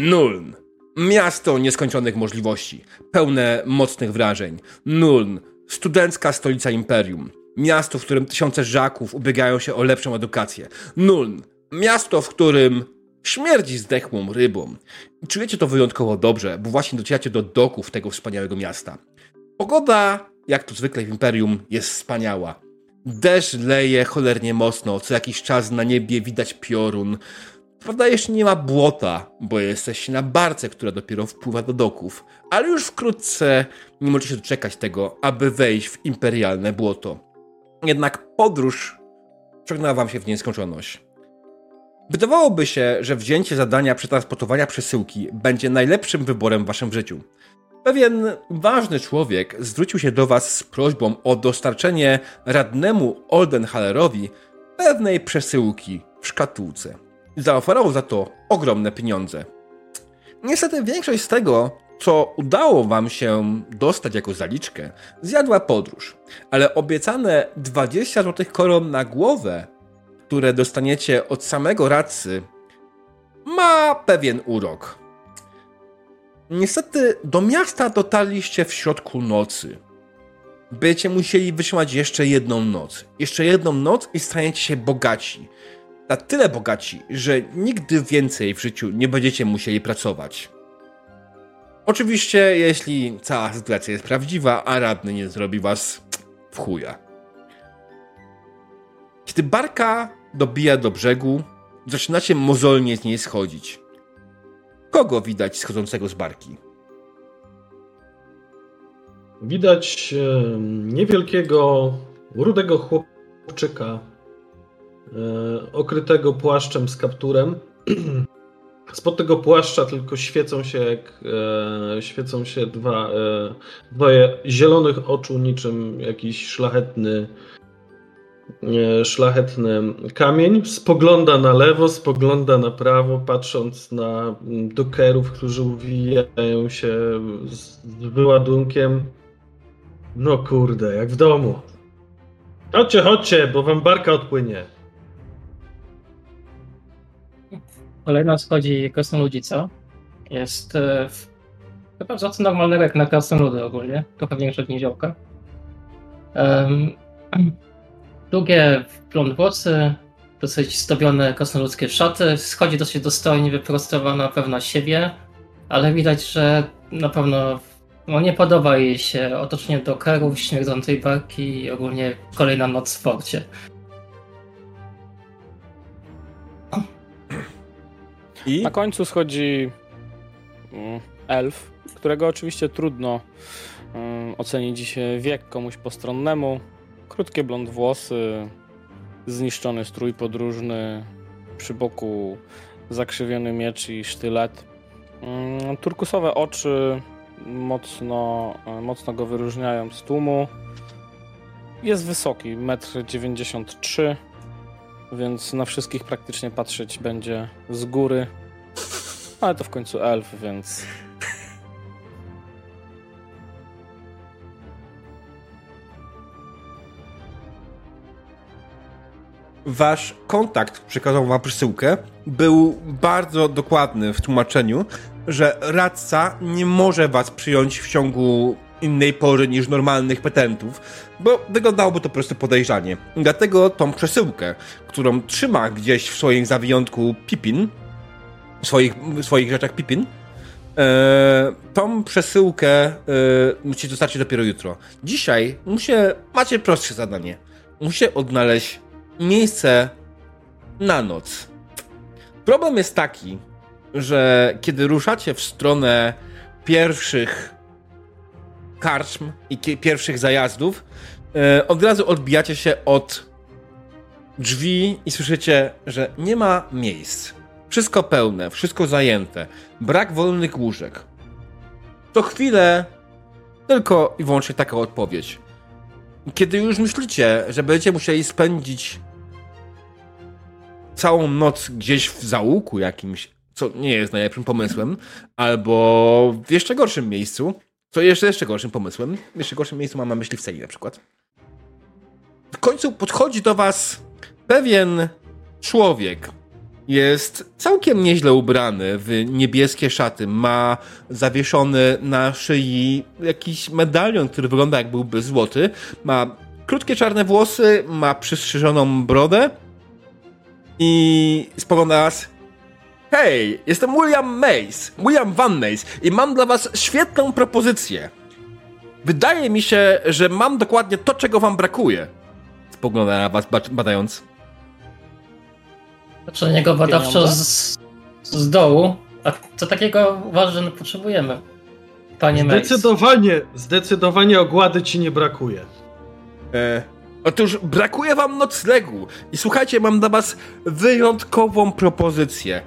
Nuln. Miasto nieskończonych możliwości, pełne mocnych wrażeń. Nuln. Studencka stolica imperium. Miasto, w którym tysiące żaków ubiegają się o lepszą edukację. Nuln. Miasto, w którym śmierdzi zdechłą rybą. I czujecie to wyjątkowo dobrze, bo właśnie docieracie do doków tego wspaniałego miasta. Pogoda, jak to zwykle w Imperium, jest wspaniała. Deszcz leje cholernie mocno, co jakiś czas na niebie widać piorun. Prawda, jeszcze nie ma błota, bo jesteście na barce, która dopiero wpływa do doków, ale już wkrótce nie możecie doczekać tego, aby wejść w imperialne błoto. Jednak podróż ciągnęła wam się w nieskończoność. Wydawałoby się, że wzięcie zadania przetransportowania przesyłki będzie najlepszym wyborem w waszym życiu. Pewien ważny człowiek zwrócił się do was z prośbą o dostarczenie radnemu Oldenhallerowi pewnej przesyłki w szkatułce. Zaoferował za to ogromne pieniądze. Niestety większość z tego, co udało wam się dostać jako zaliczkę, zjadła podróż, ale obiecane 20 złotych koron na głowę, które dostaniecie od samego radcy, ma pewien urok. Niestety do miasta dotarliście w środku nocy. Będziecie musieli wytrzymać jeszcze jedną noc. Jeszcze jedną noc i staniecie się bogaci. Na tyle bogaci, że nigdy więcej w życiu nie będziecie musieli pracować. Oczywiście, jeśli cała sytuacja jest prawdziwa, a radny nie zrobi was w chuja. Kiedy barka dobija do brzegu, zaczynacie mozolnie z niej schodzić. Kogo widać schodzącego z barki? Widać niewielkiego, rudego chłopczyka, okrytego płaszczem z kapturem. Spod tego płaszcza tylko świecą się, jak, e, świecą się dwa, e, dwoje zielonych oczu, niczym jakiś szlachetny E, szlachetny kamień, spogląda na lewo, spogląda na prawo, patrząc na dokerów, którzy uwijają się z wyładunkiem. No kurde, jak w domu. Chodźcie, chodźcie, bo wam barka odpłynie. Kolejna schodzi krasnoludzica. Jest e, chyba wzorcy normalnego jak na krasnoludy ogólnie, trochę większe od niziołka. Um, Długie, blond włosy, dosyć zdobione krasnoludzkie szaty, schodzi dosyć dostojnie, wyprostowana, pewna siebie, ale widać, że na pewno no, nie podoba jej się otoczenie dokerów, śmierdzącej barki i ogólnie kolejna noc w porcie. I? Na końcu schodzi mm, elf, którego oczywiście trudno um, ocenić wiek komuś postronnemu. Krótkie blond włosy, zniszczony strój podróżny, przy boku zakrzywiony miecz i sztylet. Mm, turkusowe oczy mocno, mocno go wyróżniają z tłumu. Jest wysoki, 1,93 m, więc na wszystkich praktycznie patrzeć będzie z góry. Ale to w końcu elf, więc wasz kontakt przekazał wam przesyłkę, był bardzo dokładny w tłumaczeniu, że radca nie może was przyjąć w ciągu innej pory niż normalnych petentów, bo wyglądałoby to po prostu podejrzanie. Dlatego tą przesyłkę, którą trzyma gdzieś w swoim zawiątku Pipin, w swoich, w swoich rzeczach Pipin, e, tą przesyłkę e, musicie dostarczyć dopiero jutro. Dzisiaj musie, macie prostsze zadanie. Musicie odnaleźć miejsce na noc. Problem jest taki, że kiedy ruszacie w stronę pierwszych karczm i pierwszych zajazdów, e, od razu odbijacie się od drzwi i słyszycie, że nie ma miejsc. Wszystko pełne, wszystko zajęte, brak wolnych łóżek. To chwilę tylko i wyłącznie taka odpowiedź. Kiedy już myślicie, że będziecie musieli spędzić całą noc gdzieś w załuku jakimś, co nie jest najlepszym pomysłem, albo w jeszcze gorszym miejscu, co jeszcze jeszcze gorszym pomysłem. Jeszcze gorszym miejscu mam na myśli w celi na przykład. W końcu podchodzi do was pewien człowiek. Jest całkiem nieźle ubrany w niebieskie szaty. Ma zawieszony na szyi jakiś medalion, który wygląda jak byłby złoty. Ma krótkie czarne włosy, ma przystrzyżoną brodę i spogląda na nas. Hej, jestem William Mays, William Van Mays i mam dla was świetną propozycję. Wydaje mi się, że mam dokładnie to, czego wam brakuje. Spogląda na was, badając. Patrzę na niego badawczo z, z dołu. A co takiego uważasz, że potrzebujemy? Panie Mays. Zdecydowanie, zdecydowanie ogłady ci nie brakuje. E, otóż brakuje wam noclegu. I słuchajcie, mam dla was wyjątkową propozycję.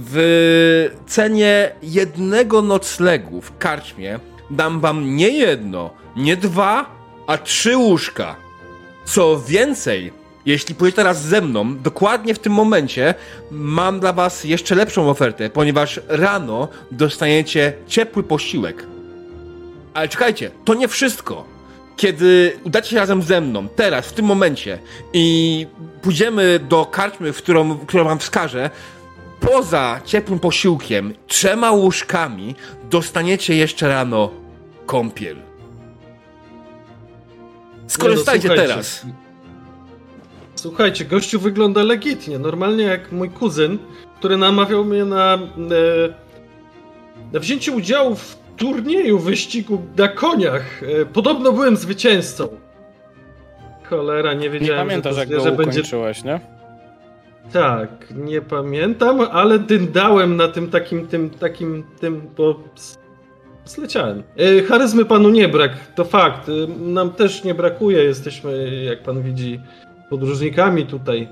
W cenie jednego noclegu w karczmie dam wam nie jedno, nie dwa, a trzy łóżka. Co więcej, jeśli pójdziecie teraz ze mną, dokładnie w tym momencie mam dla was jeszcze lepszą ofertę, ponieważ rano dostaniecie ciepły posiłek. Ale czekajcie, to nie wszystko. Kiedy udacie się razem ze mną, teraz, w tym momencie i pójdziemy do karczmy, w którą, którą wam wskażę, poza ciepłym posiłkiem, trzema łóżkami, dostaniecie jeszcze rano kąpiel. Skorzystajcie no, teraz. Słuchajcie, gościu wygląda legitnie. Normalnie jak mój kuzyn, który namawiał mnie na, e, na wzięcie udziału w turnieju wyścigu na koniach. E, podobno byłem zwycięzcą. Cholera, nie wiedziałem, nie pamiętasz, że jak to go będzie... ukończyłeś, nie? Tak, nie pamiętam, ale dyndałem na tym takim, tym, takim, tym, bo zleciałem. E, charyzmy panu nie brak, to fakt. E, nam też nie brakuje, jesteśmy, jak pan widzi, podróżnikami tutaj.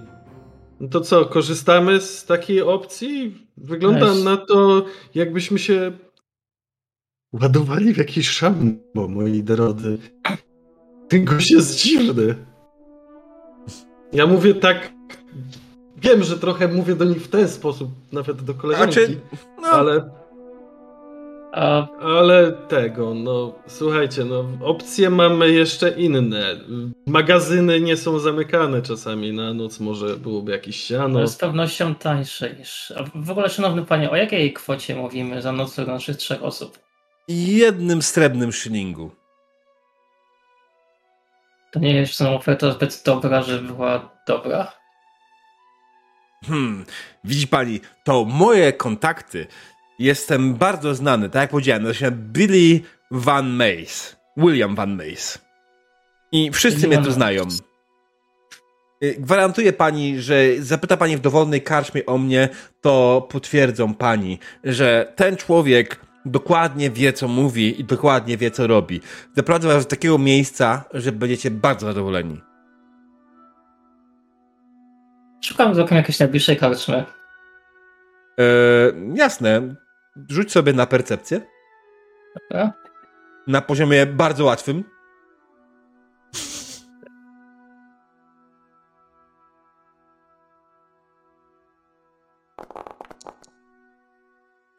No to co, korzystamy z takiej opcji? Wygląda Weź. na to, jakbyśmy się ładowali w jakiś szambo, moi drodzy. Ten gość jest dziwny. Ja mówię tak. Wiem, że trochę mówię do nich w ten sposób, nawet do koleżanki, znaczy, no. ale a... Ale tego, no słuchajcie, no opcje mamy jeszcze inne. Magazyny nie są zamykane czasami na noc, może byłoby jakiś siano. To z pewnością tańsze niż... A w ogóle, szanowny panie, o jakiej kwocie mówimy za noc dla naszych trzech osób? Jednym srebrnym szylingu. To nie jest oferta zbyt dobra, żeby była dobra? Hmm, widzi pani, to moje kontakty jestem bardzo znany, tak jak powiedziałem, nazywa się Billy Van Mays. William Van Mays. I wszyscy mnie tu znają. Y, gwarantuję pani, że zapyta pani w dowolnej karczmie o mnie, to potwierdzą pani, że ten człowiek dokładnie wie, co mówi i dokładnie wie, co robi. Zaprowadzę was do takiego miejsca, że będziecie bardzo zadowoleni. Szukam z okiem jakiejś najbliższej karczmy. Eee, jasne. Rzuć sobie na percepcję. Dobra. Na poziomie bardzo łatwym.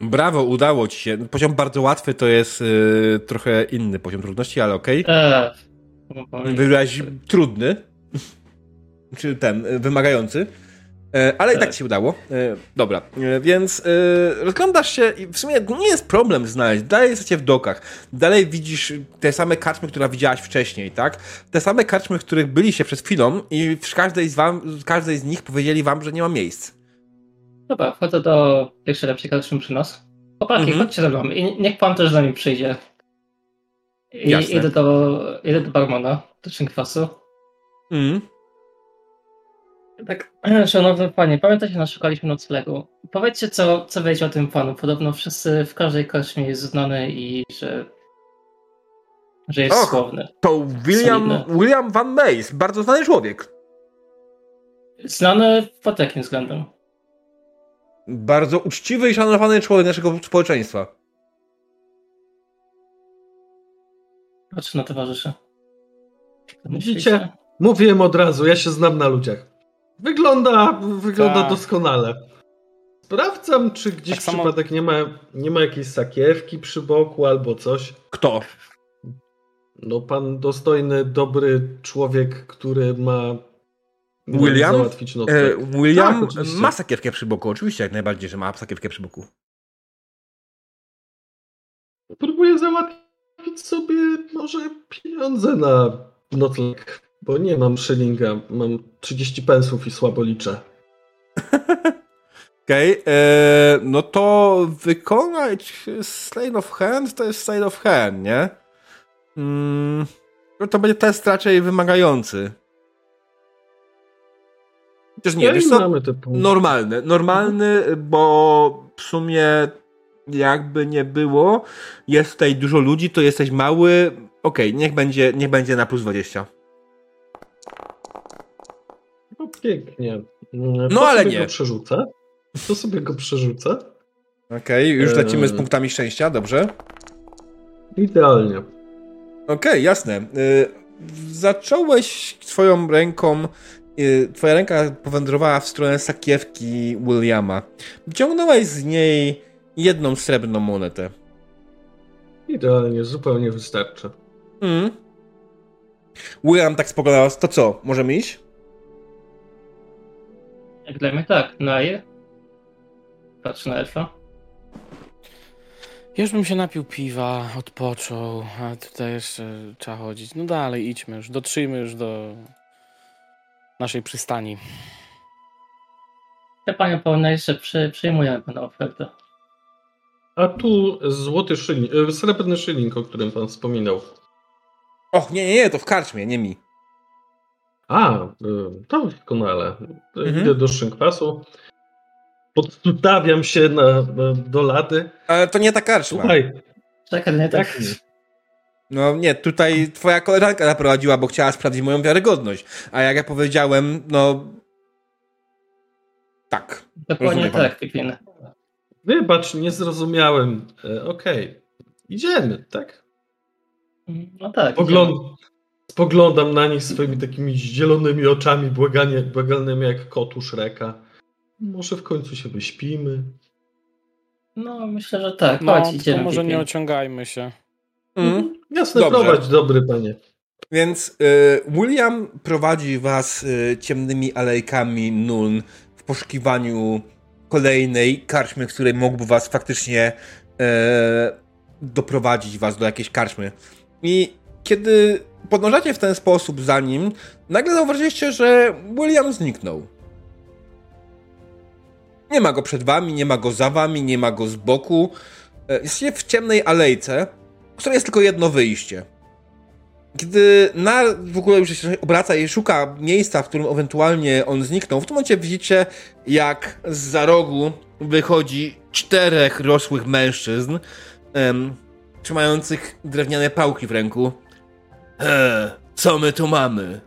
Brawo, udało ci się. Poziom bardzo łatwy to jest yy, trochę inny poziom trudności, ale okej. Okay. Eee, Wybrałeś trudny. Czy ten, wymagający. E, ale i tak, tak ci się udało. E, dobra, e, więc rozglądasz się i w sumie nie jest problem znaleźć. Dalej jesteście w dokach. Dalej widzisz te same karczmy, które widziałaś wcześniej, tak? Te same karczmy, w których byliście przed chwilą i w każdej z, wam, każdej z nich powiedzieli wam, że nie ma miejsc. Dobra, wchodzę do pierwszej lepszej karczmy przy nas. Chłopaki, mhm. chodźcie ze mną i niech pan też z nami przyjdzie. I idę do, idę do barmana, do szynkwasu. Mhm. Tak, szanowny panie, pamiętacie, naszukaliśmy noclegu. Powiedzcie, co, co wiecie o tym panu. Podobno wszyscy w każdej karczmie jest znany i że, że jest Och, słowny. To William, William Van Mays, bardzo znany człowiek. Znany pod jakim względem? Bardzo uczciwy i szanowany człowiek naszego społeczeństwa. Patrz na towarzysze. Widzicie? Mówiłem od razu, ja się znam na ludziach. Wygląda, wygląda tak. doskonale. Sprawdzam, czy gdzieś tak przypadek nie ma, nie ma jakiejś sakiewki przy boku albo coś. Kto? No, pan dostojny, dobry człowiek, który ma William? załatwić E, nocleg. William Tak, ma sakiewkę przy boku, oczywiście jak najbardziej, że ma sakiewkę przy boku. Próbuję załatwić sobie może pieniądze na nocleg, bo nie mam szylinga, mam 30 pensów i słabo liczę. Okej, e, no to wykonać Slade of Hand to jest Slade of Hand, nie? Mm, no to będzie test raczej wymagający. Chociaż nie, Ja wiesz co? Normalny, normalny, bo w sumie jakby nie było, jest tutaj dużo ludzi, to jesteś mały, okej, niech będzie, niech będzie na plus 20. No pięknie. No, to ale sobie nie. go przerzucę. To sobie go przerzucę. Okej, już lecimy z punktami szczęścia, dobrze? Idealnie. Okej, jasne. Y, zacząłeś swoją ręką, y, twoja ręka powędrowała w stronę sakiewki Williama. Wyciągnąłeś z niej jedną srebrną monetę. Idealnie, zupełnie wystarczy. Mm. William tak spoglądał, to co, możemy iść? Jak dla mnie tak, no i patrz na elfa. Już bym się napił piwa, odpoczął, a tutaj jeszcze trzeba chodzić. No dalej, idźmy już, dotrzyjmy już do naszej przystani. Ja panie pełne jeszcze przy, przyjmujemy pana ofertę. A tu złoty szyling, e, srebrny szyling, o którym pan wspominał. Och, nie, nie, nie, to w karczmie, nie mi. A, y, to doskonale. To Mhm. Idę do szynkwasu. Podstawiam się na, na, do lady. Ale to nie ta karczma. Słuchaj, Czekaj, nie tak. Nie? No nie, tutaj twoja koleżanka zaprowadziła, bo chciała sprawdzić moją wiarygodność. A jak ja powiedziałem, no... Tak. Dokładnie tak, Pippin. wybacz, nie zrozumiałem. E, Okej, idziemy, tak? No tak. Pogląd, spoglądam na nich swoimi takimi zielonymi oczami, błaganie, błagalnymi jak kotu Szreka. Może w końcu się wyśpimy. No myślę, że tak. No, Chodź, idziemy. może nie ociągajmy się. Mm. Jasne, Dobrze. prowadź, dobry panie. Więc y, William prowadzi was y, ciemnymi alejkami Nuln w poszukiwaniu kolejnej karczmy, w której mógłby was faktycznie e, doprowadzić was do jakiejś karczmy. I kiedy podążacie w ten sposób za nim, nagle zauważyliście, że William zniknął. Nie ma go przed wami, nie ma go za wami, nie ma go z boku. E, Jesteście w ciemnej alejce, w której jest tylko jedno wyjście. Kiedy na w ogóle już się obraca i szuka miejsca, w którym ewentualnie on zniknął, w tym momencie widzicie, jak z za rogu wychodzi czterech rosłych mężczyzn, em, trzymających drewniane pałki w ręku. E, co my tu mamy?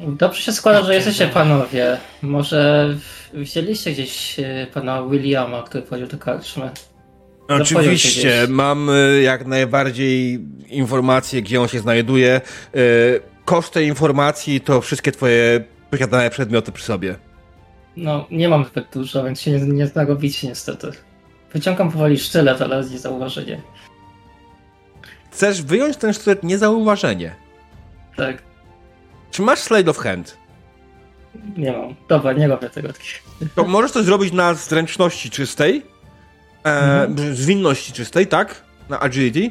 Dobrze się składa, że jesteście panowie. Może wzięliście gdzieś e, pana Williama, który wchodził do karczmy. Oczywiście, gdzieś. mam y, jak najbardziej informacje, gdzie on się znajduje. Y, Koszt tej informacji to wszystkie twoje posiadane przedmioty przy sobie. No, nie mam zbyt dużo, więc się nie, nie narobicie niestety. Wyciągam powoli sztylet, ale z zauważenie. Chcesz wyjąć ten sztylet niezauważenie. Tak, Czy masz slide of hand? nie mam. Dobra, nie robię tego. To możesz to zrobić na zręczności czystej, e, zwinności czystej, tak? Na agility.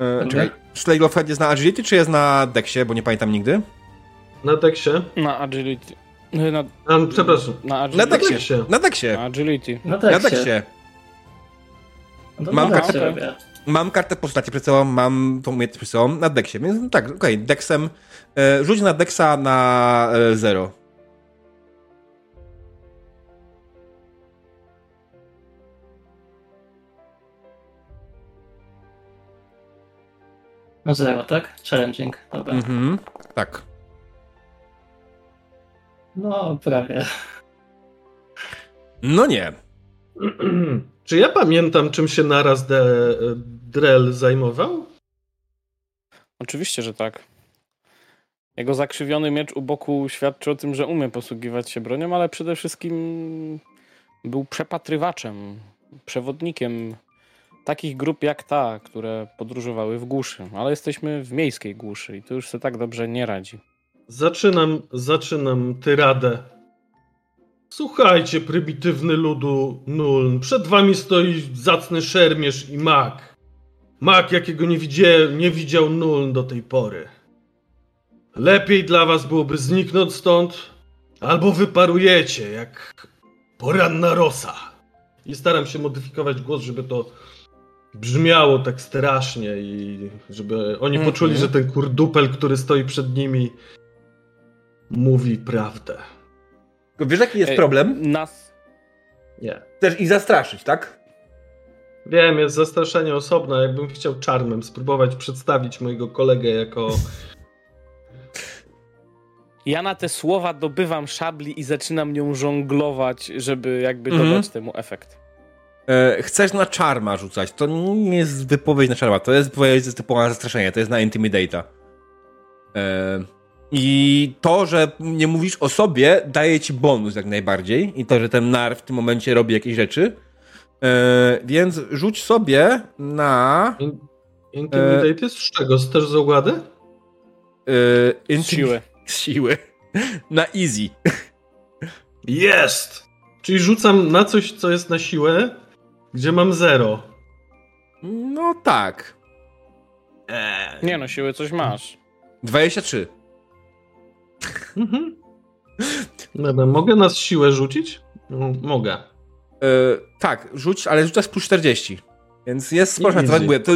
E, czekaj, slide of hand jest na agility, czy jest na dexie, bo nie pamiętam nigdy? Na teksie. Na agility. Na, A, przepraszam. na Na agility. dexie. dexie. Na dexie. Na agility. No Na tak się. dexie. No, Mam tak kartę. Mam kartę postaci przed sobą, mam tą umiejętność przed sobą na deksie, więc no tak, okej, deksem. E, rzuć na deksa na e, zero. No zero, tak? Challenging, dobra. Mhm, tak. No, prawie. No nie. Czy ja pamiętam, czym się naraz de, Drell zajmował? Oczywiście, że tak. Jego zakrzywiony miecz u boku świadczy o tym, że umie posługiwać się bronią, ale przede wszystkim był przepatrywaczem, przewodnikiem takich grup jak ta, które podróżowały w głuszy, ale jesteśmy w miejskiej głuszy i to już sobie tak dobrze nie radzi. Zaczynam, zaczynam tyradę. Słuchajcie, prymitywny ludu Nuln. Przed wami stoi zacny szermierz i mak. Mak, jakiego nie, widzie, nie widział Nuln do tej pory. Lepiej dla was byłoby zniknąć stąd, albo wyparujecie, jak poranna rosa. I staram się modyfikować głos, żeby to brzmiało tak strasznie i żeby oni Mhm. poczuli, że ten kurdupel, który stoi przed nimi, mówi prawdę. Wiesz, jaki jest Ej, problem? Nas. Nie. Chcesz ich zastraszyć, tak? Wiem, jest zastraszenie osobne. Jakbym chciał czarmem spróbować przedstawić mojego kolegę jako. Ja na te słowa dobywam szabli i zaczynam nią żonglować, żeby jakby Mhm. dodać temu efekt. E, chcesz na czarma rzucać. To nie jest wypowiedź na czarma, to jest wypowiedź typowa zastraszenie, to jest na intimidate'a. E, I to, że nie mówisz o sobie, daje ci bonus jak najbardziej. I to, że ten nar w tym momencie robi jakieś rzeczy. E, więc rzuć sobie na. In- Intimidate jest z czego? Z też z ogłady? E, Z siły. Z siły. Na easy. Jest! Czyli rzucam na coś, co jest na siłę, gdzie mam zero. No tak. Eee. Nie no, siły coś masz. 23. Mhm. Dobra, mogę na siłę rzucić? No, mogę. E, tak, rzuć, ale rzucasz plus 40. Więc jest sporo szans. To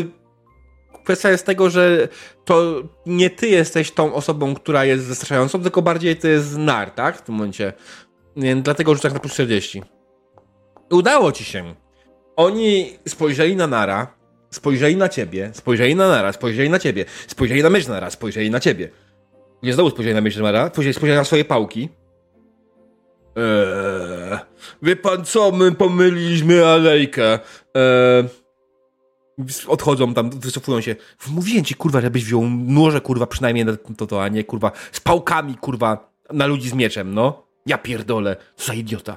kwestia jest tego, że to nie ty jesteś tą osobą, która jest zastraszającą, tylko bardziej to jest nar, tak? W tym momencie. Więc dlatego rzucasz na plus 40. Udało ci się. Oni spojrzeli na Nara, spojrzeli na ciebie, spojrzeli na Nara, spojrzeli na ciebie, spojrzeli na mysz Nara, spojrzeli na ciebie. Nie znowu spojrzeli na mysz Nara, później spojrzeli na swoje pałki. Eee, wie pan co, my pomyliliśmy alejkę. Eee, odchodzą tam, wycofują się. Mówiłem ci, kurwa, żebyś wziął noże, kurwa, przynajmniej na to, to, a nie, kurwa, z pałkami, kurwa, na ludzi z mieczem, no. Ja pierdolę, co za idiota.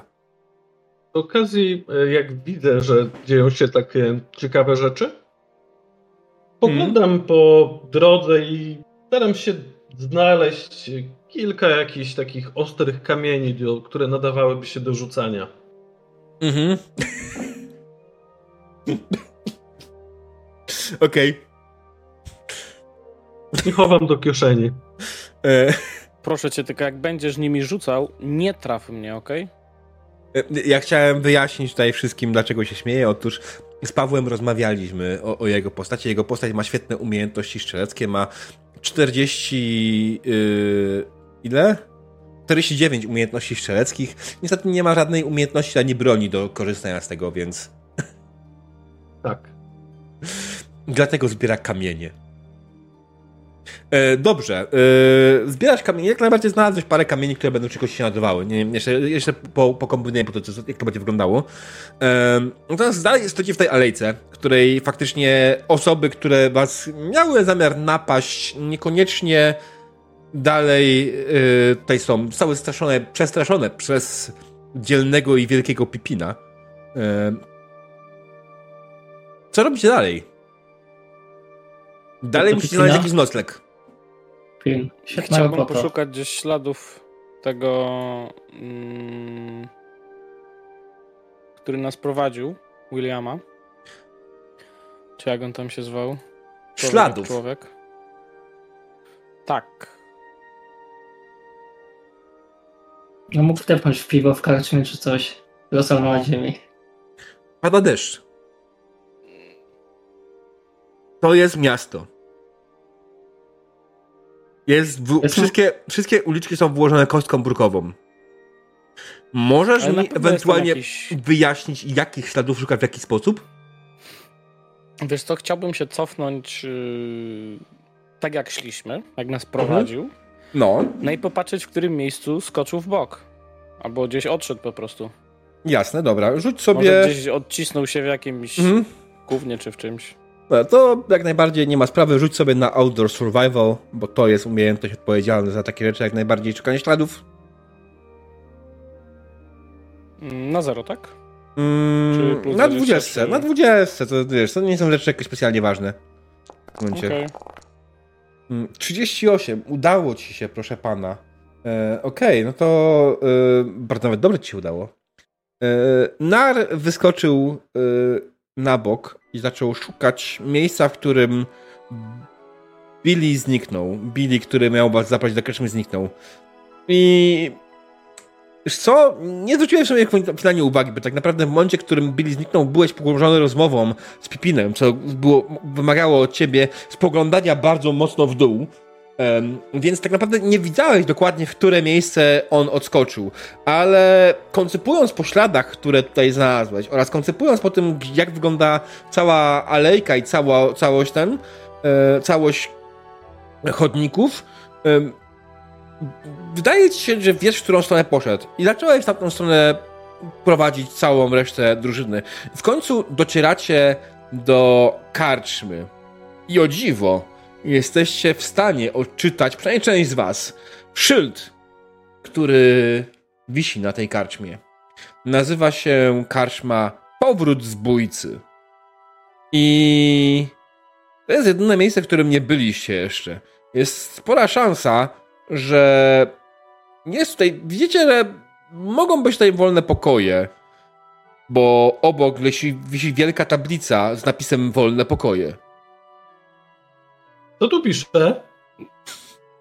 Z okazji, e, jak widzę, że dzieją się takie ciekawe rzeczy, poglądam po drodze i staram się znaleźć kilka jakichś takich ostrych kamieni, które nadawałyby się do rzucania. Mhm. Okej. I chowam do kieszeni. Eee, Proszę cię, tylko jak będziesz nimi rzucał, nie traf mnie, okej? E, Ja chciałem wyjaśnić tutaj wszystkim, dlaczego się śmieję. Otóż z Pawłem rozmawialiśmy o, o jego postaci. Jego postać ma świetne umiejętności strzeleckie, ma 40. Yy, ile? 49 umiejętności strzeleckich. Niestety nie ma żadnej umiejętności ani broni do korzystania z tego, więc Tak. dlatego zbiera kamienie. E, dobrze. E, zbierasz kamienie. Jak najbardziej znalazłeś parę kamieni, które będą czegoś się nadawały. Nie, wiem, jeszcze jeszcze po, pokombinuję po to, jak to będzie wyglądało. E, natomiast dalej stoicie w tej alejce, której faktycznie osoby, które was miały zamiar napaść, niekoniecznie dalej e, tutaj są. Zostały straszone, przestraszone przez dzielnego i wielkiego Pipina. E, co robicie dalej? Dalej musicie znaleźć jakiś nocleg. Film. Świetna Chciałbym robota. poszukać gdzieś śladów tego, mm, który nas prowadził, Williama. Czy jak on tam się zwał? Człowiek Śladów. Człowiek. Tak. No mógł wtepnąć w piwo w karczmie czy coś. Rosał na ziemi. Pada deszcz. To jest miasto. Jest, w, Jest- wszystkie, wszystkie uliczki są włożone kostką brukową. Możesz mi ewentualnie jakiś- wyjaśnić, jakich śladów szukać w jaki sposób? Wiesz co, chciałbym się cofnąć yy, tak jak szliśmy, jak nas prowadził. No, No i popatrzeć, w którym miejscu skoczył w bok. Albo gdzieś odszedł po prostu. jasne, dobra. Rzuć Może sobie. gdzieś odcisnął się w jakimś Mhm. gównie czy w czymś. Dobra, to jak najbardziej nie ma sprawy. Rzuć sobie na Outdoor Survival, bo to jest umiejętność odpowiedzialna za takie rzeczy, jak najbardziej szukanie śladów. Mm, Na zero, tak? Mm, na 20, 20, czy- na 20, to wiesz, to nie są rzeczy jakoś specjalnie ważne. W momencie. Okej. Mm, 38, udało ci się, proszę pana. E, Okej, no to e, bardzo nawet dobrze ci się udało. E, Nar wyskoczył e, na bok i zaczął szukać miejsca, w którym Billy zniknął. Billy, który miał was zabrać do zniknął. I Wiesz co, nie zwróciłem sobie finalnie uwagi, bo tak naprawdę w momencie, w którym Billy zniknął, byłeś pogrążony rozmową z Pipinem, co było, wymagało od ciebie spoglądania bardzo mocno w dół. Em, więc tak naprawdę nie widziałeś dokładnie, w które miejsce on odskoczył, ale koncypując po śladach, które tutaj znalazłeś oraz koncypując po tym, jak wygląda cała alejka i cała, całość ten, e, całość chodników, wydaje ci się, że wiesz, w którą stronę poszedł. I zacząłeś w tamtą stronę prowadzić całą resztę drużyny. W końcu docieracie do karczmy. I o dziwo, jesteście w stanie odczytać, przynajmniej część z was, szyld, który wisi na tej karczmie. Nazywa się karczma Powrót Zbójcy. I to jest jedyne miejsce, w którym nie byliście jeszcze. Jest spora szansa, że jest tutaj, widzicie, że mogą być tutaj wolne pokoje, bo obok wisi, wisi wielka tablica z napisem wolne pokoje. Co tu pisze?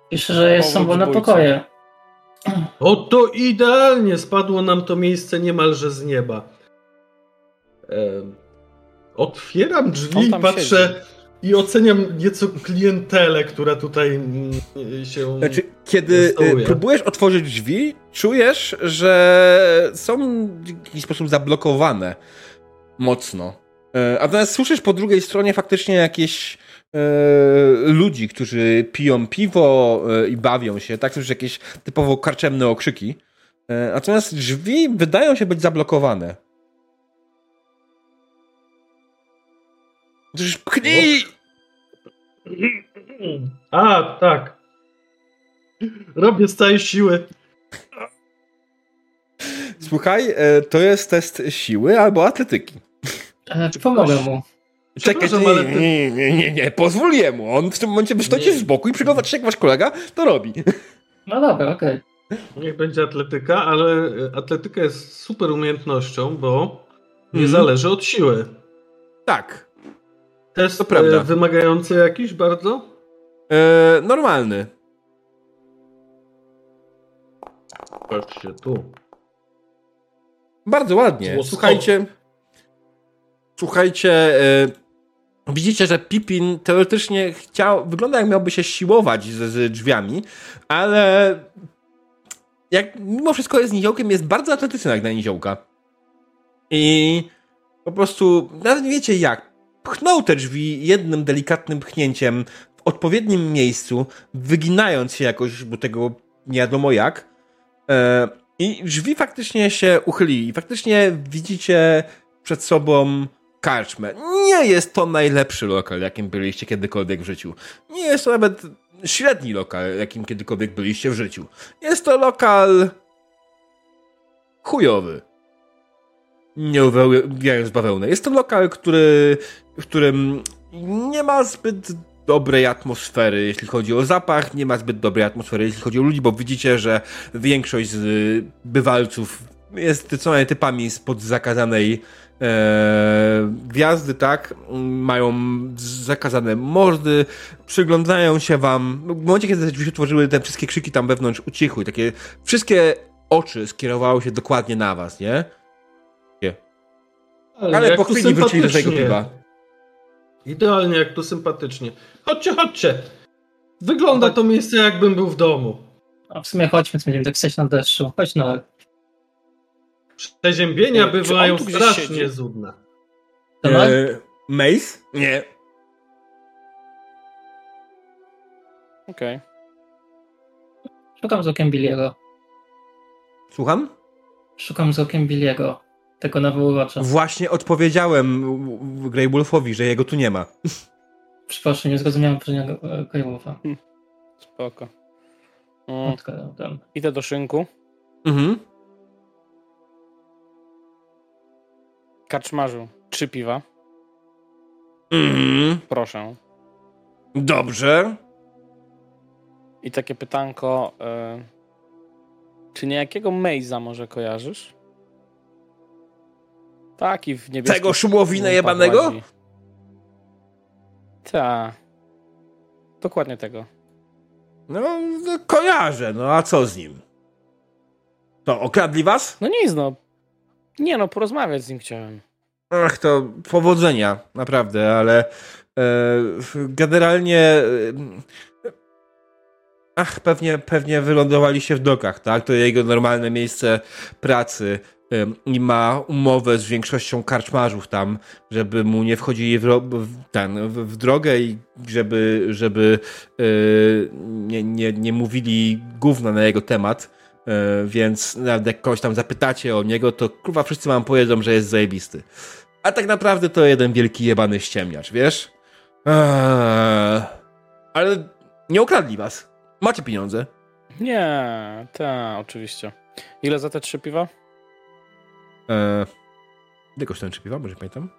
Pisze, że jest, są wolne pokoje. Oto idealnie spadło nam to miejsce niemalże z nieba. Otwieram drzwi i patrzę i oceniam nieco klientelę, która tutaj mm, się. Znaczy, kiedy y, próbujesz otworzyć drzwi, czujesz, że są w jakiś sposób zablokowane mocno. E, A natomiast słyszysz po drugiej stronie faktycznie jakieś e, ludzi, którzy piją piwo i bawią się, tak? Słyszysz jakieś typowo karczemne okrzyki. E, natomiast drzwi wydają się być zablokowane. Słyszysz, pchnij! A, tak. Robię z całej siły. Słuchaj, e, to jest test siły albo atletyki. E, pomogę mu. Czekaj, ale ty- nie, nie, nie, nie, pozwól jemu. On w tym momencie Nie. z boku i przygląda się, jak wasz kolega to robi. No dobra, okej. Niech będzie atletyka, ale e, atletyka jest super umiejętnością, bo nie Mhm. zależy od siły. Tak. Test To prawda. e, wymagający jakiś bardzo? E, normalny. Patrzcie tu. Bardzo ładnie. Słuchajcie. Słuchajcie, e, widzicie, że Pippin teoretycznie chciał, wygląda jak miałby się siłować z, z drzwiami, ale jak mimo wszystko jest niziołkiem, jest bardzo atletyczny jak na niziołka. I po prostu, nawet nie wiecie jak, pchnął te drzwi jednym delikatnym pchnięciem w odpowiednim miejscu, wyginając się jakoś, bo tego nie wiadomo jak. E, I drzwi faktycznie się uchylili. I faktycznie widzicie przed sobą karczmę. Nie jest to najlepszy lokal, jakim byliście kiedykolwiek w życiu. Nie jest to nawet średni lokal, jakim kiedykolwiek byliście w życiu. Jest to lokal chujowy. Nie uwijając bawełnę. Jest to lokal, który, w którym nie ma zbyt dobrej atmosfery, jeśli chodzi o zapach, nie ma zbyt dobrej atmosfery, jeśli chodzi o ludzi, bo widzicie, że większość z bywalców jest co najmniej typami spod zakazanej e, gwiazdy, tak? Mają zakazane mordy, przyglądają się wam. W momencie, kiedy się otworzyły, te wszystkie krzyki tam wewnątrz ucichły. Takie wszystkie oczy skierowały się dokładnie na was, nie? Ale jak po chwili wrócili do swojego piwa. Idealnie, jak tu sympatycznie. Chodźcie, chodźcie. Wygląda to miejsce, jakbym był w domu. A w sumie chodźmy, co będziemy tak stać na deszczu. Chodź no. Przeziębienia bywają strasznie siedzi? zudne. To no, E, Mace? Nie. Okej. Szukam z okiem Billiego. Słucham? Szukam z okiem Billiego. Tego nawoływacza. Właśnie odpowiedziałem Grey Wolfowi, że jego tu nie ma. Przepraszam, nie zrozumiałem poprzedniego e, Greywoolfa. Spoko. Mm, Odkładam ten. Idę do szynku. Mhm. Kaczmarzu, trzy piwa. Mm, Proszę. dobrze. I takie pytanko. E, czy niejakiego Mejza może kojarzysz? Taki w niebieskim... Tego szumowina jebanego? prowadzi. Ta. Dokładnie tego. No, no, kojarzę, no a co z nim? To okradli was? No nic, no. Nie no, porozmawiać z nim chciałem. Ach, to powodzenia, naprawdę, ale e, generalnie. E, ach, pewnie, pewnie wylądowaliście w dokach, tak? To jego normalne miejsce pracy i ma umowę z większością karczmarzów tam, żeby mu nie wchodzili w, ten, w, drogę i żeby, żeby e, nie, nie, nie mówili gówna na jego temat. E, więc nawet jak kogoś tam zapytacie o niego, to kurwa wszyscy wam powiedzą, że jest zajebisty. A tak naprawdę to jeden wielki jebany ściemniacz, wiesz? Eee, ale nie okradli was. Macie pieniądze. Nie, ta, oczywiście. Ile za te trzy piwa? Eee, ile kosztują trzy piwa? Może pamiętam?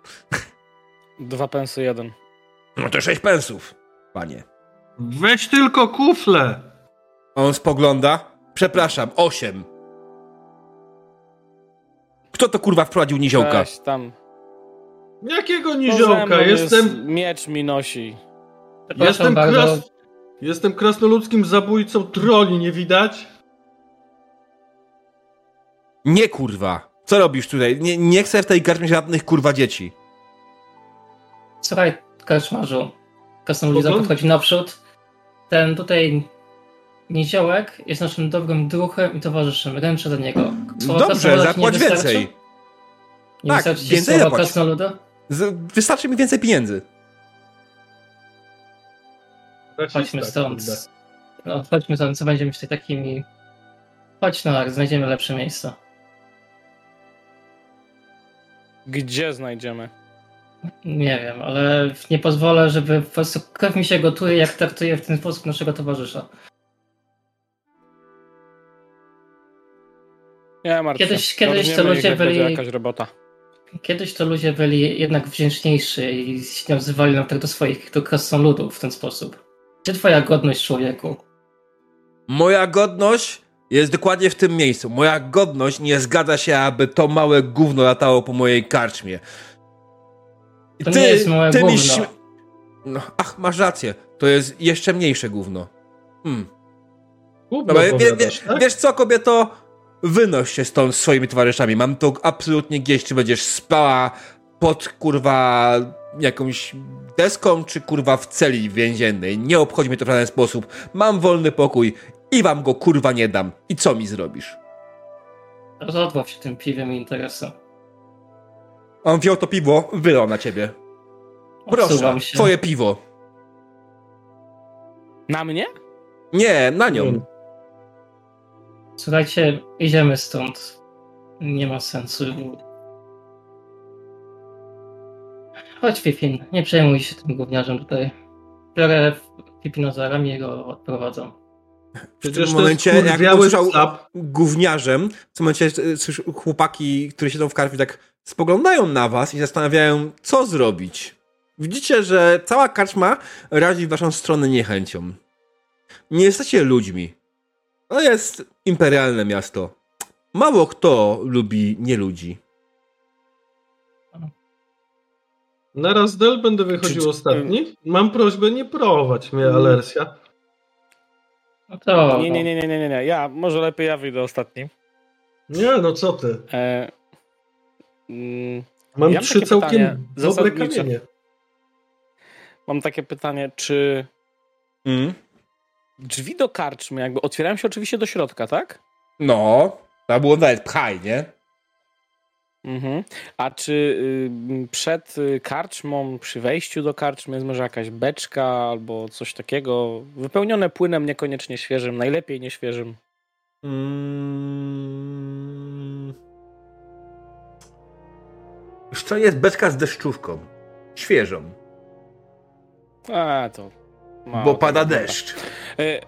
Dwa pensy jeden. No to sześć pensów, panie. Weź tylko kufle! On spogląda. Przepraszam, osiem. Kto to kurwa wprowadził niziołka? Weź tam. Jakiego niziołka? Jestem, jest- Miecz mi nosi. Jestem, bardzo. kras, jestem krasnoludzkim zabójcą troli, nie widać? Nie kurwa. Co robisz tutaj? Nie, nie chcę w tej karmie żadnych kurwa dzieci. Słuchaj, Kaczmarzu. Krasnoludzica Spoko. podchodzi naprzód. Ten tutaj niziołek jest naszym dobrym druhem i towarzyszem. Ręczę do niego. Słowa Dobrze, zapłać więcej. Nie Tak, wystarczy więcej słowa zapłać. krasnoluda? Z, wystarczy mi więcej pieniędzy. Chodźmy stąd. kurde. No, chodźmy stąd, co będziemy tutaj takimi... Chodź no, znajdziemy lepsze miejsce. Gdzie znajdziemy? Nie wiem, ale nie pozwolę, żeby po prostu krew mi się gotuje, jak traktuje w ten sposób naszego towarzysza. Nie, martw się. Kiedyś- kiedyś to ludzie byli- jakaś robota. Kiedyś to ludzie byli jednak wdzięczniejsi i się nazywali nam tak do swoich, do krasnoludów w ten sposób. Gdzie twoja godność, człowieku? Moja godność jest dokładnie w tym miejscu. Moja godność nie zgadza się, aby to małe gówno latało po mojej karczmie. I To nie jest małe mi gówno. śmie- No, ach, masz rację. To jest jeszcze mniejsze gówno. Hmm. Gówno Dobra, wie, wie, tak? Wiesz co, kobieto? Wynoś się stąd z swoimi towarzyszami. Mam to absolutnie gdzieś, czy będziesz spała pod kurwa jakąś deską, czy kurwa w celi więziennej. Nie obchodzi mnie to w żaden sposób. Mam wolny pokój i wam go kurwa nie dam. I co mi zrobisz? Rozodław się tym piwem i interesem. On wziął to piwo, wylał na ciebie. Proszę, twoje piwo. Na mnie? Nie, na nią. Słuchajcie, idziemy stąd. Nie ma sensu. Chodź, Pipin, nie przejmuj się tym gówniarzem tutaj. Biorę Pipina za ramię i go odprowadzam. W tym momencie, jak usłyszał psap. gówniarzem, w tym momencie e, chłopaki, które siedzą w karczmie, tak spoglądają na was i zastanawiają, co zrobić. Widzicie, że cała karczma razi w waszą stronę niechęcią. Nie jesteście ludźmi. To jest imperialne miasto. Mało kto lubi nieludzi. Na Razdel będę wychodził Czy- ostatni. Mam prośbę, nie prowadź mnie, Alersia. No to. Nie, nie, nie, nie, nie, nie, nie. Ja, może lepiej ja wyjdę ostatni. Nie, no co ty. E, mm, Mam Ja mam trzy takie całkiem pytanie dobre zasadnicze. kamienie. mam takie pytanie, czy Mm? drzwi do karczmy jakby otwierają się oczywiście do środka, tak? No, to było nawet pchaj, nie? Mhm. A czy y, przed y, karczmą, przy wejściu do karczmy jest może jakaś beczka albo coś takiego wypełnione płynem niekoniecznie świeżym, najlepiej nieświeżym? Mm. To jest beczka z deszczówką. Świeżą. A, to... bo pada deszcz. E,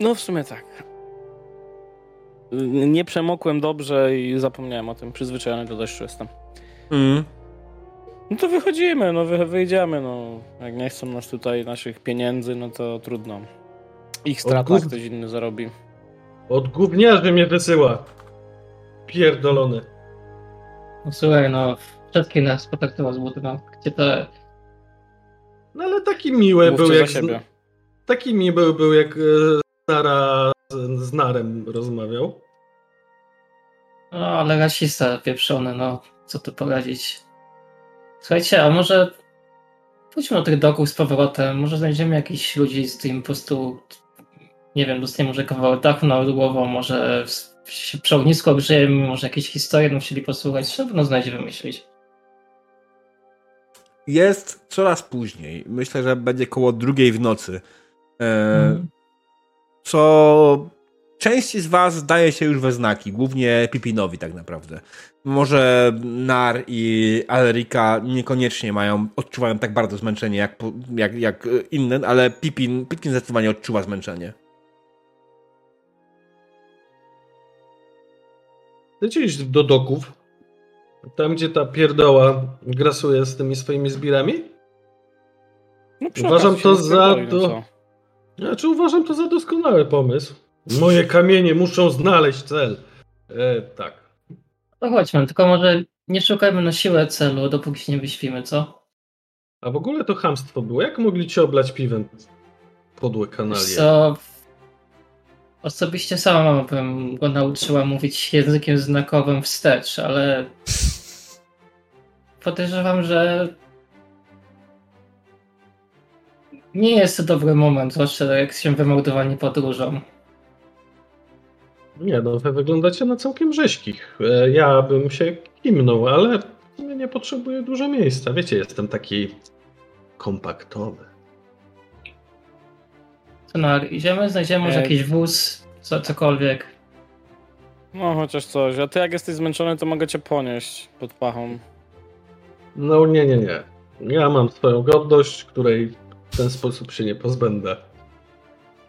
No w sumie tak. Nie przemokłem dobrze i zapomniałem o tym. Przyzwyczajony do deszczu jestem. Mm. No to wychodzimy, no wy, wyjdziemy, no. Jak nie chcą nas tutaj, naszych pieniędzy, no to trudno. Ich strata gub... ktoś inny zarobi. Od gówniarzy mnie wysyła. Pierdolony. No słuchaj, no, wszystkie nas potraktował z buty, no. Gdzie to... No ale taki miły Mówcie był jak... Siebie. Taki miły był jak Nara z, z Narem rozmawiał. No, ale rasista pieprzony, no. Co tu poradzić. Słuchajcie, a może pójdźmy do tych doków z powrotem, może znajdziemy jakichś ludzi z tym po prostu, nie wiem, dostaniemy może kawałek dachu nad głową, może się przy ognisku ogrzejemy, może jakieś historie będą chcieli posłuchać, trzeba no znajdzie wymyślić. Jest coraz później. Myślę, że będzie koło drugiej w nocy. E, hmm. Co części z was zdaje się już we znaki, głównie Pipinowi tak naprawdę. Może Nar i Alrika niekoniecznie mają, odczuwają tak bardzo zmęczenie jak, jak, jak inne, ale Pipin, Pipin zdecydowanie odczuwa zmęczenie. Chcecie iść do doków? Tam, gdzie ta pierdoła grasuje z tymi swoimi zbirami? No, uważam to za... Do... Znaczy uważam to za doskonały pomysł. Moje kamienie muszą znaleźć cel. E, tak. To chodźmy, tylko może nie szukajmy na siłę celu, dopóki się nie wyśpimy, co? A w ogóle to hamstwo było. Jak mogli cię oblać piwem? Podłe kanalie. Co? Osobiście sama bym go nauczyła mówić językiem znakowym wstecz, ale podejrzewam, że nie jest to dobry moment, zwłaszcza jak się wymordowani podróżą. Nie no, wy wyglądacie na całkiem rzeźkich. E, ja bym się kimnął, ale nie potrzebuję dużo miejsca. Wiecie, jestem taki kompaktowy. Co no, idziemy, znajdziemy może jakiś wóz, co, cokolwiek. No, chociaż coś. A ty jak jesteś zmęczony, to mogę cię ponieść pod pachą. No nie, nie, nie. Ja mam swoją godność, której w ten sposób się nie pozbędę.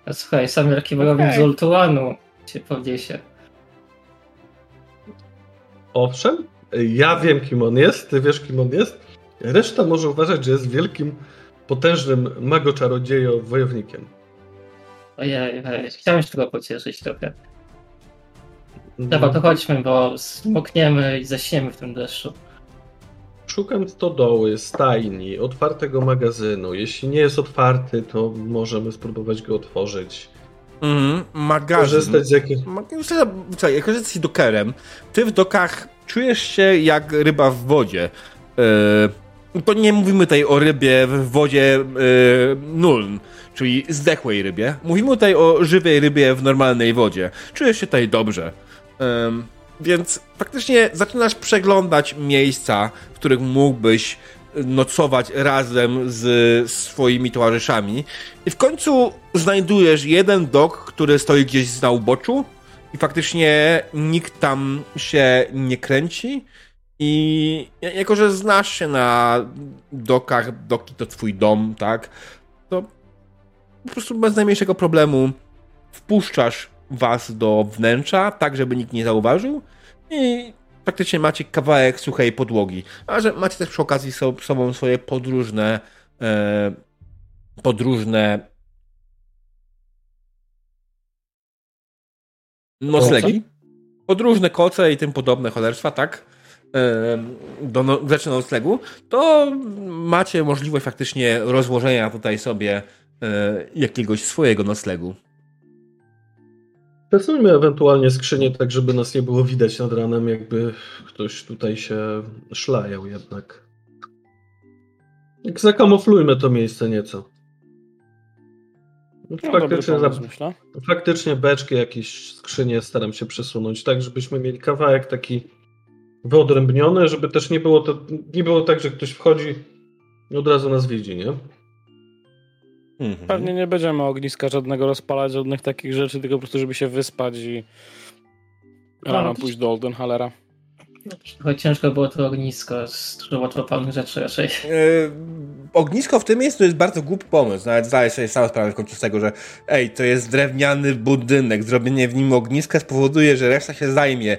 A słuchaj, sam wojownik okay. z Ultuanu cię podniesie. Owszem, ja wiem kim on jest, ty wiesz kim on jest. Reszta może uważać, że jest wielkim, potężnym mago-czarodziejo-wojownikiem. Ojej, ojej, chciałem się tylko pocieszyć trochę. Dobra, to chodźmy, bo smokniemy i zaśniemy w tym deszczu. Szukam stodoły, stajni, otwartego magazynu. Jeśli nie jest otwarty, to możemy spróbować go otworzyć. Mhm, magazyn. Korzystać z jakich... Słuchaj, jak jesteś dokerem, ty w dokach czujesz się jak ryba w wodzie. Yy, to nie mówimy tutaj o rybie w wodzie yy, nuln, czyli zdechłej rybie. Mówimy tutaj o żywej rybie w normalnej wodzie. Czujesz się tutaj dobrze. Yy, więc faktycznie zaczynasz przeglądać miejsca, w których mógłbyś nocować razem z swoimi towarzyszami. I w końcu znajdujesz jeden dok, który stoi gdzieś na uboczu i faktycznie nikt tam się nie kręci. I jako, że znasz się na dokach, doki to twój dom, tak, to po prostu bez najmniejszego problemu wpuszczasz was do wnętrza, tak żeby nikt nie zauważył i faktycznie macie kawałek suchej podłogi. A że macie też przy okazji sobą swoje podróżne e, podróżne noclegi. Podróżne koce i tym podobne cholerstwa, tak? E, do no, rzeczy noclegu, to macie możliwość faktycznie rozłożenia tutaj sobie e, jakiegoś swojego noclegu. Przesuńmy ewentualnie skrzynię tak, żeby nas nie było widać nad ranem, jakby ktoś tutaj się szlajał jednak. Zakamuflujmy to miejsce nieco. No, faktycznie, za, faktycznie beczki, jakieś skrzynie staram się przesunąć, tak żebyśmy mieli kawałek taki wyodrębniony, żeby też nie było, to, nie było tak, że ktoś wchodzi i od razu nas widzi, nie? Mhm. Pewnie nie będziemy ogniska żadnego rozpalać, żadnych takich rzeczy, tylko po prostu, żeby się wyspać i rano pójść do Oldenhalera. Trochę ciężko było to ognisko, dużo łatwopalnych rzeczy raczej. Yy, ognisko w tym miejscu jest bardzo głupi pomysł. Nawet zdaję sobie sam sprawę w końcu z tego, że ej, to jest drewniany budynek, zrobienie w nim ogniska spowoduje, że reszta się zajmie.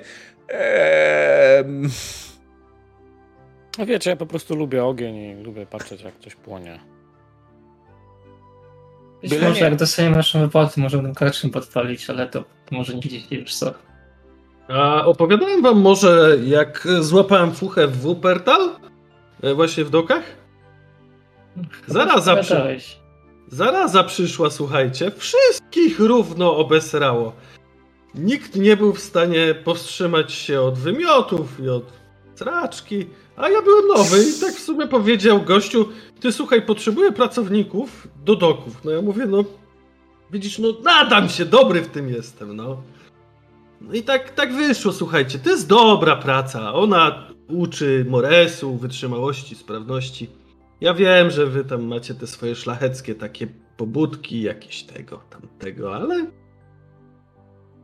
Eee... No wiecie, ja po prostu lubię ogień i lubię patrzeć, jak coś płonie. Być Byle może nie. jak dostaniemy naszą wypłatę, możemy karczym podpalić, ale to może nie dziś już co. A opowiadałem wam może, jak złapałem fuchę w Wuppertal? E, Właśnie w dokach? Zaraza, przy... Zaraza przyszła, słuchajcie. Wszystkich równo obesrało. Nikt nie był w stanie powstrzymać się od wymiotów i od traczki. A ja byłem nowy i tak w sumie powiedział gościu, ty słuchaj, potrzebuję pracowników do doków. No ja mówię, no widzisz, no nadam się, dobry w tym jestem, no. No i tak, tak wyszło, słuchajcie, to jest dobra praca. Ona uczy Moresu, wytrzymałości, sprawności. Ja wiem, że wy tam macie te swoje szlacheckie takie pobudki, jakieś tego, tamtego, ale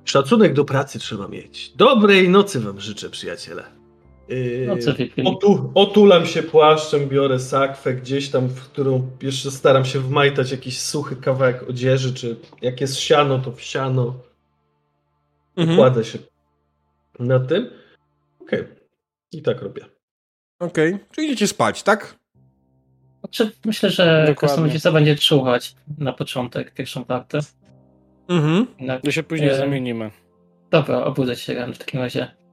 szacunek do pracy trzeba mieć. Dobrej nocy wam życzę, przyjaciele. Yy, No co otu, otulam się płaszczem, biorę sakwę gdzieś tam, w którą jeszcze staram się wmajtać jakiś suchy kawałek odzieży, czy jak jest siano, to w siano. Mhm. Kładę się na tym. Okej. I tak robię. Okej, czyli idziecie spać, tak? Znaczy, myślę, że kosmodzica będzie czuwać na początek pierwszą partę. Mhm. Na... My się później E, zamienimy. Dobra, obudzę się rano w takim razie.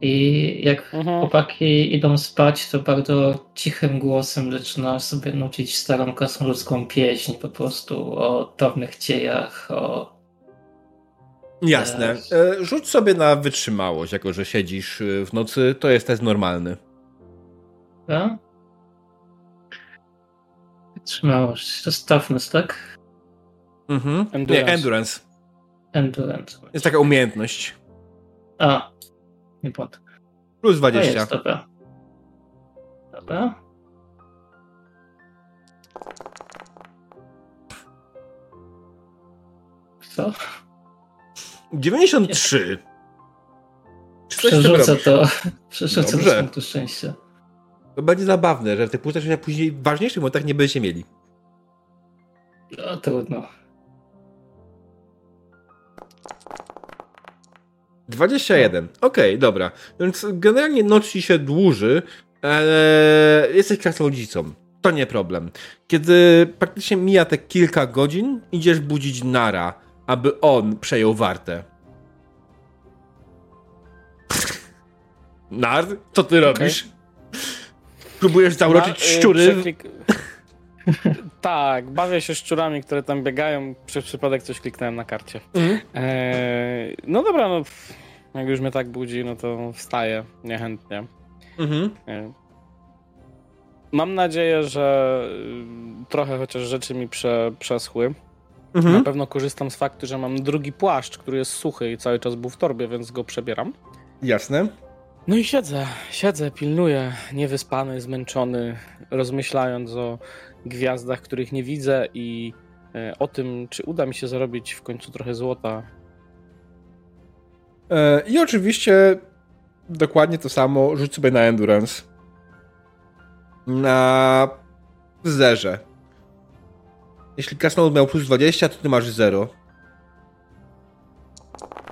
I jak Mhm. chłopaki idą spać, to bardzo cichym głosem zaczyna sobie nucić starą krasnoludzką pieśń po prostu o dawnych dziejach, o... Jasne. Eee. E, Rzuć sobie na wytrzymałość, jako że siedzisz y, w nocy, to jest test normalny. Ja? Wytrzymałość. To jest toughness, tak? Mhm. Endurance. Nie, endurance. Endurance. Jest taka umiejętność. A, nie błąd. Plus To 20. jest, dobra. Dobra. Co? 93. Czy coś Przerzucę to. Przerzucę Dobrze. do punktu szczęścia. To będzie zabawne, że w tych punktach szczęścia później w ważniejszych momentach nie będziecie mieli. No, trudno. 21. Okej, dobra. Więc generalnie noc ci się dłuży, ale jesteś krasnoludzicą. To nie problem. Kiedy praktycznie mija te kilka godzin, idziesz budzić Nara, aby on przejął wartę. Nar, co ty robisz? Próbujesz zauroczyć y, szczury? przeklik- tak, bawię się szczurami, które tam biegają. Przez przypadek coś kliknąłem na karcie. Mhm. Eee, no dobra, no jak już mnie tak budzi, no to wstaję niechętnie. Mhm. Eee, Mam nadzieję, że y, trochę chociaż rzeczy mi prze, przeschły. Na Mhm. pewno korzystam z faktu, że mam drugi płaszcz, który jest suchy i cały czas był w torbie, więc go przebieram. Jasne. No i siedzę, siedzę, pilnuję, niewyspany, zmęczony, rozmyślając o gwiazdach, których nie widzę i e, o tym, czy uda mi się zarobić w końcu trochę złota. E, I oczywiście dokładnie to samo rzuć sobie na endurance. Na zerze. Jeśli Krasnolud miał plus 20, to ty masz 0.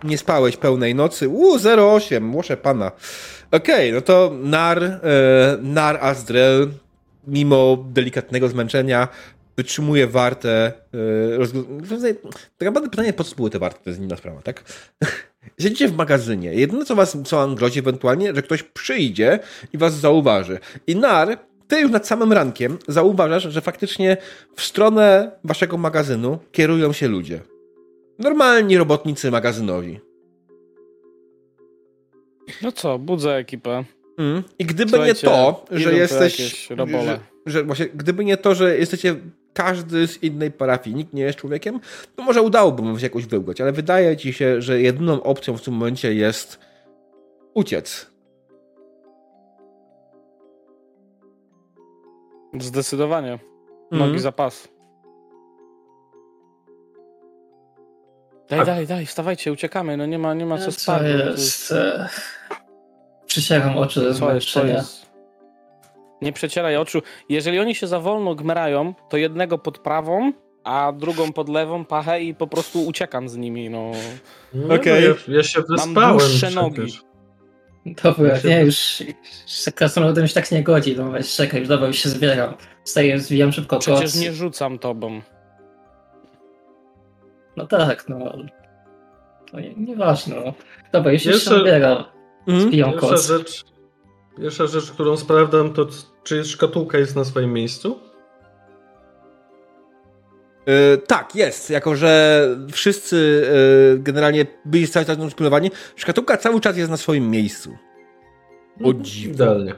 Nie spałeś pełnej nocy. Uuu, 0,8, młosze pana. Okej, no to Nar, e, Nar Azdrel, mimo delikatnego zmęczenia, wytrzymuje wartę. Rozgl- tak naprawdę pytanie, po co były te warte, to jest inna sprawa, tak? Siedzicie w magazynie. Jedyne, co, was, co wam grozi ewentualnie, że ktoś przyjdzie i was zauważy. I Nar, ty już nad samym rankiem zauważasz, że faktycznie w stronę waszego magazynu kierują się ludzie. Normalni robotnicy magazynowi. No co, budzę ekipę. Mm. I gdyby Słuchajcie, nie to, że jesteś. Że, że właśnie, gdyby nie to, że jesteście każdy z innej parafii, nikt nie jest człowiekiem, to może udałoby wam się jakoś wyłgać, ale wydaje ci się, że jedyną opcją w tym momencie jest uciec. Zdecydowanie. Mhm. Nogi za pas. Daj, A- daj, daj, wstawajcie, uciekamy, no nie ma, nie ma co Co spać. to jest? Przysięgam oczy zmęczenia. jest? Nie przecieraj oczu. Jeżeli oni się za wolno gmerają, to jednego pod prawą, a drugą pod lewą pachę i po prostu uciekam z nimi, no. No, Okej. no, ja, ja się wyspałem dłuższe przecież. nogi. Dobra, nie, już z krasnoludem już tak nie godzi, no weź czekaj, już dobra, już się zbieram. Staję, zwijam szybko Przecież koc. nie rzucam tobą. No tak, no. No nie, nieważne, no. Dobra, już się Jeszcze- zbieram. Zwijam Pierwsza rzecz, pierwsza rzecz, którą sprawdzam, to czy szkatułka jest na swoim miejscu? E, tak, jest. Jako, że wszyscy e, generalnie byli cały czas pilnowani, szkatułka cały czas jest na swoim miejscu. O dziwo. Idealnie.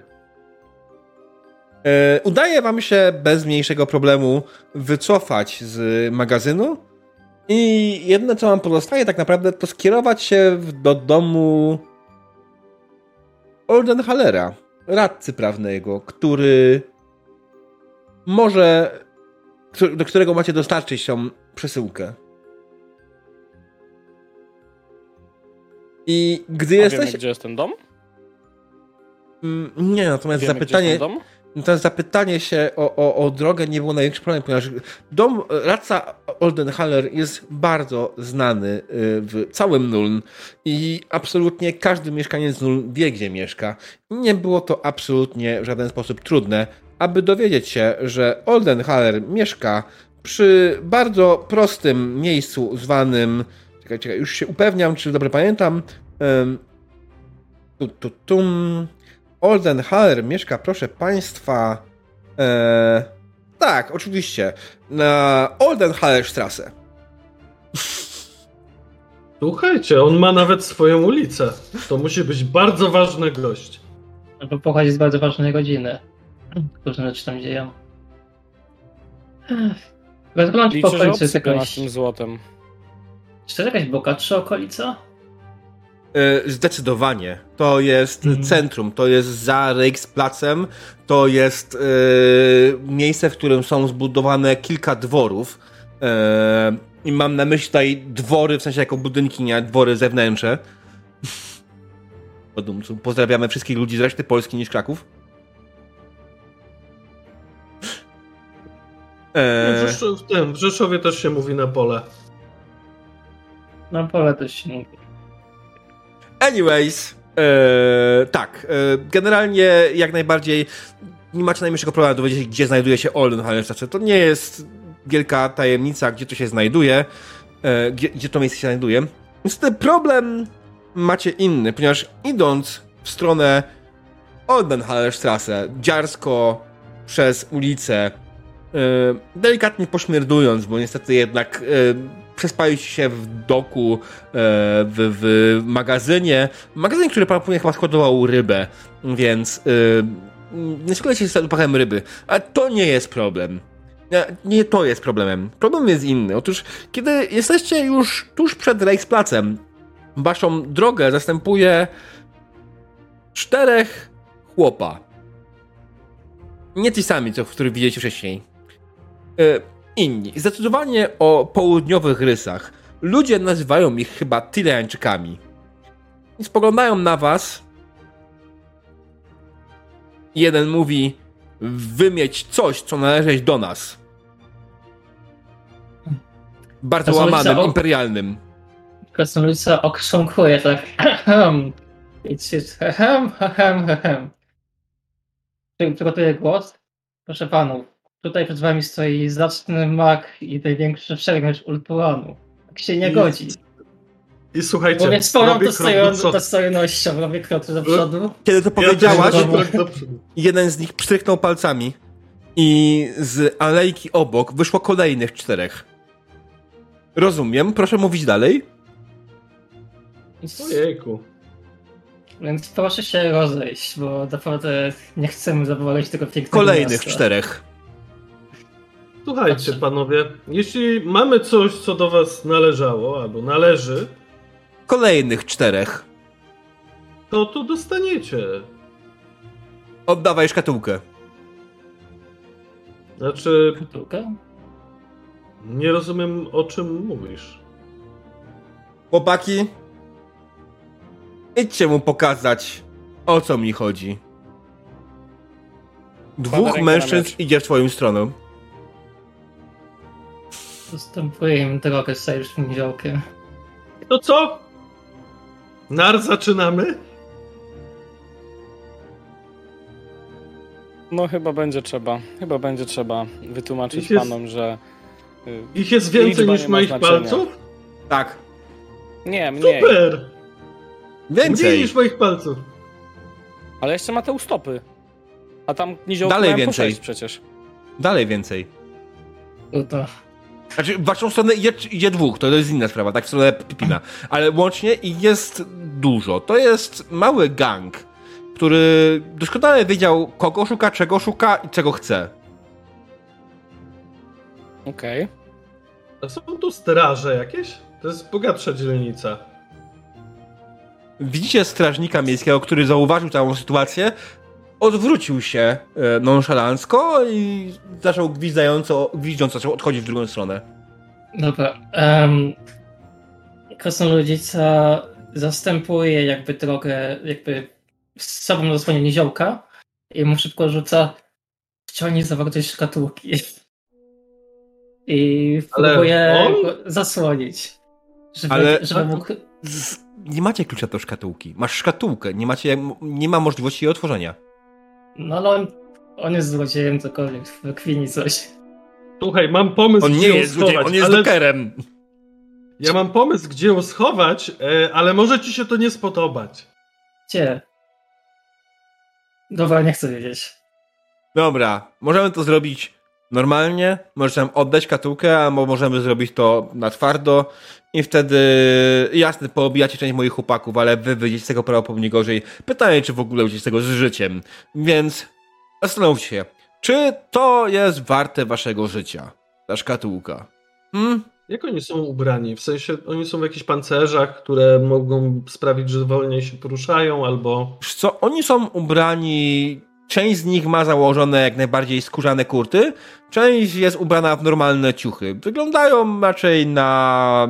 E, udaje wam się bez mniejszego problemu wycofać z magazynu i jedyne, co wam pozostaje tak naprawdę, to skierować się w- do domu Oldenhalera, radcy prawnego, który może, do którego macie dostarczyć tą przesyłkę. I gdy A jesteś... wiemy, gdzie jest ten dom? Mm, Nie, natomiast Wiemy, zapytanie... Dom? To zapytanie się o, o, o drogę nie było największym problemem, ponieważ dom radca Oldenhaller jest bardzo znany y, w całym Nuln i absolutnie każdy mieszkaniec Nuln wie, gdzie mieszka. Nie było to absolutnie w żaden sposób trudne, aby dowiedzieć się, że Oldenhaller mieszka przy bardzo prostym miejscu zwanym. Czekaj, czekaj, już się upewniam, czy dobrze pamiętam. Ym, tu, tu, tum. Oldenhaller mieszka, proszę Państwa. E, tak, oczywiście. Na Oldenhallerstrasse. Słuchajcie, on ma nawet swoją ulicę. To musi być bardzo ważny gość. Bo pochodzi z bardzo ważnej rodziny. Różne rzeczy tam dzieją. Rozglądź po Liczę, że okolicy jest obsypią nas jakaś... tym złotem. Czy to jest jakaś bogatsza okolica? E, zdecydowanie. To jest Mhm. centrum, to jest za Reichsplacem, to jest e, miejsce, w którym są zbudowane kilka dworów. E, I mam na myśli tutaj dwory, w sensie jako budynki, nie dwory zewnętrzne. Pozdrawiamy wszystkich ludzi z reszty Polski niż Kraków. No, E, w, Rzeszow, w, tym, w Rzeszowie też się mówi na pole. Na pole też się mówi. Anyways, e, tak, e, generalnie jak najbardziej nie macie najmniejszego problemu dowiedzieć się, gdzie znajduje się Oldenhallerstrasse. To nie jest wielka tajemnica, gdzie to się znajduje, e, gdzie, gdzie to miejsce się znajduje. Niestety problem macie inny, ponieważ idąc w stronę Oldenhallerstrasse, dziarsko przez ulicę, delikatnie pośmierdując, bo niestety jednak przespaliście się w doku, e, w, w magazynie. Magazyn, który prawdopodobnie chyba składował rybę, więc e, nie składajcie się z zapachem ryby. Ale to nie jest problem. Nie, to jest problemem. Problem jest inny. Otóż, kiedy jesteście już tuż przed Reichsplacem, waszą drogę zastępuje czterech chłopa. Nie ci sami, co, których widzieliście wcześniej. E, inni. Zdecydowanie o południowych rysach. Ludzie nazywają ich chyba Tyleańczykami. I spoglądają na was. Jeden mówi wymieć coś, co należeć do nas. Bardzo łamanym, lice- imperialnym. Krasnoludzica okrząkuje tak. Przygotuję głos? Proszę panów, tutaj przed wami stoi zacny mag i największy wszelmierz Ultuanu. Tak się nie I- godzi. I słuchajcie, Mówię swoją robię krok do dostojno- przodu. dostojnością, robię krok do przodu. Kiedy to Ja powiedziałaś, przodu. jeden z nich pstryknął palcami i z alejki obok wyszło kolejnych czterech. Rozumiem, proszę mówić dalej. Ojejku. Więc proszę się rozejść, bo naprawdę nie chcemy zawołać tego pięknego Kolejnych miasta. czterech. Słuchajcie, Dobrze. panowie, jeśli mamy coś, co do was należało, albo należy, Kolejnych czterech. to to dostaniecie. Oddawaj szkatułkę. Znaczy, Sztukę? nie rozumiem, o czym mówisz. Chłopaki, idźcie mu pokazać, o co mi chodzi. Dwóch mężczyzn idzie w twoją stronę. Zastępuję im drogę sejszym ziołkiem. To co? Nar zaczynamy? No chyba będzie trzeba. Chyba będzie trzeba wytłumaczyć jest, panom, że. Y, ich jest więcej niż moich palców? Tak. Nie, mniej. Super! Więcej niż moich palców. Ale jeszcze ma te ustopy. A tam niziołki Dalej mają więcej. przecież. Dalej więcej. No to. Znaczy, w waszą stronę idzie, idzie dwóch, to jest inna sprawa, tak w stronę Pipina. Ale łącznie ich jest dużo. To jest mały gang, który doskonale wiedział, kogo szuka, czego szuka i czego chce. Okej. A są tu straże jakieś? To jest bogatsza dzielnica. Widzicie strażnika miejskiego, który zauważył całą sytuację, odwrócił się e, nonszalancko i zaczął gwizdająco, gwizdząc, zaczął odchodzić w drugą stronę. Dobra. Um, Krasnoludzica zastępuje jakby drogę, jakby z sobą zasłania niziołka i mu szybko rzuca ściągnij zawartość szkatułki. I Ale próbuje on? zasłonić. Żeby, Ale- żeby mógł... Nie macie klucza do szkatułki. Masz szkatułkę, nie macie, nie ma możliwości jej otworzenia. No ale on, on jest złodziejem, cokolwiek, wykwini coś. Słuchaj, mam pomysł, On gdzie nie ją jest schować, złodziejem, on jest ale... dokerem. Ja mam pomysł, gdzie ją schować, e, ale może ci się to nie spodobać. Gdzie? Dobra, nie chcę wiedzieć. Dobra, możemy to zrobić normalnie, możesz nam oddać katułkę, albo możemy zrobić to na twardo i wtedy, jasne, poobijacie część moich chłopaków, ale wy wyjdziecie z tego prawdopodobnie gorzej. Pytanie, czy w ogóle wyjdziecie z tego z życiem. Więc zastanówcie się, czy to jest warte waszego życia, ta szkatułka? Hmm? Jak oni są ubrani? W sensie, oni są w jakichś pancerzach, które mogą sprawić, że wolniej się poruszają, albo... Wiesz co, oni są ubrani. Część z nich ma założone jak najbardziej skórzane kurty, część jest ubrana w normalne ciuchy. Wyglądają raczej na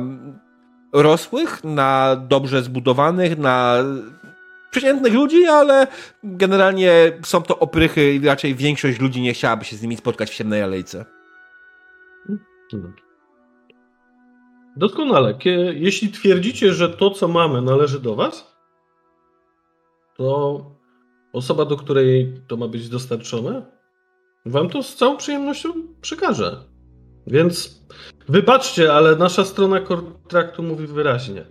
rosłych, na dobrze zbudowanych, na przeciętnych ludzi, ale generalnie są to oprychy i raczej większość ludzi nie chciałaby się z nimi spotkać w ciemnej alejce. Doskonale. Jeśli twierdzicie, że to, co mamy, należy do was, to osoba, do której to ma być dostarczone, wam to z całą przyjemnością przekaże. Więc wybaczcie, ale nasza strona kontraktu mówi wyraźnie.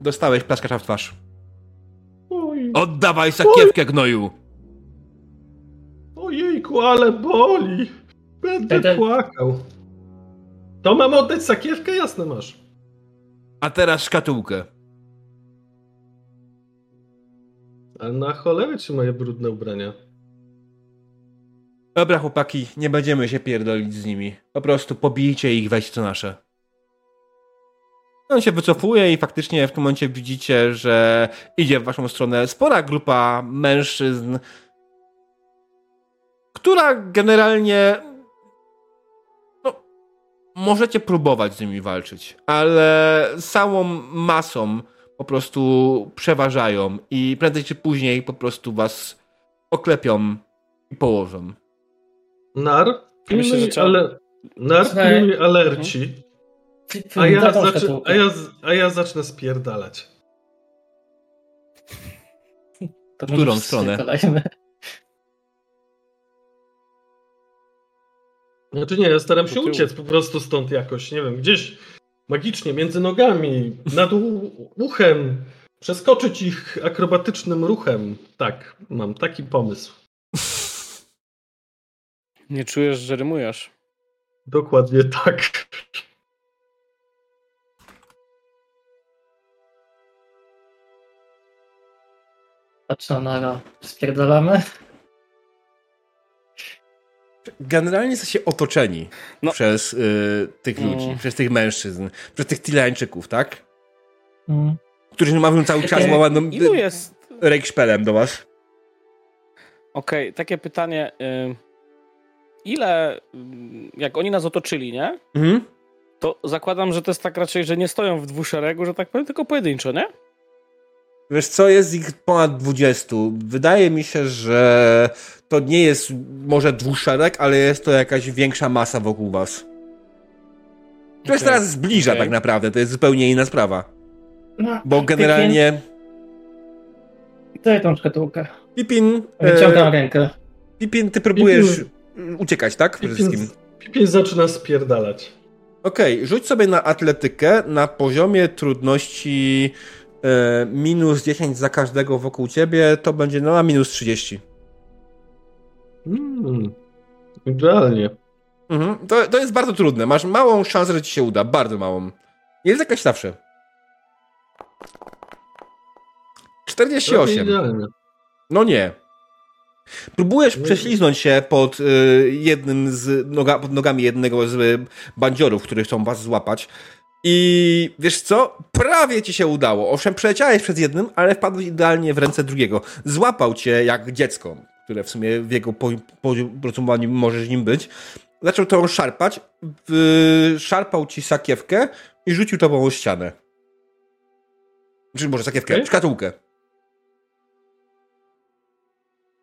Dostałeś plaskacza w twarz. Oj, Oddawaj sakiewkę, gnoju! ojejku, ale boli. Będę Będę- płakał. To mam oddać sakiewkę? Jasne masz. A teraz szkatułkę. Ale na cholerę ci moje brudne ubrania. Dobra, chłopaki, nie będziemy się pierdolić z nimi. Po prostu pobijcie ich, weź co nasze. On się wycofuje i faktycznie w tym momencie widzicie, że idzie w waszą stronę spora grupa mężczyzn, która generalnie no, możecie próbować z nimi walczyć, ale całą masą po prostu przeważają i prędzej czy później po prostu was oklepią i położą. Nar, Myślę, że trzeba- ale... Nar, pilnuj alerci. A ja, szkatułkę. a, ja, z- a ja zacznę spierdalać. To którą stronę? Znaczy nie, ja staram się uciec po prostu stąd jakoś, nie wiem, gdzieś magicznie, między nogami, nad uchem, przeskoczyć ich akrobatycznym ruchem. Tak, mam taki pomysł. Nie czujesz, że rymujesz. Dokładnie tak. Patrzę na Nara. Generalnie jesteście otoczeni No. przez y, tych Mm. ludzi, przez tych mężczyzn, przez tych Tilańczyków, tak? Mm. Którzy mawią cały czas łałaną Ilu jest? rejkszpelem do was. Okej, takie pytanie. y, Ile, y, jak oni nas otoczyli, nie? Mhm. To zakładam, że to jest tak raczej, że nie stoją w dwuszeregu, że tak powiem, tylko pojedynczo, nie? Wiesz co, jest ich ponad 20. Wydaje mi się, że to nie jest może dwuszereg, ale jest to jakaś większa masa wokół was. To jest Okej, teraz zbliża okej. tak naprawdę, to jest zupełnie inna sprawa. No, Bo generalnie Daj tą szkatułkę. Pipin Wyciągam e, rękę. Pipin, ty próbujesz uciekać, tak? Przede wszystkim. Pipin zaczyna spierdalać. Okej, okay, rzuć sobie na atletykę na poziomie trudności minus 10 za każdego wokół ciebie, to będzie no, na minus 30. Mm, idealnie. Mhm, to, to jest bardzo trudne. Masz małą szansę, że ci się uda. Bardzo małą. Jest jakaś zawsze. 48. No nie. Próbujesz prześliznąć się pod y, jednym z noga, pod nogami jednego z bandziorów, którzy chcą was złapać. I wiesz co? Prawie ci się udało. Owszem, przeleciałeś przez jednym, ale wpadłeś idealnie w ręce drugiego. Złapał cię jak dziecko, które w sumie w jego porozumowaniu możesz nim być. Zaczął to szarpać, szarpał ci sakiewkę i rzucił tobą o ścianę. Czy może sakiewkę, okay. szkatułkę.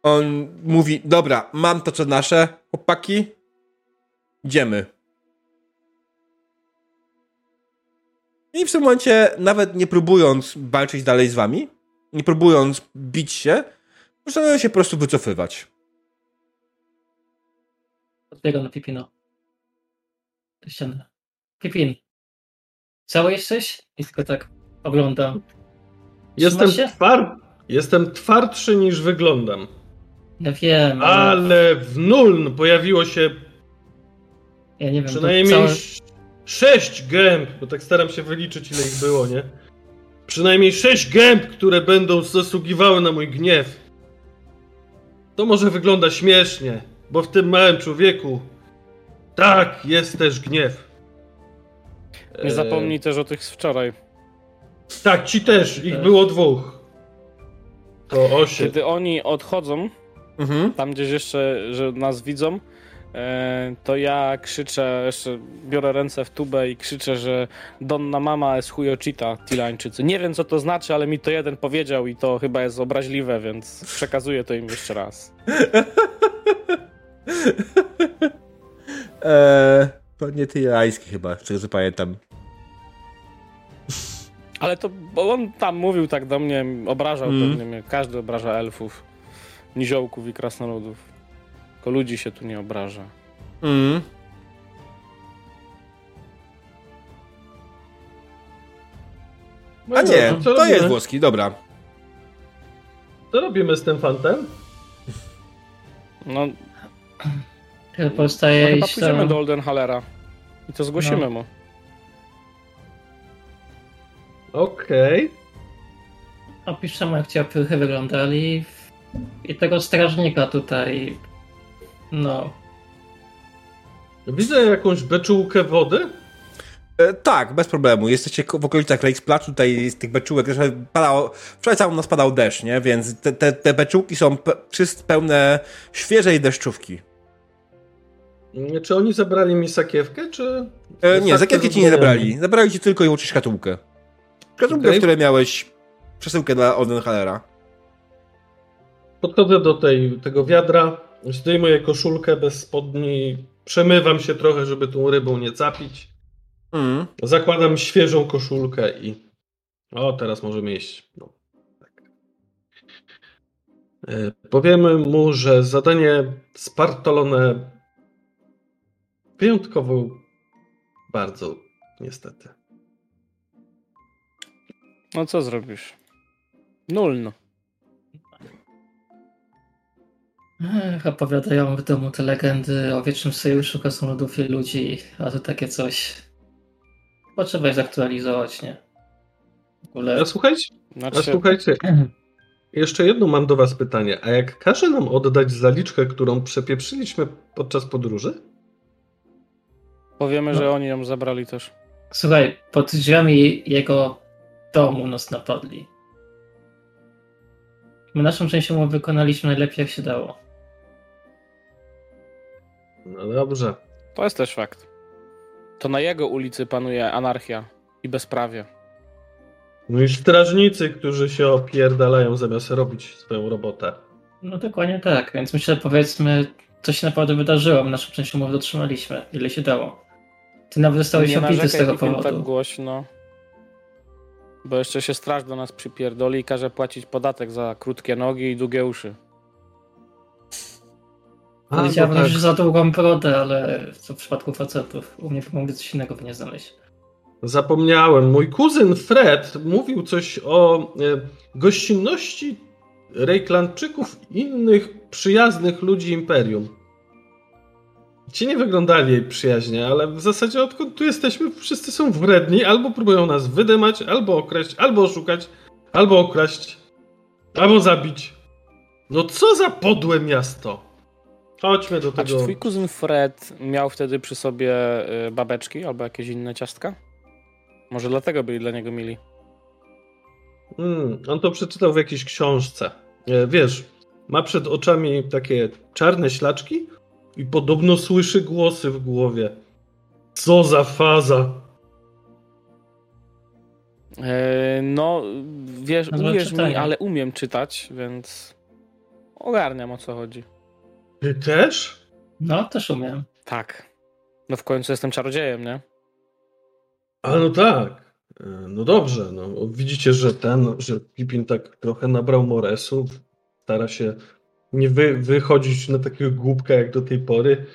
On mówi, dobra, mam to co nasze, chłopaki, idziemy. I w tym momencie, nawet nie próbując walczyć dalej z wami, nie próbując bić się, postanowią się po prostu wycofywać. Odbiegam na Pipino. Do ściany. Pipin, cały jesteś? I tylko tak oglądam. Jestem, tward... Jestem twardszy niż wyglądam. Ja wiem. Ale w Nuln pojawiło się ja nie wiem, przynajmniej całe... sześć gęb, bo tak staram się wyliczyć ile ich było, nie? Przynajmniej sześć gęb, które będą zasługiwały na mój gniew. To może wygląda śmiesznie, bo w tym małym człowieku tak, jest też gniew. Nie zapomnij e... też o tych z wczoraj. Tak, ci też, ich było dwóch. To osiem. Kiedy oni odchodzą, mhm. tam gdzieś jeszcze, że nas widzą, to ja krzyczę, jeszcze biorę ręce w tubę i krzyczę, że Donna Mama jest chujochita, Tilańczycy. Nie wiem, co to znaczy, ale mi to jeden powiedział i to chyba jest obraźliwe, więc przekazuję to im jeszcze raz. eee, to nie tylański chyba, z czego pamiętam. Ale to, bo on tam mówił tak do mnie, obrażał mm. pewnie mnie. Każdy obraża elfów, niziołków i krasnoludów. Tylko ludzi się tu nie obraża. Mm. A nie, to, to jest włoski, dobra. Co robimy z tym fantem? No... Pozostaje no, chyba pójdziemy do Oldenhalera i to zgłosimy no. mu. Okej. Okay. Opiszemy, jak ci opychy wyglądali. I tego strażnika tutaj. No. Widzę jakąś beczułkę wody? E, tak, bez problemu. Jesteście w okolicach Lake Splash, tutaj z tych beczułek, padało, wczoraj cały nas padał deszcz, nie? Więc te, te, te beczułki są pe pełne świeżej deszczówki. Czy oni zabrali mi sakiewkę, czy... E, nie, sakiewki ci nie zabrali. Zabrali ci tylko i wyłącznie szkatułkę. Szkatułkę, okay. w której miałeś przesyłkę dla Oldenhalera. Podchodzę do tej, tego wiadra, zdejmuję koszulkę bez spodni, przemywam się trochę, żeby tą rybą nie capić. Mm. Zakładam świeżą koszulkę i o, teraz możemy iść. No, tak. E, powiemy mu, że zadanie spartolone wyjątkowo bardzo, niestety. No co zrobisz? Nulno. Ech, opowiadają w domu te legendy o wiecznym sojuszu krasnoludów i ludzi, a to takie coś. Chyba trzeba je zaktualizować, nie? W ogóle... A słuchajcie, znaczy... a słuchajcie, jeszcze jedno mam do was pytanie. A jak każe nam oddać zaliczkę, którą przepieprzyliśmy podczas podróży? Powiemy, no. że oni ją zabrali też. Słuchaj, pod drzwiami jego domu nas napadli. My naszą część umowy wykonaliśmy najlepiej jak się dało. No dobrze. To jest też fakt. To na jego ulicy panuje anarchia i bezprawie. No i strażnicy, którzy się opierdalają zamiast robić swoją robotę. No dokładnie tak, więc myślę, powiedzmy, co się naprawdę wydarzyło. My naszą część umowy dotrzymaliśmy, ile się dało. Ty nawet zostałeś obity z tego powodu. tak głośno. Bo jeszcze się straż do nas przypierdoli i każe płacić podatek za krótkie nogi i długie uszy. Powiedziałbym, tak. że za długą brodę, ale co w przypadku facetów, u mnie mogę coś innego nie znaleźć. Zapomniałem. Mój kuzyn Fred mówił coś o e, gościnności Rejklandczyków i innych przyjaznych ludzi Imperium. Ci nie wyglądali jej przyjaźnie, ale w zasadzie odkąd tu jesteśmy, wszyscy są wredni, albo próbują nas wydymać, albo okraść, albo oszukać, albo okraść, albo zabić. No co za podłe miasto! Chodźmy do tego. A czy twój kuzyn Fred miał wtedy przy sobie y, babeczki albo jakieś inne ciastka? Może dlatego byli dla niego mili. Hmm, on to przeczytał w jakiejś książce. Wiesz, ma przed oczami takie czarne ślaczki i podobno słyszy głosy w głowie. Co za faza! E, no, wiesz, uwierz mi, ale umiem czytać, więc ogarniam o co chodzi. Ty też? No, też umiem. Tak. No w końcu jestem czarodziejem, nie? A no tak. E, no dobrze, no widzicie, że ten, że Pipin tak trochę nabrał moresu, stara się nie wy, wychodzić na takiego głupka jak do tej pory.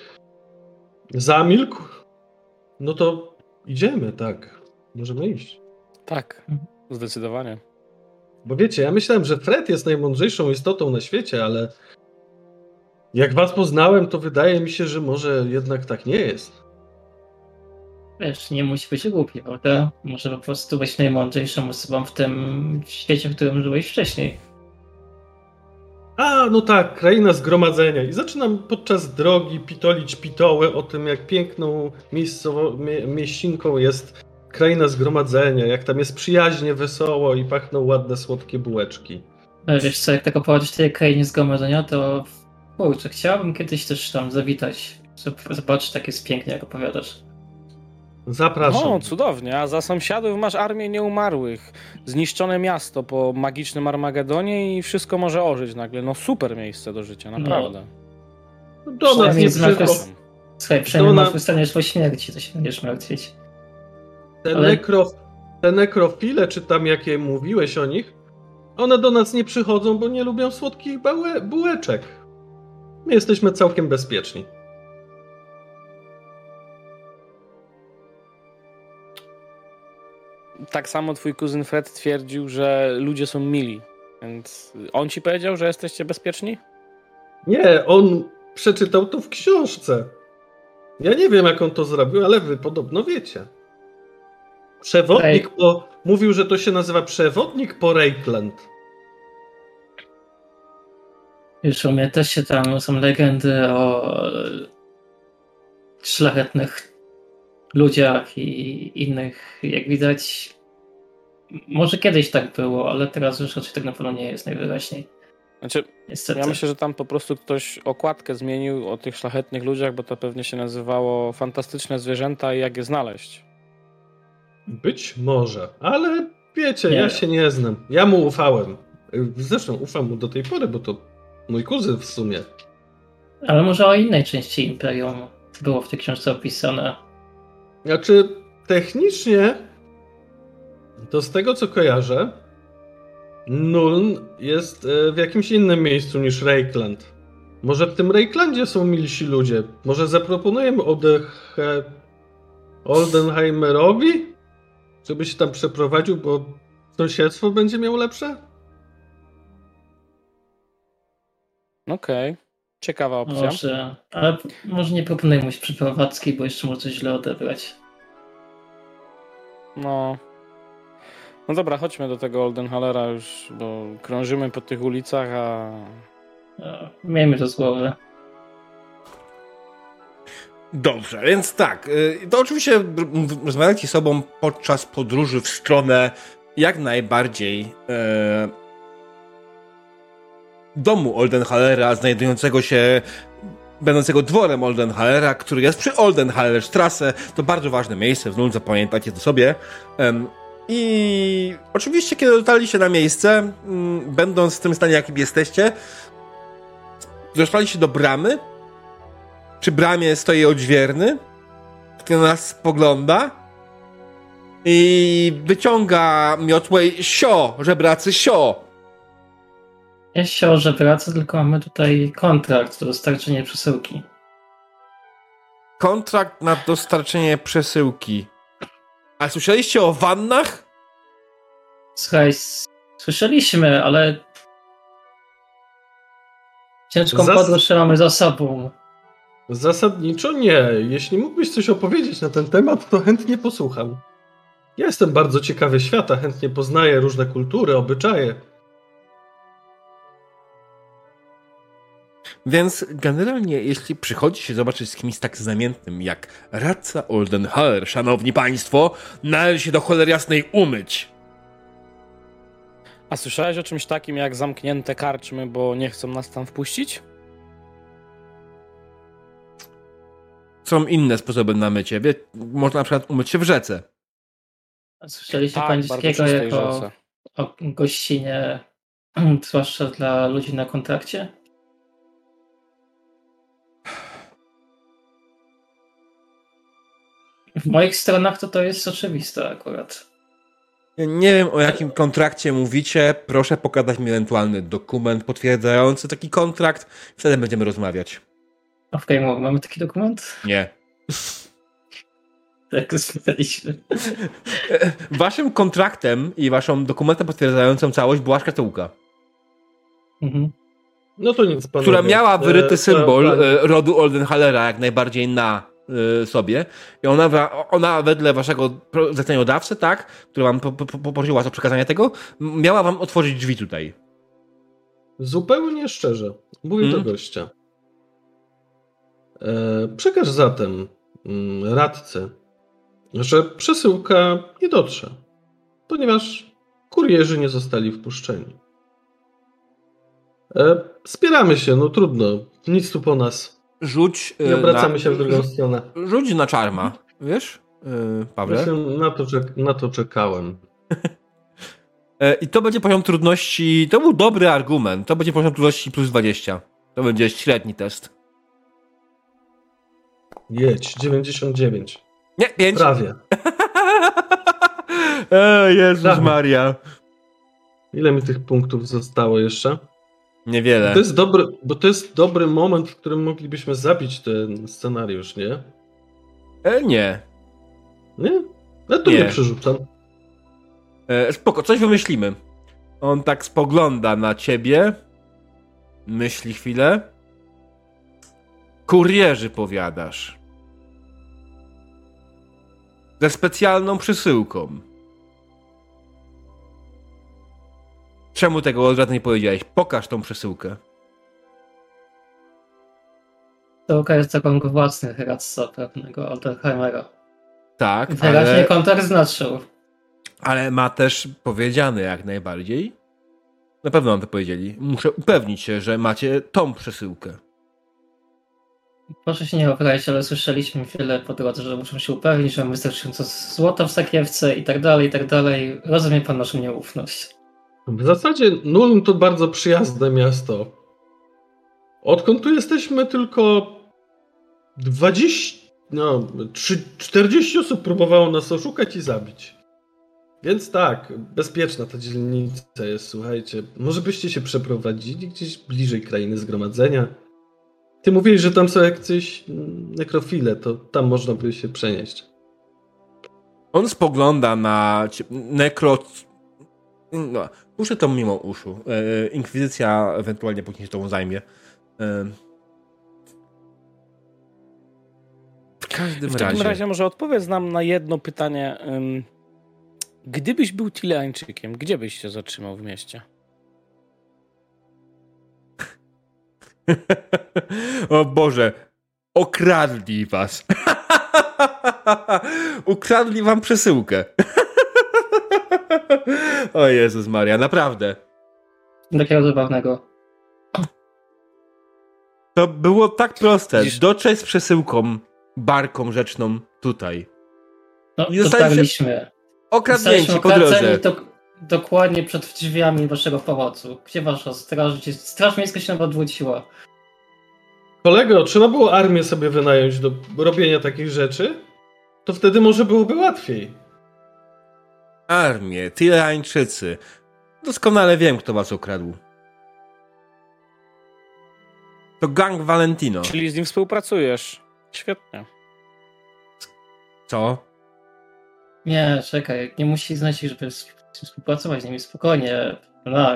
Zamilkł? No to idziemy, tak. Możemy iść. Tak, zdecydowanie. Bo wiecie, ja myślałem, że Fred jest najmądrzejszą istotą na świecie, ale jak was poznałem, to wydaje mi się, że może jednak tak nie jest. Wiesz, nie musi być głupi, prawda? Może po prostu być najmądrzejszą osobą w tym świecie, w którym żyłeś wcześniej. A, no tak, kraina zgromadzenia. I zaczynam podczas drogi pitolić pitoły o tym, jak piękną miejscowo, mie, mieścinką jest kraina zgromadzenia, jak tam jest przyjaźnie, wesoło i pachną ładne, słodkie bułeczki. No, wiesz co, jak tak opowiadasz tej krainie zgromadzenia, to kurczę, chciałbym kiedyś też tam zawitać, żeby zobaczyć, tak jest pięknie, jak opowiadasz. Zapraszam. O, cudownie. A za sąsiadów masz armię nieumarłych. Zniszczone miasto po magicznym Armagedonie i wszystko może ożyć nagle. No super miejsce do życia, no. naprawdę. No. Do nas nie przychodzą. Słuchaj, przynajmniej masz wystaniesz po śmierci, to się będziesz martwić. Te, Ale... nekrof... te nekrofile, czy tam jakie mówiłeś o nich, one do nas nie przychodzą, bo nie lubią słodkich bałe... bułeczek. My jesteśmy całkiem bezpieczni. tak samo twój kuzyn Fred twierdził, że ludzie są mili. Więc on ci powiedział, że jesteście bezpieczni? Nie, on przeczytał to w książce. Ja nie wiem, jak on to zrobił, ale wy podobno wiecie. Przewodnik Ej. po. Mówił, że to się nazywa przewodnik po Reikland. Już u mnie też się tam są legendy o szlachetnych ludziach i innych, jak widać, może kiedyś tak było, ale teraz już raczej tak na pewno nie jest najwyraźniej. Znaczy, Niestety. ja myślę, że tam po prostu ktoś okładkę zmienił o tych szlachetnych ludziach, bo to pewnie się nazywało Fantastyczne Zwierzęta i jak je znaleźć. Być może, ale wiecie, nie. ja się nie znam. Ja mu ufałem. Zresztą ufam mu do tej pory, bo to mój kuzyn w sumie. Ale może o innej części Imperium było w tej książce opisane. Znaczy, technicznie to z tego co kojarzę, Nuln jest e, w jakimś innym miejscu niż Reikland. Może w tym Reiklandzie są milsi ludzie. Może zaproponujemy Odeche... Oldenheimerowi, żeby się tam przeprowadził, bo sąsiedztwo będzie miał lepsze? Okej. Okay. Ciekawa opcja. Może, ale może nie proponuję mu przeprowadzki, bo jeszcze może coś źle odebrać. No. No dobra, chodźmy do tego Oldenhalera już, bo krążymy po tych ulicach, a... No, miejmy to z głowy. Dobrze, więc tak. Y, to oczywiście rozmawiajcie sobą podczas podróży w stronę jak najbardziej e, domu Oldenhalera, znajdującego się będącego dworem Oldenhalera, który jest przy Oldenhallerstrasse. To bardzo ważne miejsce, w Nul zapamiętajcie to sobie. I oczywiście, kiedy dotarliście na miejsce, będąc w tym stanie, jakim jesteście, doszliście do bramy. Przy bramie stoi odźwierny, który na nas spogląda i wyciąga miotłę sio, żebracy sio Ja się że wraca, tylko mamy tutaj kontrakt do dostarczenia przesyłki. Kontrakt na dostarczenie przesyłki. A słyszeliście o wannach? Słuchaj, słyszeliśmy, ale ciężką Zas... podróż mamy za sobą. Zasadniczo nie. Jeśli mógłbyś coś opowiedzieć na ten temat, to chętnie posłucham. Ja jestem bardzo ciekawy świata, chętnie poznaję różne kultury, obyczaje. Więc generalnie, jeśli przychodzi się zobaczyć z kimś tak znamiennym jak radca Oldenhaler, szanowni państwo, należy się do cholery jasnej umyć. A słyszałeś o czymś takim jak zamknięte karczmy, bo nie chcą nas tam wpuścić? Są inne sposoby na mycie. Wie, można na przykład umyć się w rzece. Słyszeliście tak, pańskiego jako rzece. o gościnie, zwłaszcza dla ludzi na kontrakcie? W moich stronach to to jest oczywiste akurat. Nie wiem o jakim kontrakcie mówicie. Proszę pokazać mi ewentualny dokument potwierdzający taki kontrakt. Wtedy będziemy rozmawiać. W Game mamy taki dokument? Nie. tak spytaliśmy. Waszym kontraktem i waszą dokumentem potwierdzającą całość była szkatułka. Mhm. No to nic, panowie. Która miała wyryty e, symbol e, rodu Oldenhalera jak najbardziej na sobie i ona, ona wedle waszego zleceniodawcy, tak, który wam poprosił was o przekazanie tego, miała wam otworzyć drzwi tutaj. Zupełnie szczerze. Mówię hmm? do gościa. E, przekaż zatem mm, radce, że przesyłka nie dotrze, ponieważ kurierzy nie zostali wpuszczeni. E, spieramy się, no trudno, nic tu po nas rzuć. Nie obracamy na, się w drugą stronę. Rzuć na czarma, wiesz, yy, Pawle? na, to czek na to czekałem. E, I to będzie poziom trudności. To był dobry argument. To będzie poziom trudności plus 20. To będzie średni test. Jedź, 99. Nie, 5. Prawie. e, Jezus Prawie. Maria. Ile mi tych punktów zostało jeszcze? Niewiele. To jest dobry, bo to jest dobry moment, w którym moglibyśmy zabić ten scenariusz, nie? E, nie. Nie? Ja to nie, nie przerzucam. E, spoko, coś wymyślimy. On tak spogląda na ciebie. Myśli chwilę. Kurierzy powiadasz. Ze specjalną przysyłką. Czemu tego od razu nie powiedziałeś? Pokaż tą przesyłkę. To jest zakon własny Hradca pewnego Altenheimera. Tak, Wyraźnie ale... kontakt znaczył. Ale ma też powiedziane jak najbardziej. Na pewno nam to powiedzieli. Muszę upewnić się, że macie tą przesyłkę. Proszę się nie obrazić, ale słyszeliśmy wiele po drodze, że muszą się upewnić, że mamy wystarczająco złota w sakiewce i tak dalej, i tak dalej. Rozumie pan naszą nieufność. W zasadzie Nuln to bardzo przyjazne miasto. Odkąd tu jesteśmy, tylko 20, no, 40 osób próbowało nas oszukać i zabić. Więc tak, bezpieczna ta dzielnica jest, słuchajcie. Może byście się przeprowadzili gdzieś bliżej krainy zgromadzenia? Ty mówiłeś, że tam są jakieś nekrofile, to tam można by się przenieść. On spogląda na nekro... No, Puszczę to mimo uszu. E, inkwizycja ewentualnie później się tą zajmie. E, w każdym w razie. W takim razie może odpowiedz nam na jedno pytanie. Gdybyś był Tileańczykiem, gdzie byś się zatrzymał w mieście? o Boże, okradli was. Ukradli wam przesyłkę. o Jezus Maria, naprawdę. Takiego zabawnego. To było tak proste. Widzisz? Dotrzeć z przesyłką, barką rzeczną tutaj. No, I dotarliśmy. Okradnięci po drodze. Do, dokładnie przed drzwiami waszego pałacu. Gdzie wasza straż? Straż miejska się nam odwróciła. Kolego, trzeba było armię sobie wynająć do robienia takich rzeczy? To wtedy może byłoby łatwiej armię, Tyrańczycy. Doskonale wiem, kto was ukradł. To gang Valentino. Czyli z nim współpracujesz. Świetnie. Co? Nie, czekaj, nie musi znaczyć, żeby współpracować z nimi spokojnie. No,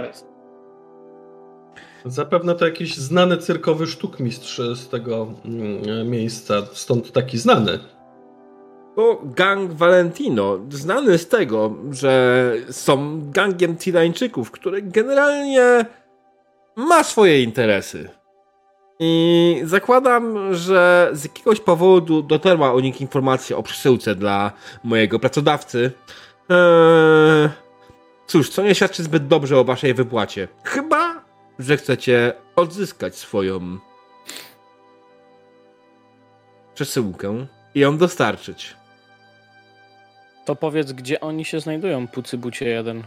Zapewne to jakiś znany cyrkowy sztukmistrz z tego mm, miejsca, stąd taki znany. To gang Valentino, znany z tego, że są gangiem Tirańczyków, który generalnie ma swoje interesy. I zakładam, że z jakiegoś powodu dotarła o nich informacja o przesyłce dla mojego pracodawcy. Eee, cóż, co nie świadczy zbyt dobrze o waszej wypłacie. Chyba, że chcecie odzyskać swoją przesyłkę i ją dostarczyć. To powiedz, gdzie oni się znajdują, Pucybucie 1.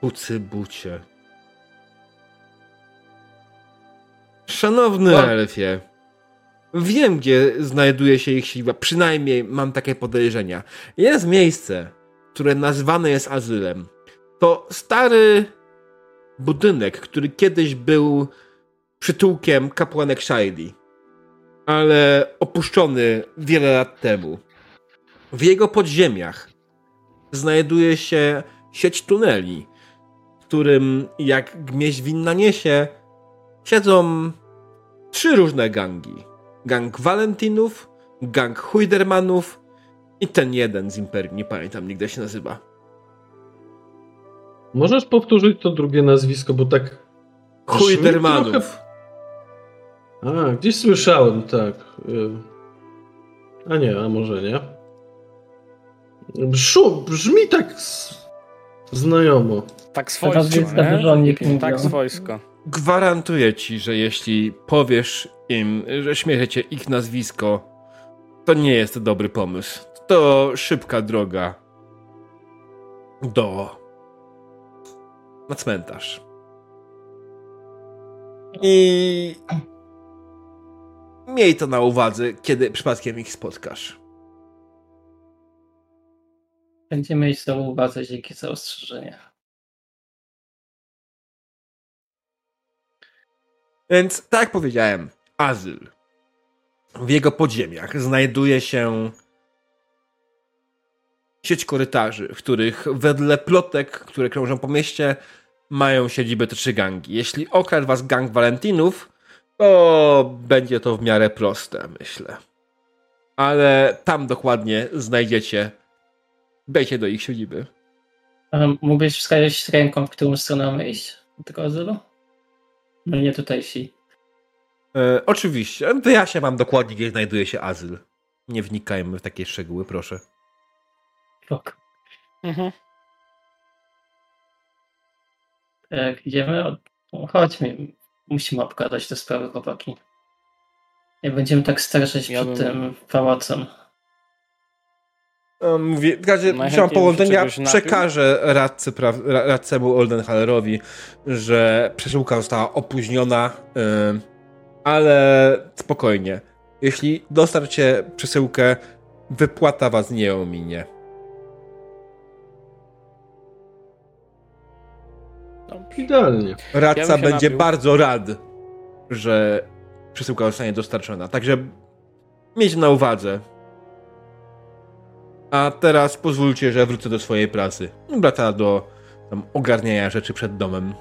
Pucybucie. Szanowny No. elfie, wiem, gdzie znajduje się ich siła, przynajmniej mam takie podejrzenia. Jest miejsce, które nazwane jest azylem. To stary budynek, który kiedyś był przytułkiem kapłanek Shiley, ale opuszczony wiele lat temu. W jego podziemiach znajduje się sieć tuneli, w którym, jak gmieź winna niesie, siedzą trzy różne gangi. Gang Valentinów, gang Huidermanów i ten jeden z Imperium, nie pamiętam nigdy się nazywa. Możesz powtórzyć to drugie nazwisko, bo tak. Huidermanów. trochę- A, gdzieś słyszałem, tak. Y, A nie, a może nie. Brzmi, brzmi tak znajomo. Tak Teraz swojsko, mówią. Tak swojsko. Gwarantuję ci, że jeśli powiesz im, że śmiejecie ich nazwisko, to nie jest to dobry pomysł. To szybka droga do na cmentarz. I miej to na uwadze, kiedy przypadkiem ich spotkasz. będziemy mieć to uwadze dzięki za ostrzeżenie. Więc, tak jak powiedziałem, azyl. W jego podziemiach znajduje się sieć korytarzy, w których wedle plotek, które krążą po mieście, mają siedzibę te trzy gangi. Jeśli okradł was gang Walentinów, to będzie to w miarę proste, myślę. Ale tam dokładnie znajdziecie wejście do ich siedziby. Mógłbyś wskazać ręką, w którą stronę mamy iść do tego azylu? No nie tutejsi. E, oczywiście, wyjaśnię wam dokładnie, gdzie znajduje się azyl. Nie wnikajmy w takie szczegóły, proszę. Spoko. Mhm. Jak idziemy, od... no, chodźmy. Musimy obgadać te sprawy, chłopaki. Nie będziemy tak straszyć Ja przed bym- tym pałacem. Um, Mówię, w razie się połączenia, przekażę radcy, pra- ra- radcemu Oldenhallerowi, że przesyłka została opóźniona, ym, ale spokojnie. Jeśli dostarcie przesyłkę, wypłata was nie ominie. Dobrze. Idealnie. Radca Ja będzie napił. bardzo rad, że przesyłka zostanie dostarczona. Także miejcie na uwadze. A teraz pozwólcie, że wrócę do swojej pracy. Wraca do tam, ogarniania rzeczy przed domem.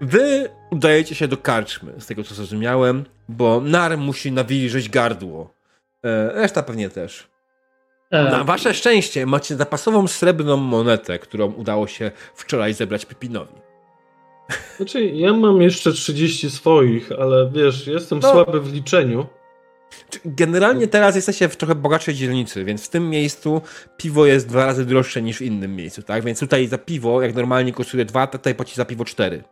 Wy udajecie się do karczmy, z tego co zrozumiałem, bo Nar musi nawilżyć gardło. E, reszta pewnie też. E, Na wasze szczęście macie zapasową srebrną monetę, którą udało się wczoraj zebrać Pipinowi. Znaczy, ja mam jeszcze 30 swoich, ale wiesz, jestem No. słaby w liczeniu. Generalnie teraz jesteście w trochę bogatszej dzielnicy, więc w tym miejscu piwo jest dwa razy droższe niż w innym miejscu, tak? Więc tutaj za piwo, jak normalnie kosztuje dwa, tutaj płaci za piwo cztery.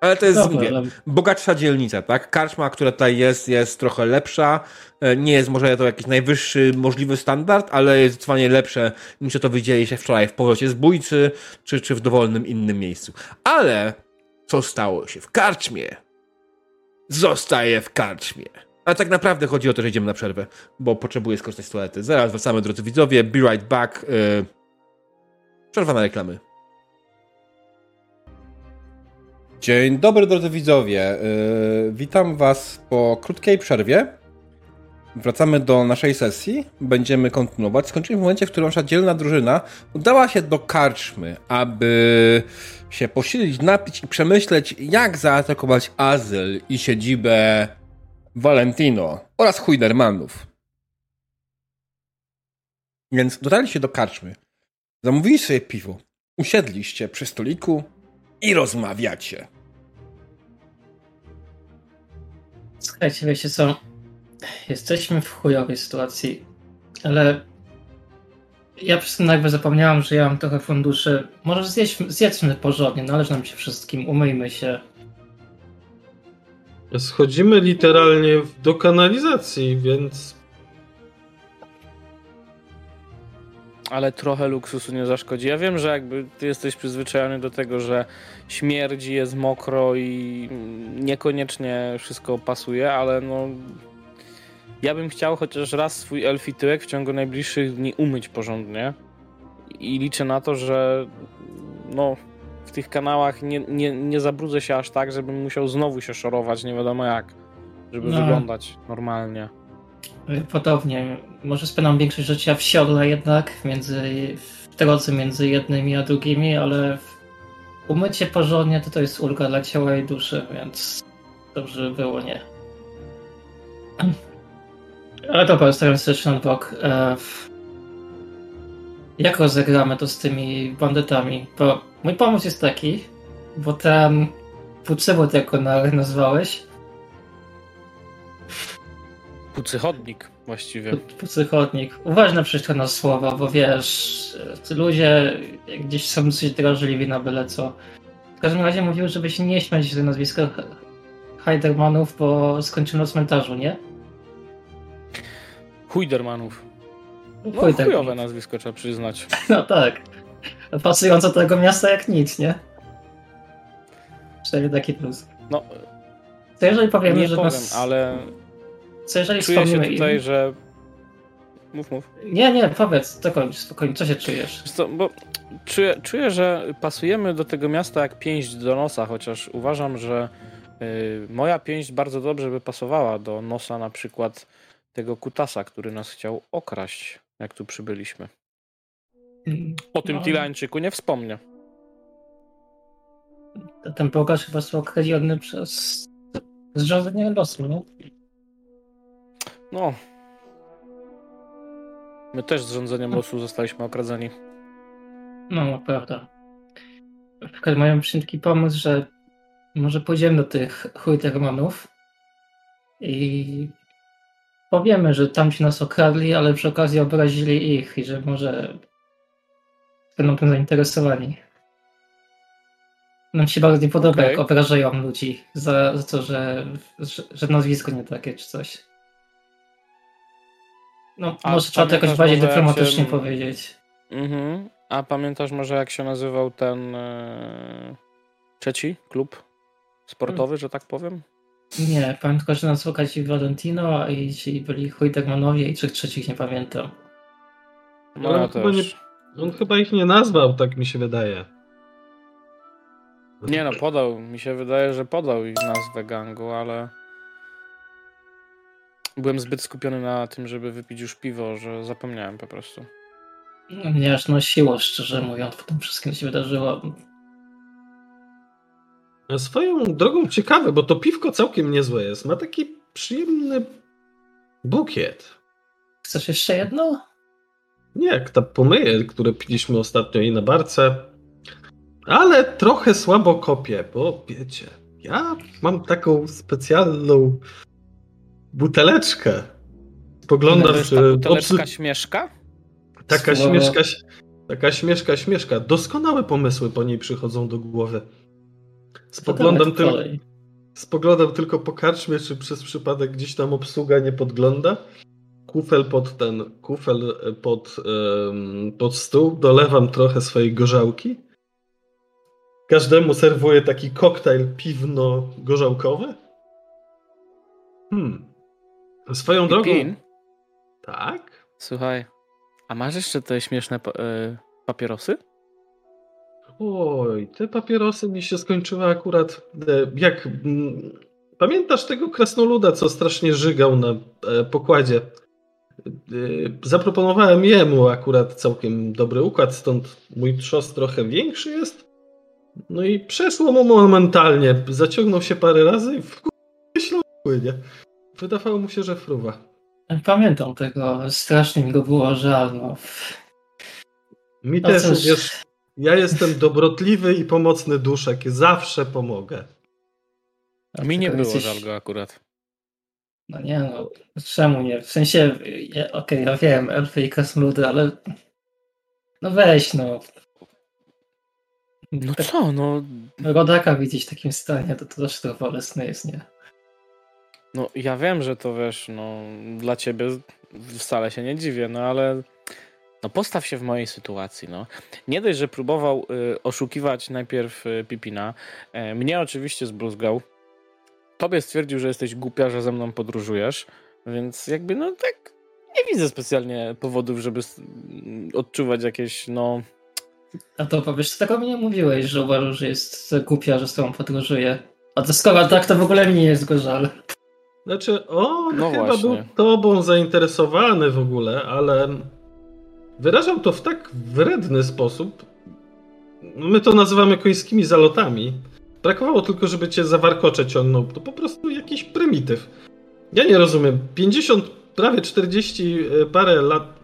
Ale to jest, dobra, mówię, bogatsza dzielnica, tak? Karczma, która tutaj jest, jest trochę lepsza. E, Nie jest może to jakiś najwyższy możliwy standard, ale jest zdecydowanie lepsze niż to widzieliście wczoraj w powrocie zbójcy, czy, czy w dowolnym innym miejscu. Ale co stało się w karczmie? Zostaje w karczmie. A tak naprawdę chodzi o to, że idziemy na przerwę, bo potrzebuję skorzystać z toalety. Zaraz wracamy, drodzy widzowie. Be right back. Yy... Przerwa na reklamy. Dzień dobry drodzy widzowie. Yy, witam was po krótkiej przerwie. Wracamy do naszej sesji. Będziemy kontynuować. Skończyliśmy w momencie, w którym nasza dzielna drużyna udała się do karczmy, aby się posilić, napić i przemyśleć, jak zaatakować Azyl i siedzibę Valentino oraz Huidermanów. Więc dotarliście do karczmy. Zamówili sobie piwo. Usiedliście przy stoliku i rozmawiacie. Słuchajcie, wiecie co? Jesteśmy w chujowej sytuacji, ale ja przez ten jakby zapomniałam, że ja mam trochę funduszy. Może zjedźmy, zjedzmy porządnie, należy nam się wszystkim, umyjmy się. Schodzimy literalnie do kanalizacji, więc ale trochę luksusu nie zaszkodzi. Ja wiem, że jakby ty jesteś przyzwyczajony do tego, że śmierdzi, jest mokro i niekoniecznie wszystko pasuje, ale no ja bym chciał chociaż raz swój elfi tyłek w ciągu najbliższych dni umyć porządnie i liczę na to, że no w tych kanałach nie, nie, nie zabrudzę się aż tak, żebym musiał znowu się szorować nie wiadomo jak, żeby no. wyglądać normalnie. Podobnie. Może spędzam większość życia w siodle jednak, między, w drodze między jednymi a drugimi, ale umycie porządnie to to jest ulga dla ciała i duszy, więc dobrze było nie. Ale dobra, stawiam się na bok. E, jak rozegramy to z tymi bandytami? Bo mój pomysł jest taki, bo ten Pucybot, jak go nazwałeś, Pucychodnik właściwie. Pucychodnik. Uważaj na na słowa, bo wiesz, ludzie gdzieś są dosyć drażliwi na byle co. W każdym razie mówił, żeby się nie śmiać z nazwiska Heidermanów, bo skończymy na cmentarzu, nie? Huidermanów. No, Huiderman. chujowe nazwisko trzeba przyznać. No tak. Pasujące do tego miasta jak nic, nie? Cztery taki plus. No. To jeżeli powiemy, nie że powiem, nas... ale co jeżeli Czuję się tutaj, im... że... Mów, mów. Nie, nie, powiedz, dokończ, spokojnie, co się czujesz? Co, bo czuję, czuję, że pasujemy do tego miasta jak pięść do nosa, chociaż uważam, że y, moja pięść bardzo dobrze by pasowała do nosa na przykład tego kutasa, który nas chciał okraść, jak tu przybyliśmy. O tym no. Tilańczyku nie wspomnę. Ten bogacz chyba został okradziony przez zrządzenie losu, nie? No. My też z rządzeniem losu zostaliśmy okradzeni. No, prawda. W każdym razie mam taki pomysł, że może pójdziemy do tych Huitermanów i powiemy, że tam się nas okradli, ale przy okazji obrazili ich i że może będą tym zainteresowani. Nam się bardzo nie podoba, okay. jak obrażają ludzi za, za to, że, że, że nazwisko nie takie czy coś. No, A może trzeba to jakoś bardziej dyplomatycznie się... powiedzieć. Mhm. A pamiętasz może jak się nazywał ten e... trzeci klub sportowy, hmm. że tak powiem? Nie, pamiętam tylko, że nazywał się Valentino a i ci byli Huitegmanowie i trzech trzecich nie pamiętam. No, on, chyba nie, on chyba ich nie nazwał, tak mi się wydaje. Nie no, podał, mi się wydaje, że podał ich nazwę gangu, ale byłem zbyt skupiony na tym, żeby wypić już piwo, że zapomniałem po prostu. No, mnie aż nosiło, szczerze mówiąc, po tym wszystkim się wydarzyło. Swoją drogą ciekawe, bo to piwko całkiem niezłe jest. Ma taki przyjemny bukiet. Chcesz jeszcze jedno? Nie, jak ta pomyje, które piliśmy ostatnio i na barce. Ale trochę słabo kopię, bo wiecie, ja mam taką specjalną buteleczkę. Spoglądam, czy... Buteleczka obsy... śmieszka? Taka Słowo... śmieszka, taka śmieszka, śmieszka. Doskonałe pomysły po niej przychodzą do głowy. Spoglądam, tyl... Spoglądam tylko po karczmie, czy przez przypadek gdzieś tam obsługa nie podgląda. Kufel pod ten, kufel pod, um, pod stół, dolewam trochę swojej gorzałki. Każdemu serwuję taki koktajl piwno-gorzałkowy. Hmm. Swoją I drogą. Pin? Tak. Słuchaj, a masz jeszcze te śmieszne pa y papierosy? Oj, te papierosy mi się skończyły akurat e, jak... mm, Pamiętasz tego krasnoluda, co strasznie żygał na e, pokładzie? E, Zaproponowałem jemu akurat całkiem dobry układ, stąd mój trzos trochę większy jest. No i przeszło mu momentalnie. Zaciągnął się parę razy i w płynie. Wydawało mu się, że fruwa. Pamiętam tego, strasznie mi go było żal. No. Mi No też, cóż. wiesz, ja jestem dobrotliwy i pomocny duszek. Zawsze pomogę. Mi nie było jesteś- żal go akurat. No nie no, czemu nie? W sensie, ja- okej, ja wiem, elfy i krasnoludy, ale no weź no. No co, no, Rodaka widzieć w takim stanie, to to też trochę bolesne jest, nie? No ja wiem, że to wiesz, no dla ciebie wcale się nie dziwię, no ale no postaw się w mojej sytuacji, no. Nie dość, że próbował y, oszukiwać najpierw y, Pipina, e, mnie oczywiście zbruzgał, tobie stwierdził, że jesteś głupia, że ze mną podróżujesz, więc jakby no tak nie widzę specjalnie powodów, żeby odczuwać jakieś, no... A to powiesz, tego mi nie mówiłeś, że uważasz, że jest głupia, że z tobą podróżuje. A to skoro tak, to w ogóle mi nie jest go żal. Znaczy, on No chyba właśnie. był tobą zainteresowany w ogóle, ale wyrażał to w tak wredny sposób. My to nazywamy końskimi zalotami. Brakowało tylko, żeby cię za warkocze ciągnął. To po prostu jakiś prymityw. Ja nie rozumiem. 50, prawie 40 e, parę lat.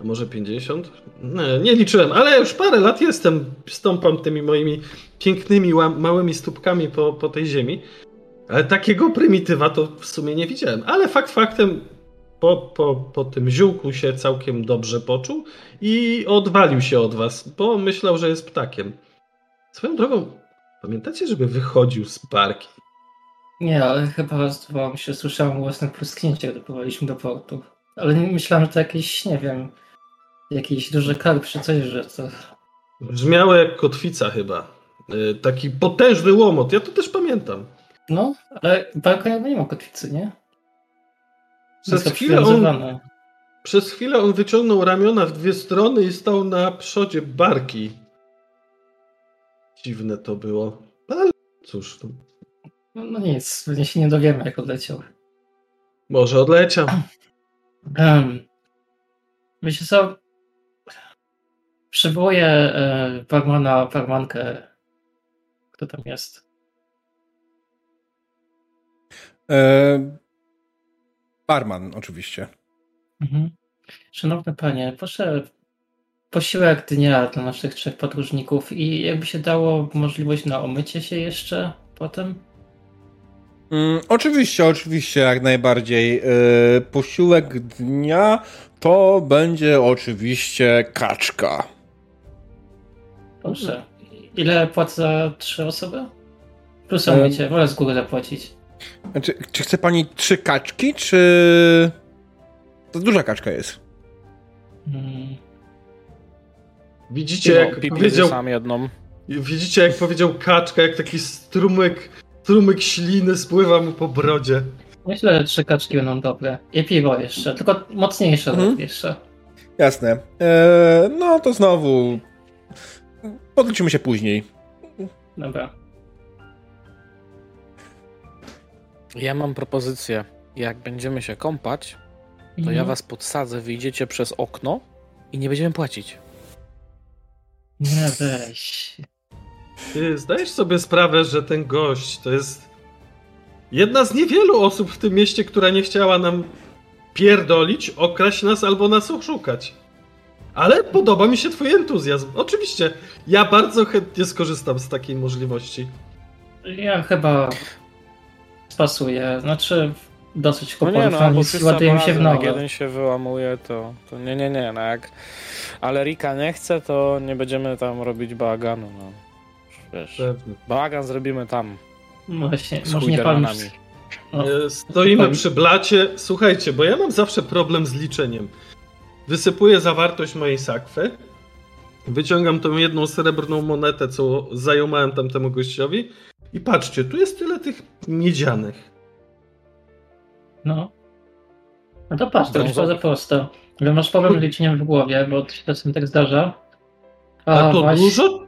A może 50? Nie, nie liczyłem, ale już parę lat jestem. Stąpam tymi moimi pięknymi, małymi stópkami po, po tej ziemi. Ale takiego prymitywa to w sumie nie widziałem. Ale fakt faktem, po, po, po tym ziółku się całkiem dobrze poczuł i odwalił się od was, bo myślał, że jest ptakiem. Swoją drogą, pamiętacie, żeby wychodził z barki? Nie, ale chyba zdawało mi się, słyszałem własne plusknięcie, gdy pływaliśmy do portu. Ale myślałem, że to jakiś, nie wiem, jakiś duży karp czy coś, że to... Brzmiało jak kotwica chyba. Y, Taki potężny łomot, ja to też pamiętam. No, ale barka jakby nie ma kotwicy, nie? Przez chwilę, on, przez chwilę on wyciągnął ramiona w dwie strony i stał na przodzie barki. Dziwne to było. Ale cóż, to No, no nic, pewnie się nie dowiemy, jak odleciał. może odleciał. Um, wiecie co? Przywołuję e, barmana, barmankę. Kto tam jest? Barman, oczywiście. Mhm. Szanowny panie, proszę posiłek dnia dla naszych trzech podróżników i jakby się dało możliwość na omycie się jeszcze potem? Mm, oczywiście, oczywiście, jak najbardziej. E, posiłek dnia to będzie oczywiście kaczka. Proszę. Ile płacę za trzy osoby? Plus omycie, wolę z góry zapłacić. Znaczy, czy chce pani trzy kaczki, czy... To duża kaczka jest. Mm. Widzicie, No, jak powiedział, sam jedną. widzicie, jak powiedział kaczka, jak taki strumyk, strumyk śliny spływa mu po brodzie. Myślę, że trzy kaczki będą dobre. I piwo jeszcze, tylko mocniejsze Mhm. jeszcze. Jasne. E, no to znowu... Podliczymy się później. Dobra. Ja mam propozycję. Jak będziemy się kąpać, to ja Mhm. was podsadzę, wyjdziecie przez okno i nie będziemy płacić. Nie weź. Ty zdajesz sobie sprawę, że ten gość to jest jedna z niewielu osób w tym mieście, która nie chciała nam pierdolić, okraść nas albo nas oszukać. Ale podoba mi się twój entuzjazm. Oczywiście, ja bardzo chętnie skorzystam z takiej możliwości. Ja chyba spasuję. Znaczy, dosyć No kupuję nie no, bo i się w jak nowe. jeden się wyłamuje, to, to nie, nie, nie, no jak ale Rika nie chce, to nie będziemy tam robić bałaganu, no. Wiesz, Pewnie. bałagan zrobimy tam, No Właśnie, z może nie palmy. No, E, Stoimy przy blacie. Słuchajcie, bo ja mam zawsze problem z liczeniem. Wysypuję zawartość mojej sakwy. Wyciągam tą jedną srebrną monetę, co zajumałem tamtemu gościowi. I patrzcie, tu jest tyle tych miedzianych. no. No to patrz, to jest za- bardzo proste. Ale masz problem z liczeniem w głowie, bo to się czasem tak zdarza. A to właśnie- dużo?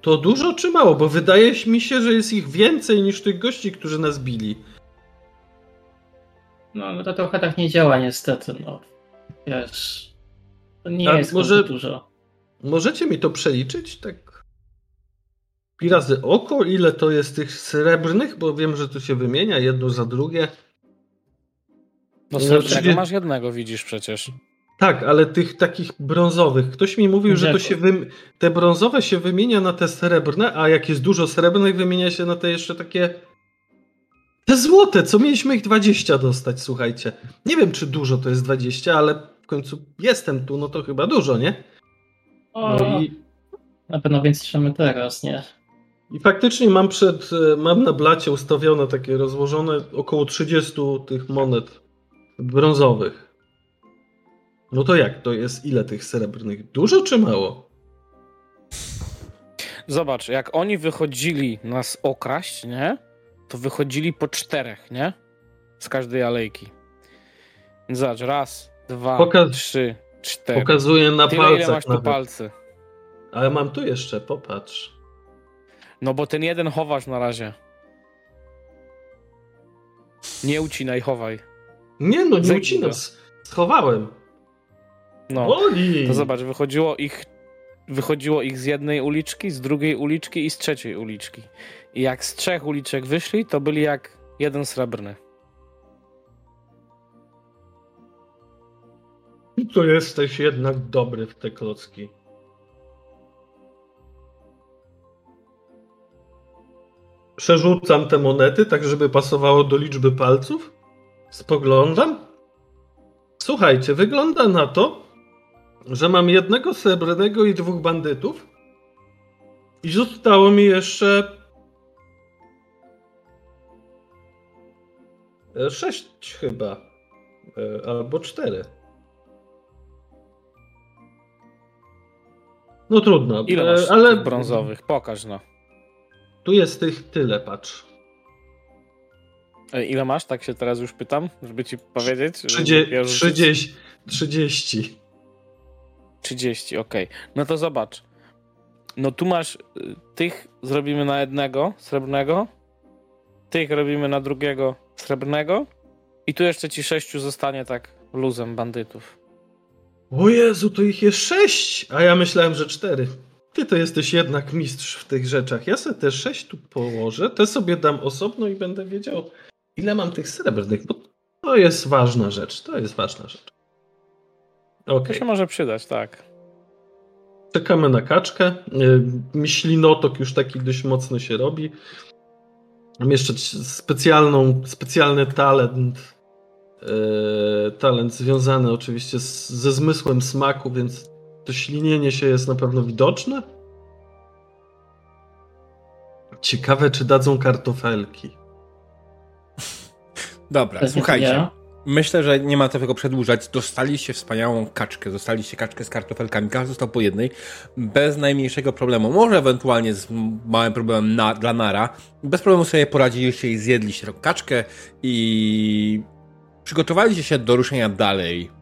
to dużo czy mało? Bo wydaje mi się, że jest ich więcej niż tych gości, którzy nas bili. No, no to trochę tak nie działa niestety, no. Wiesz, to nie A jest może- może... dużo. Możecie mi to przeliczyć? Tak. Pi razy oko? Ile to jest tych srebrnych? Bo wiem, że to się wymienia jedno za drugie. No No, srebrnego czyli- masz jednego, widzisz przecież. Tak, ale tych takich brązowych. Ktoś mi mówił, że to się wym... te brązowe się wymienia na te srebrne, a jak jest dużo srebrnych, wymienia się na te jeszcze takie. Te złote, co mieliśmy ich 20 dostać, słuchajcie. Nie wiem, czy dużo to jest 20, ale w końcu jestem tu, no to chyba dużo, nie? O, No i, Na pewno więcej trzemy teraz, nie? I faktycznie mam przed, e, mam na blacie ustawione takie rozłożone około 30 tych monet brązowych. No to jak? To jest ile tych srebrnych? Dużo czy mało? Zobacz, jak oni wychodzili nas okraść, nie? To wychodzili po czterech, nie? Z każdej alejki. Zobacz, raz, dwa, Poka- trzy, cztery. Pokazuję na Tyle, ile palcach masz tu palcy. Ale mam tu jeszcze, popatrz. No bo ten jeden chowasz na razie. Nie ucinaj, chowaj. Nie no, nie ucinam. Schowałem. No, Boli! to zobacz, wychodziło ich, wychodziło ich z jednej uliczki, z drugiej uliczki i z trzeciej uliczki. I jak z trzech uliczek wyszli, to byli jak jeden srebrny. To jesteś jednak dobry w te klocki. Przerzucam te monety, tak żeby pasowało do liczby palców. Spoglądam. Słuchajcie, wygląda na to, że mam jednego srebrnego i dwóch bandytów. I zostało mi jeszcze. e, Sześć chyba. E, Albo cztery. No trudno. Ile e, masz ale brązowych? Pokaż no. Tu jest tych tyle, patrz. Ile masz? Tak się teraz już pytam, żeby ci powiedzieć. Trzydzie, Ja już- 30. 30. 30, okej. No to zobacz. No tu masz, y, tych zrobimy na jednego srebrnego, tych robimy na drugiego srebrnego i tu jeszcze ci sześciu zostanie tak luzem bandytów. O Jezu, to ich jest sześć, a ja myślałem, że cztery. Ty to jesteś jednak mistrz w tych rzeczach. Ja sobie te sześć tu położę, te sobie dam osobno i będę wiedział, ile mam tych srebrnych, bo to jest ważna rzecz. To jest ważna rzecz. To Okej, się może przydać, tak. czekamy na kaczkę. Y, Myślinotok już taki dość mocno się robi. Mam jeszcze specjalną, specjalny talent. e, talent związany oczywiście z, ze zmysłem smaku, więc to ślinienie się jest na pewno widoczne. Ciekawe, czy dadzą kartofelki. Dobra, słuchajcie. Myślę, że nie ma co tego przedłużać. Dostaliście wspaniałą kaczkę. Dostaliście kaczkę z kartofelkami. Każdy został po jednej. Bez najmniejszego problemu. Może ewentualnie z małym problemem na, dla Nara. Bez problemu sobie poradziliście i zjedliście tą kaczkę i przygotowaliście się do ruszenia dalej.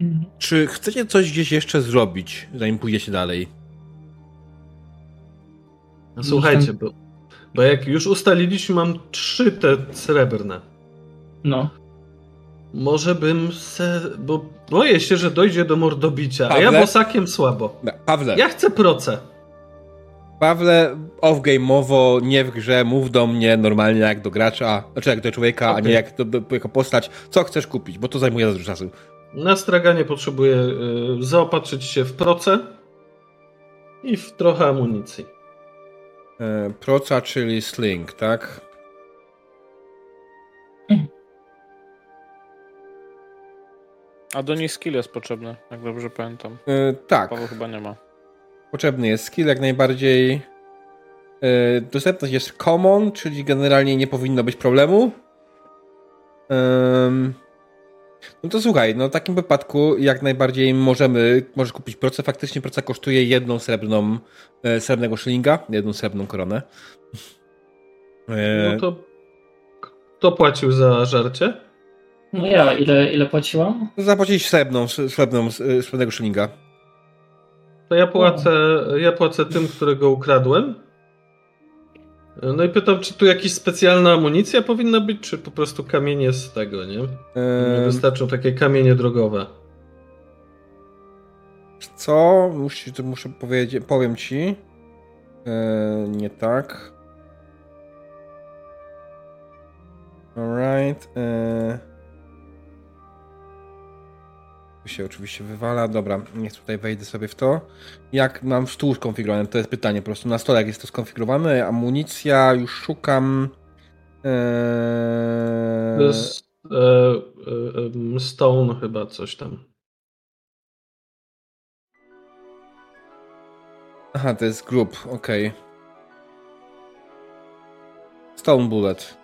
Mhm. Czy chcecie coś gdzieś jeszcze zrobić, zanim pójdziecie dalej? No, słuchajcie, bo, bo jak już ustaliliśmy, mam trzy te srebrne. No. Może bym se. Bo boję się, że dojdzie do mordobicia, a ja Pawle? bosakiem słabo. Pawle, Ja chcę proce. Pawle, off-game'owo, nie w grze, mów do mnie normalnie jak do gracza, znaczy jak do człowieka, a Okej. nie jak do, do, jako postać. Co chcesz kupić, bo to zajmuje za dużo czasu. Na straganie potrzebuję y, zaopatrzyć się w proce i w trochę amunicji. E, proca, czyli sling, tak? A do nich skill jest potrzebny, jak dobrze pamiętam. E, tak, Paweł chyba nie ma. potrzebny jest skill jak najbardziej. E, dostępność jest common, czyli generalnie nie powinno być problemu. Em, no to słuchaj, no w takim wypadku jak najbardziej możemy, możesz kupić procę. Faktycznie proca kosztuje jedną srebrną, e, srebrnego szylinga, jedną srebrną koronę. E, No to kto płacił za żarcie? No ja, ile, ile płaciłam? Zapłacić srebrną, srebrną, srebrnego szylinga. To ja płacę, ja płacę tym, którego ukradłem. No i pytam, czy tu jakaś specjalna amunicja powinna być, czy po prostu kamienie z tego, nie? Eee, Wystarczą takie kamienie drogowe. co? Muszę, to muszę powiedzieć, powiem ci. Eee, nie tak. Alright. Eee. Się oczywiście wywala. Dobra, niech tutaj wejdę sobie w to. Jak mam stół skonfigurowany? To jest pytanie po prostu. Na stole jak jest to skonfigurowane. Amunicja, już szukam. Eee... To jest e, e, Stone chyba coś tam. Aha, to jest grup, okej. Stone Bullet.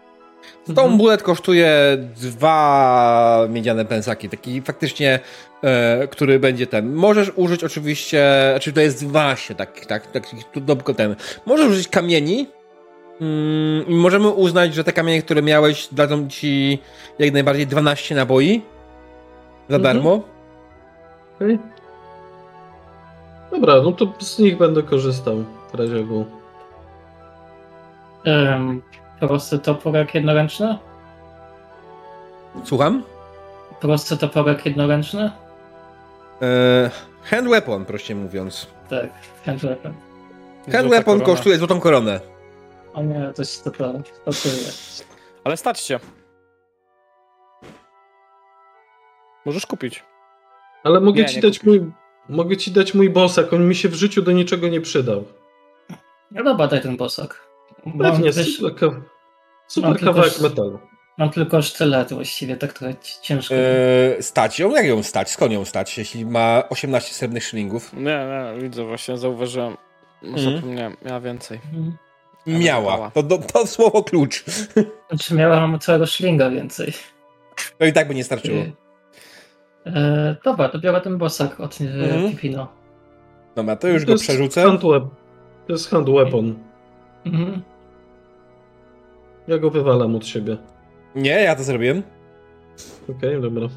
Stone Mhm. Bullet kosztuje dwa miedziane pensaki, taki faktycznie, e, który będzie ten. Możesz użyć oczywiście, znaczy to jest właśnie tak, tak, tak, tylko ten. Możesz użyć kamieni mm, możemy uznać, że te kamienie, które miałeś, dadzą ci jak najbardziej 12 naboi za Mhm. darmo. Okej. Dobra, no to z nich będę korzystał w razie W. Um, prosty toporek jednoręczny? Słucham? Prosty toporek jednoręczny? E, hand weapon, prościej mówiąc. Tak, hand weapon. Hand Złota weapon korona. kosztuje złotą koronę. O nie, to się to to tyle. Ale stać się. Możesz kupić. Ale mogę Nie, ci nie dać kupisz. mój. Mogę ci dać mój bosak, on mi się w życiu do niczego nie przydał. No dobra, daj ten bosak. Mam, Pewnie, też, super, ka- super mam tylko kawałek sz- metalu. mam tylko sztylet właściwie, tak trochę ci- ciężko. Eee, stać ją? Jak ją stać? Skąd ją stać, jeśli ma 18 srebrnych szylingów? Nie, nie, widzę właśnie, zauważyłem. Zapomniałem, miała więcej. Ale Miała. To, to, to słowo klucz. Znaczy miałam całego szlinga więcej. To i tak by nie starczyło. E, dobra, to biorę ten bosak od mhm. Pipino. Dobra, to już To go przerzucę. Hand to jest hand weapon. Mhm. Ja go wywalam od siebie. Nie, ja to zrobiłem. Okej, dobra.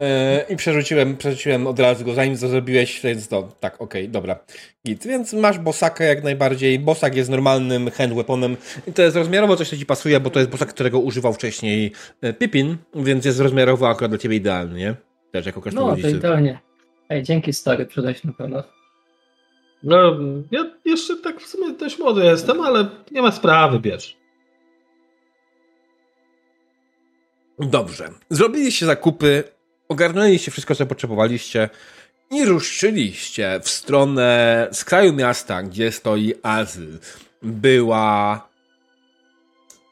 Eee, I przerzuciłem, przerzuciłem od razu go, zanim to zrobiłeś, więc to, tak, okej, dobra. Git. Więc masz bosaka jak najbardziej. Bosak jest normalnym hand weaponem i to jest rozmiarowo coś, co ci pasuje, bo to jest bosak, którego używał wcześniej e, Pippin, więc jest rozmiarowo akurat dla ciebie idealny, nie? Też jako No, to idealnie. Ej, dzięki stary, przyda się na pewno. No, ja jeszcze tak w sumie dość młody jestem, ale nie ma sprawy, bierz. Dobrze. Zrobiliście zakupy, ogarnęliście wszystko, co potrzebowaliście i ruszyliście w stronę skraju miasta, gdzie stoi azyl. Była.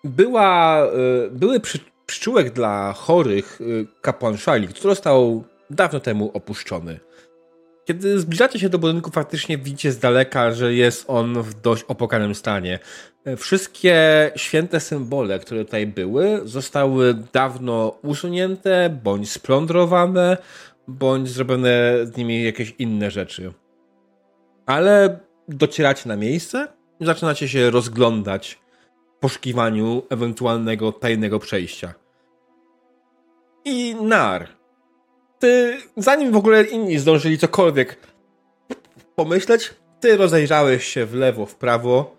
Była. y, Były przy, dla chorych y, kapłan Szalik, który został dawno temu opuszczony. Kiedy zbliżacie się do budynku, faktycznie widzicie z daleka, że jest on w dość opłakanym stanie. Wszystkie święte symbole, które tutaj były, zostały dawno usunięte, bądź splądrowane, bądź zrobione z nimi jakieś inne rzeczy. Ale docieracie na miejsce i zaczynacie się rozglądać w poszukiwaniu ewentualnego tajnego przejścia. I Nar, ty, zanim w ogóle inni zdążyli cokolwiek pomyśleć, ty rozejrzałeś się w lewo, w prawo.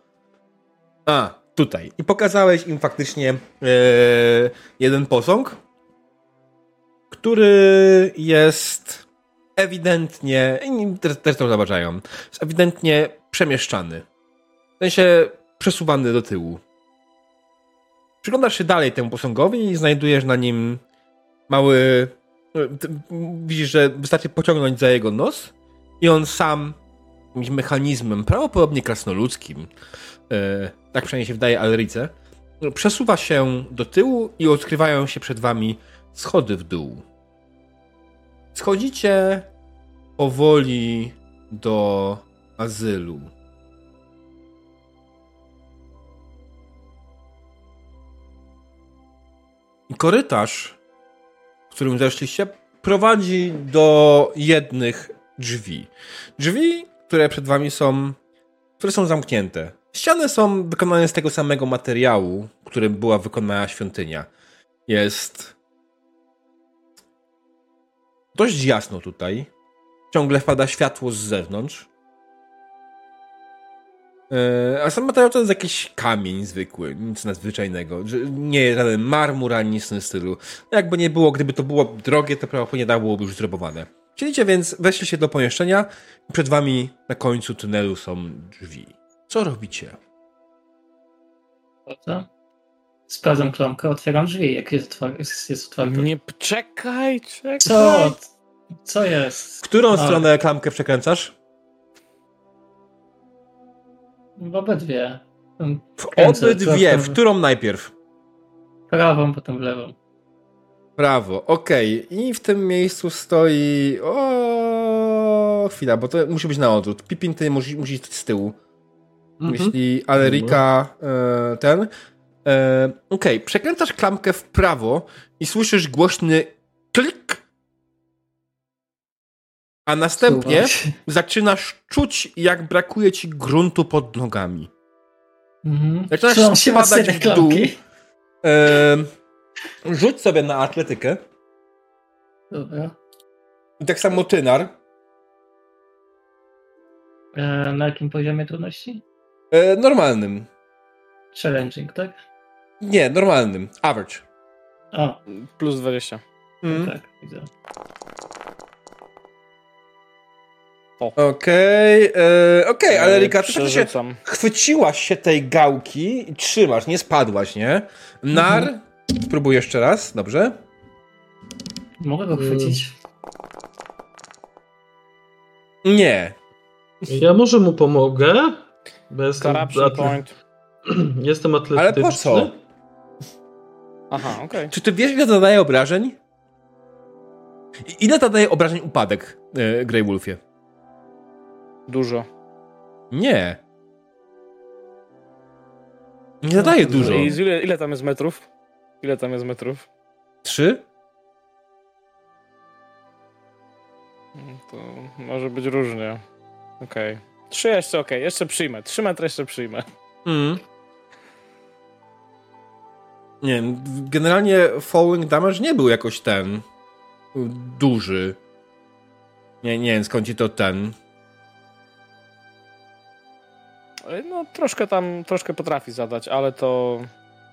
A, tutaj. I pokazałeś im faktycznie e, jeden posąg, który jest ewidentnie, inni też, też to zauważają, jest ewidentnie przemieszczany. W sensie przesuwany do tyłu. Przyglądasz się dalej temu posągowi i znajdujesz na nim mały. Widzisz, że wystarczy pociągnąć za jego nos i on sam jakimś mechanizmem, prawdopodobnie krasnoludzkim, e, tak przynajmniej się wydaje Alrice, przesuwa się do tyłu i odkrywają się przed wami schody w dół. Schodzicie powoli do azylu. Korytarz, którym zeszliście, prowadzi do jednych drzwi. Drzwi, które przed wami są, które są zamknięte. Ściany są wykonane z tego samego materiału, którym była wykonana świątynia. Jest dość jasno tutaj. Ciągle wpada światło z zewnątrz. E, a sam materiał to jest jakiś kamień zwykły, nic nadzwyczajnego. Nie żaden marmur ani nic w tym stylu. Jakby nie było, gdyby to było drogie, to prawdopodobnie dało byłoby już zrobowane. Siedzicie więc, weszli się do pomieszczenia i przed wami na końcu tunelu są drzwi. Co robicie? Co? Sprawdzam klamkę, otwieram drzwi, jak jest, otwar jest, jest otwarte. Nie, czekaj, czekaj. Co? Co jest? W którą A. stronę klamkę przekręcasz? W obydwie. W obydwie. W którą najpierw? Prawą, potem w lewą. Prawo, okej. I w tym miejscu stoi. O, chwila, bo to musi być na odwrót. Pipin ty musi, musi iść z tyłu. Mhm. Jeśli Alerika e, ten. E, okej, przekręcasz klamkę w prawo i słyszysz głośny klik. A następnie Słuchaj. zaczynasz czuć, jak brakuje ci gruntu pod nogami. Mhm. Zaczynasz spadać w dół. E, rzuć sobie na atletykę. Dobra. I tak samo Tynar. E, na jakim poziomie trudności? E, normalnym. Challenging, tak? Nie, normalnym. Average. O, Plus 20. Mm. tak, widzę. Okej, e, okej, ale Rika, ty tak się chwyciłaś się tej gałki i trzymasz, nie spadłaś, nie? Nar, Mhm. spróbuj jeszcze raz, dobrze? Mogę go Mm. chwycić. Nie. Ja może mu pomogę, bo jestem, atle- point. jestem atletyczny. Ale po co? Aha, okej. Czy ty wiesz, ile to daje obrażeń? I Ile to daje obrażeń upadek, e, Grey Wolfie? Dużo. Nie. Nie zadaje dużo. I ile, ile tam jest metrów? Ile tam jest metrów? Trzy? Mm, To może być różnie. Okej. Trzy jeszcze okej, jeszcze przyjmę. Trzy metry jeszcze przyjmę. Mm. Nie wiem, generalnie falling damage nie był jakoś ten duży. Nie, nie wiem skąd ci to ten. No troszkę tam, troszkę potrafi zadać, ale to...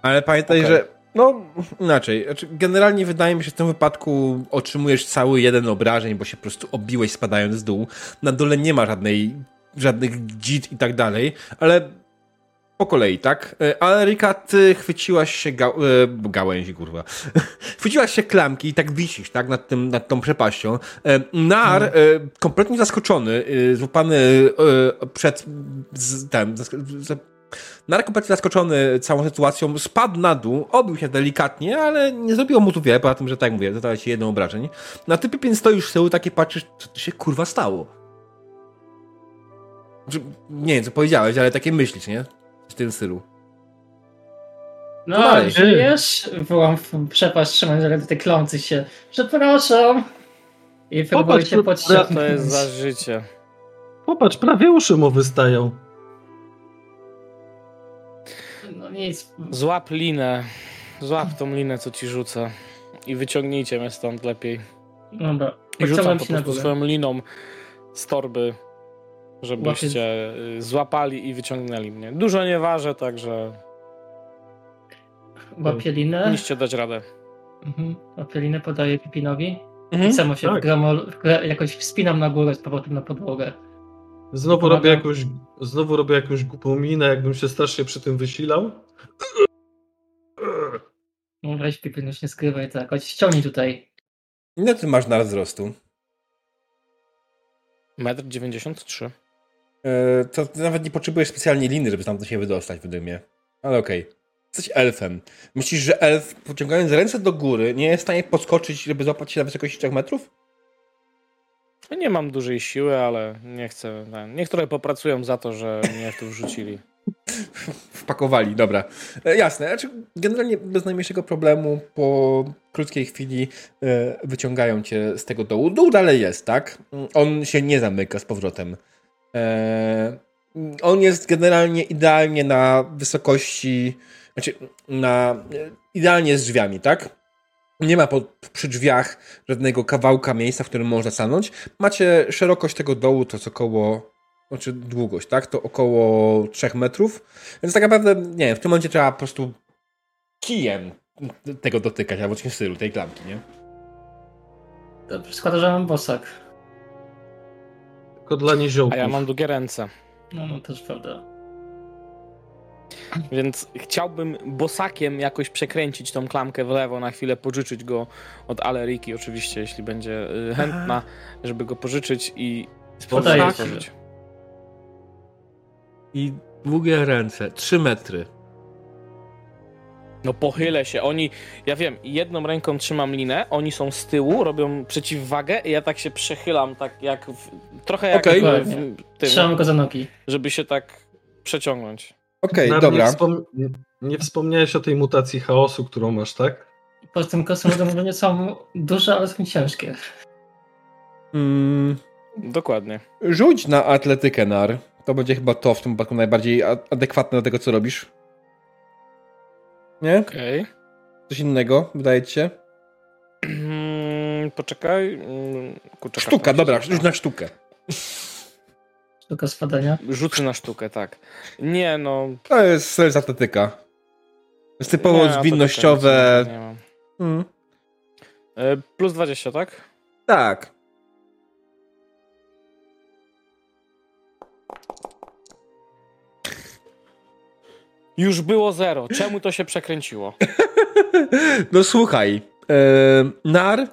Ale pamiętaj, Okej. że no inaczej. Znaczy, generalnie wydaje mi się, że w tym wypadku otrzymujesz cały jeden obrażeń, bo się po prostu obiłeś spadając z dół. Na dole nie ma żadnej, żadnych dzit i tak dalej, ale po kolei, tak? E, Ale Rika, ty chwyciłaś się gał e, gałęzi, kurwa. chwyciłaś się klamki i tak wisisz, tak? Nad, tym, nad tą przepaścią. E, Nar, e, kompletnie zaskoczony, złapany przed z, ten, Nar kompletnie zaskoczony całą sytuacją, spadł na dół, obił się delikatnie, ale nie zrobiło mu tu wiele, poza tym, że tak mówię, zadaje ci jedno obrażeń. Na ty Pippin stoisz z tyłu, takie patrzysz, co tu się kurwa stało? Nie wiem, co powiedziałeś, ale takie myślisz, nie? W tym stylu. No, dalej. żyjesz? Wołam w przepaść, trzymając ręce klący się. Przepraszam! I próbuję Popatrz, się podciągnąć. to jest za życie? Popatrz, prawie uszy mu wystają. No nic. Złap linę. Złap tą linę, co ci rzucę. I wyciągnijcie mnie stąd lepiej. Dobra. I rzucam po prostu swoją liną z torby, żebyście y, złapali i wyciągnęli mnie. Dużo nie ważę, także Łapię linę. powinniście dać radę. Mhm. Łapię linę, podaję Pipinowi. Mhm. I samo się Tak. gramol, jakoś wspinam na górę z powrotem na podłogę. Znowu Pomaga. robię, jakąś, znowu robię jakąś głupą minę, jakbym się strasznie przy tym wysilał. No weź Pipin, już nie skrywaj tak. Chodź ściągnij tutaj. Ile ty masz na wzrostu? Metr 93. E, to ty nawet nie potrzebujesz specjalnie liny, żeby tam się wydostać w dymie. Ale okej. Jesteś elfem. Myślisz, że elf, pociągając ręce do góry, nie jest w stanie podskoczyć, żeby złapać się na wysokości 3 metrów? Nie mam dużej siły, ale nie chcę. Niech trochę popracują za to, że mnie tu wrzucili. Wpakowali, dobra. E, jasne. Znaczy, generalnie bez najmniejszego problemu po krótkiej chwili e, wyciągają cię z tego dołu. Dół dalej jest, tak? On się nie zamyka z powrotem. E, on jest generalnie idealnie na wysokości, znaczy na, idealnie z drzwiami, tak? Nie ma pod, przy drzwiach żadnego kawałka miejsca, w którym można stanąć. Macie szerokość tego dołu, to jest około znaczy długość, tak? To około 3 metrów. Więc tak naprawdę, nie wiem, w tym momencie trzeba po prostu kijem tego dotykać, albo czymś w stylu, tej klamki, nie? Dobrze, składa, że mam bosak. Tylko dla niziołków. A ja mam długie ręce. No, no też prawda. Więc chciałbym bosakiem jakoś przekręcić tą klamkę w lewo, na chwilę pożyczyć go od Aleriki, oczywiście, jeśli będzie y, chętna, żeby go pożyczyć i Podaję. I długie ręce, 3 metry. No pochylę się. Oni, ja wiem, jedną ręką trzymam linę, oni są z tyłu, robią przeciwwagę i ja tak się przechylam, tak jak w, trochę jak Okej. w, w tym, Trzymam go za nogi. żeby się tak przeciągnąć. Okej, Nar, dobra. Nie, wspom... nie wspomniałeś o tej mutacji chaosu, którą masz, tak? Poza tym nie są duże, ale są ciężkie. Mm, Dokładnie. rzuć na atletykę, Nar. To będzie chyba to w tym wypadku najbardziej adekwatne do tego, co robisz. Nie? Okej. Coś innego, wydaje ci się? Mm, Poczekaj. mm, Kurczę, Sztuka, dobra, rzuć na sztukę. Sztuka spadania. Rzucę na sztukę, tak. Nie, no. To jest, to jest atletyka. To jest typowo nie, zwinnościowe. nic nie mam. Mm, E, Plus 20, tak? tak. Już było zero. Czemu to się przekręciło? No słuchaj, e, Nar,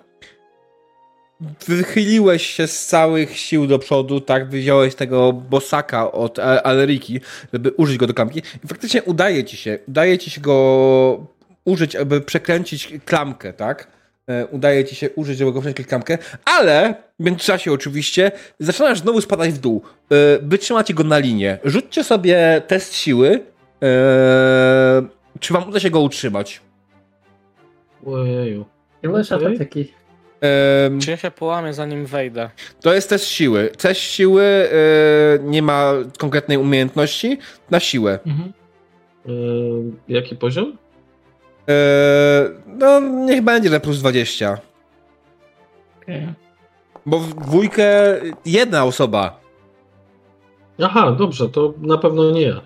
wychyliłeś się z całych sił do przodu, tak, wyjąłeś tego bosaka od Aleriki, żeby użyć go do klamki i faktycznie udaje ci się, udaje ci się go użyć, aby przekręcić klamkę, tak? E, Udaje ci się użyć, żeby go przekręcić klamkę, ale w międzyczasie oczywiście zaczynasz znowu spadać w dół. E, Wytrzymacie go na linię. Rzućcie sobie test siły. E, Czy wam uda się go utrzymać? Ojeju. Ile jest Okej. atletyki? Em, Czy ja się połamię zanim wejdę? To jest test siły. Test siły e, nie ma konkretnej umiejętności na siłę. Mhm. Yy, jaki poziom? E, no, niech będzie, że plus 20. Okej. Bo w dwójkę jedna osoba. Aha, dobrze, to na pewno nie ja.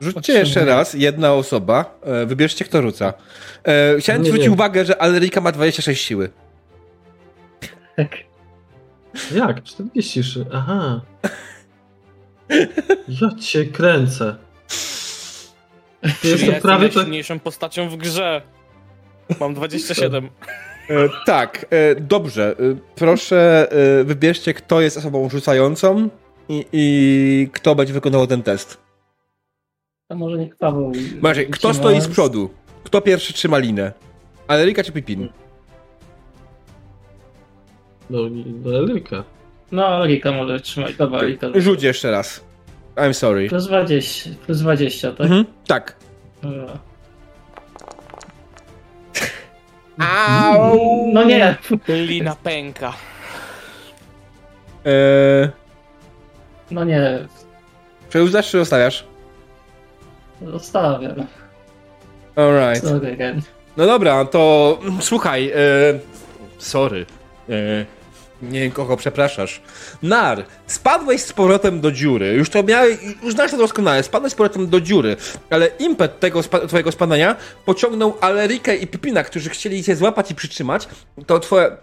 Rzućcie jeszcze raz, jedna osoba. E, wybierzcie, kto rzuca. E, chciałem Nie, zwrócić uwagę, że Alerika ma 26 siły. Tak. Jak? 43. Aha. Ja cię kręcę. Jestem ja jestem prawie tak. najsilniejszą postacią w grze. Mam 27. E, tak, e, dobrze. E, proszę, wybierzcie, kto jest osobą rzucającą i, i kto będzie wykonywał ten test. To może niech Paweł... Macie, kto trzyma- stoi z przodu? Kto pierwszy trzyma linę? Alerika czy Pipin? No, no Elryka. No, może trzymać. Dobra, Lika. Rzuć jeszcze raz. I'm sorry. Plus 20, plus 20, tak? Mhm, tak. Dobra. Au! No nie! Lina pęka. Eee, No nie. Przełzasz czy zostawiasz? Zostawiam. Alright. Sorry again. No dobra, to mm, słuchaj. E, sorry. E, nie wiem, kogo przepraszasz. Nar, spadłeś z powrotem do dziury. Już to miałeś, już znasz to doskonale. Spadłeś z powrotem do dziury, ale impet tego spa twojego spadania pociągnął Alerikę i Pipina, którzy chcieli cię złapać i przytrzymać. To twoje,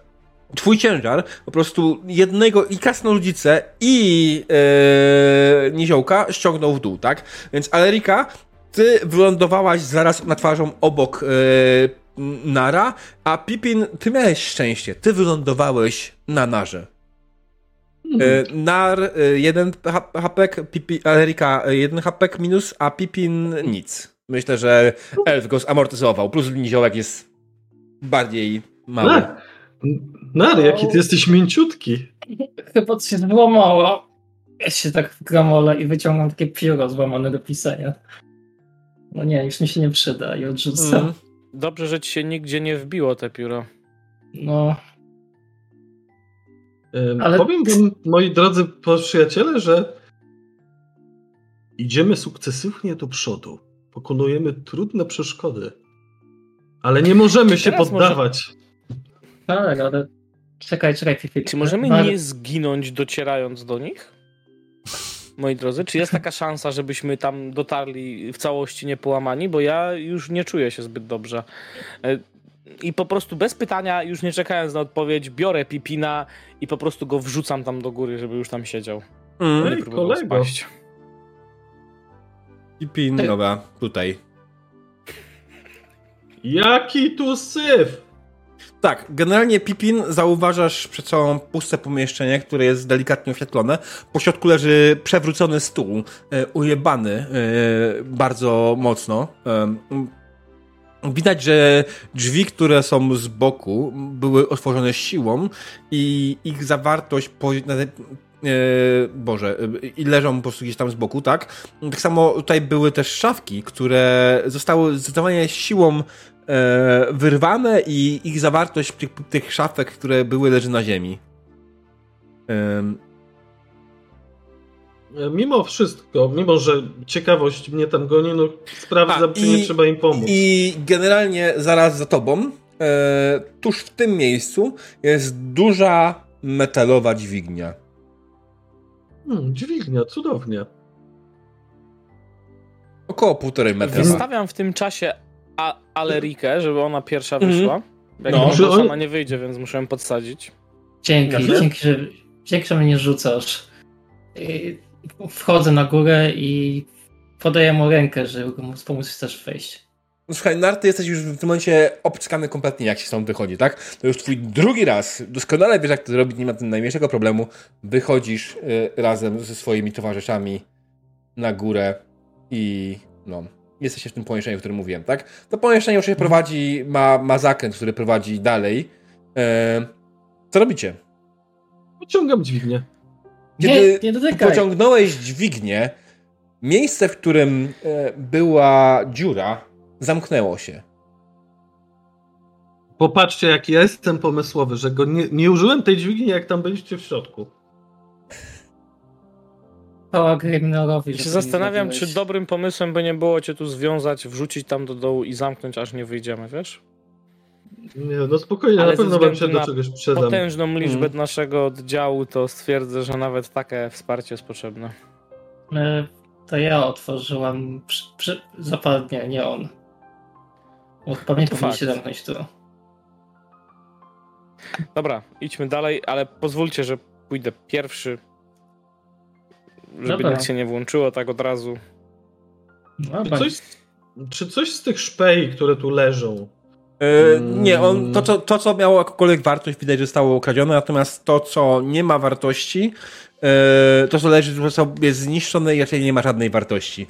twój ciężar po prostu jednego i krasnoludzice i e, niziołka ściągnął w dół, tak? Więc Alerika, ty wylądowałaś zaraz na twarzą obok e, Nara, a Pipin, ty miałeś szczęście, ty wylądowałeś na Narze. E, Nar jeden Pipi, Alerika jeden hapek minus, a Pipin nic. Myślę, że Elf go zamortyzował, plus niziołek jest bardziej mały. Nar, Nar, jaki ty jesteś mięciutki. Chyba to się złamało. Ja się tak gramolę i wyciągam takie pióro złamane do pisania. No nie, już mi się nie przyda i odrzucam. Mm. Dobrze, że ci się nigdzie nie wbiło te pióro. No, Ym, Ale- Powiem wam, moi drodzy przyjaciele, że idziemy sukcesywnie do przodu. Pokonujemy trudne przeszkody. Ale nie możemy się Teraz może- poddawać. Tak, ale Czekaj, czekaj, chwilę. Czy możemy Bar... nie zginąć docierając do nich? Moi drodzy, czy jest taka szansa, żebyśmy tam dotarli w całości niepołamani? Bo ja już nie czuję się zbyt dobrze. E, I po prostu bez pytania, już nie czekając na odpowiedź, biorę Pipina i po prostu go wrzucam tam do góry, żeby już tam siedział. Mm. Ej, kolego. Spaść. Pipin, dobra, tutaj. Jaki tu syf! Tak, generalnie Pipin zauważasz przed sobą puste pomieszczenie, które jest delikatnie oświetlone. Po środku leży przewrócony stół, e, ujebany e, bardzo mocno. E, widać, że drzwi, które są z boku, były otworzone siłą i ich zawartość po, Boże, i leżą po prostu gdzieś tam z boku, tak? Tak samo tutaj były też szafki, które zostały zdecydowanie siłą wyrwane i ich zawartość tych, tych szafek, które były, leży na ziemi. Mimo wszystko, mimo że ciekawość mnie tam goni, no sprawdzam, A, czy i, nie trzeba im pomóc. I generalnie zaraz za tobą, e, tuż w tym miejscu, jest duża metalowa dźwignia. Hmm, dźwignia, cudownie. Około półtorej metra. Wystawiam w tym czasie a Alerikę, żeby ona pierwsza mhm. wyszła. Mm. Jak no. ona sama nie wyjdzie, więc muszę ją podsadzić. Dzięki, dzięki, że, dzięki, że mnie rzucasz. Wchodzę na górę i podaję mu rękę, żeby mu pomóc też wejść. No słuchaj, Narty jesteś już w tym momencie obckany kompletnie, jak się stąd wychodzi, tak? To już twój drugi raz, doskonale wiesz, jak to zrobić, nie ma tym najmniejszego problemu. Wychodzisz y, razem ze swoimi towarzyszami na górę i no, jesteście w tym pomieszczeniu, o którym mówiłem, tak? To pomieszczenie już się prowadzi, ma, ma zakręt, który prowadzi dalej. E, co robicie? Pociągam dźwignię. Kiedy nie, nie pociągnąłeś dźwignię, miejsce, w którym e, była dziura, zamknęło się. Popatrzcie, jak ja jestem pomysłowy, że go nie, nie użyłem tej dźwigni, jak tam byliście w środku. Grimnorowi. Ja się zastanawiam, czy dobrym pomysłem by nie było cię tu związać, wrzucić tam do dołu i zamknąć, aż nie wyjdziemy, wiesz? Nie, no spokojnie, Ale na pewno wam się do czegoś przydam. potężną liczbę hmm. naszego oddziału, to stwierdzę, że nawet takie wsparcie jest potrzebne. E, to ja otworzyłam przy, przy, zapadnie, nie on. Bo chyba się zamknąć tu. Dobra, idźmy dalej, ale pozwólcie, że pójdę pierwszy. Żeby Dobra. nic się nie włączyło tak od razu. No, czy, coś, czy coś z tych szpei, które tu leżą, Yy, nie, on, to, co, to, co miało jakąkolwiek wartość, widać, że zostało ukradzione, natomiast to, co nie ma wartości, yy, to, co leży, jest zniszczone i raczej nie ma żadnej wartości.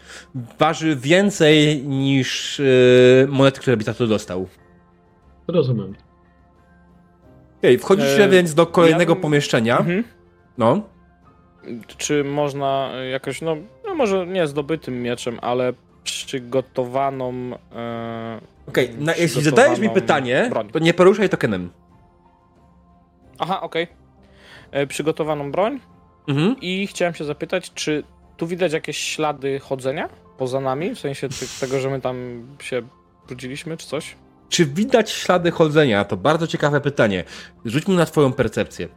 Waży więcej niż yy, monety, które by za to dostał. Rozumiem. Okay, wchodzicie więc do kolejnego ja pomieszczenia. Mhm. No. Czy można jakoś, no, no może nie zdobytym mieczem, ale przygotowaną. E, okej, okay, jeśli zadajesz mi pytanie, broń. to nie poruszaj tokenem. Aha, okej. Okay. E, przygotowaną broń. Mhm. I chciałem się zapytać, czy tu widać jakieś ślady chodzenia poza nami? W sensie tego, że my tam się brudziliśmy, czy coś? Czy widać ślady chodzenia? To bardzo ciekawe pytanie. Rzuć mi na twoją percepcję.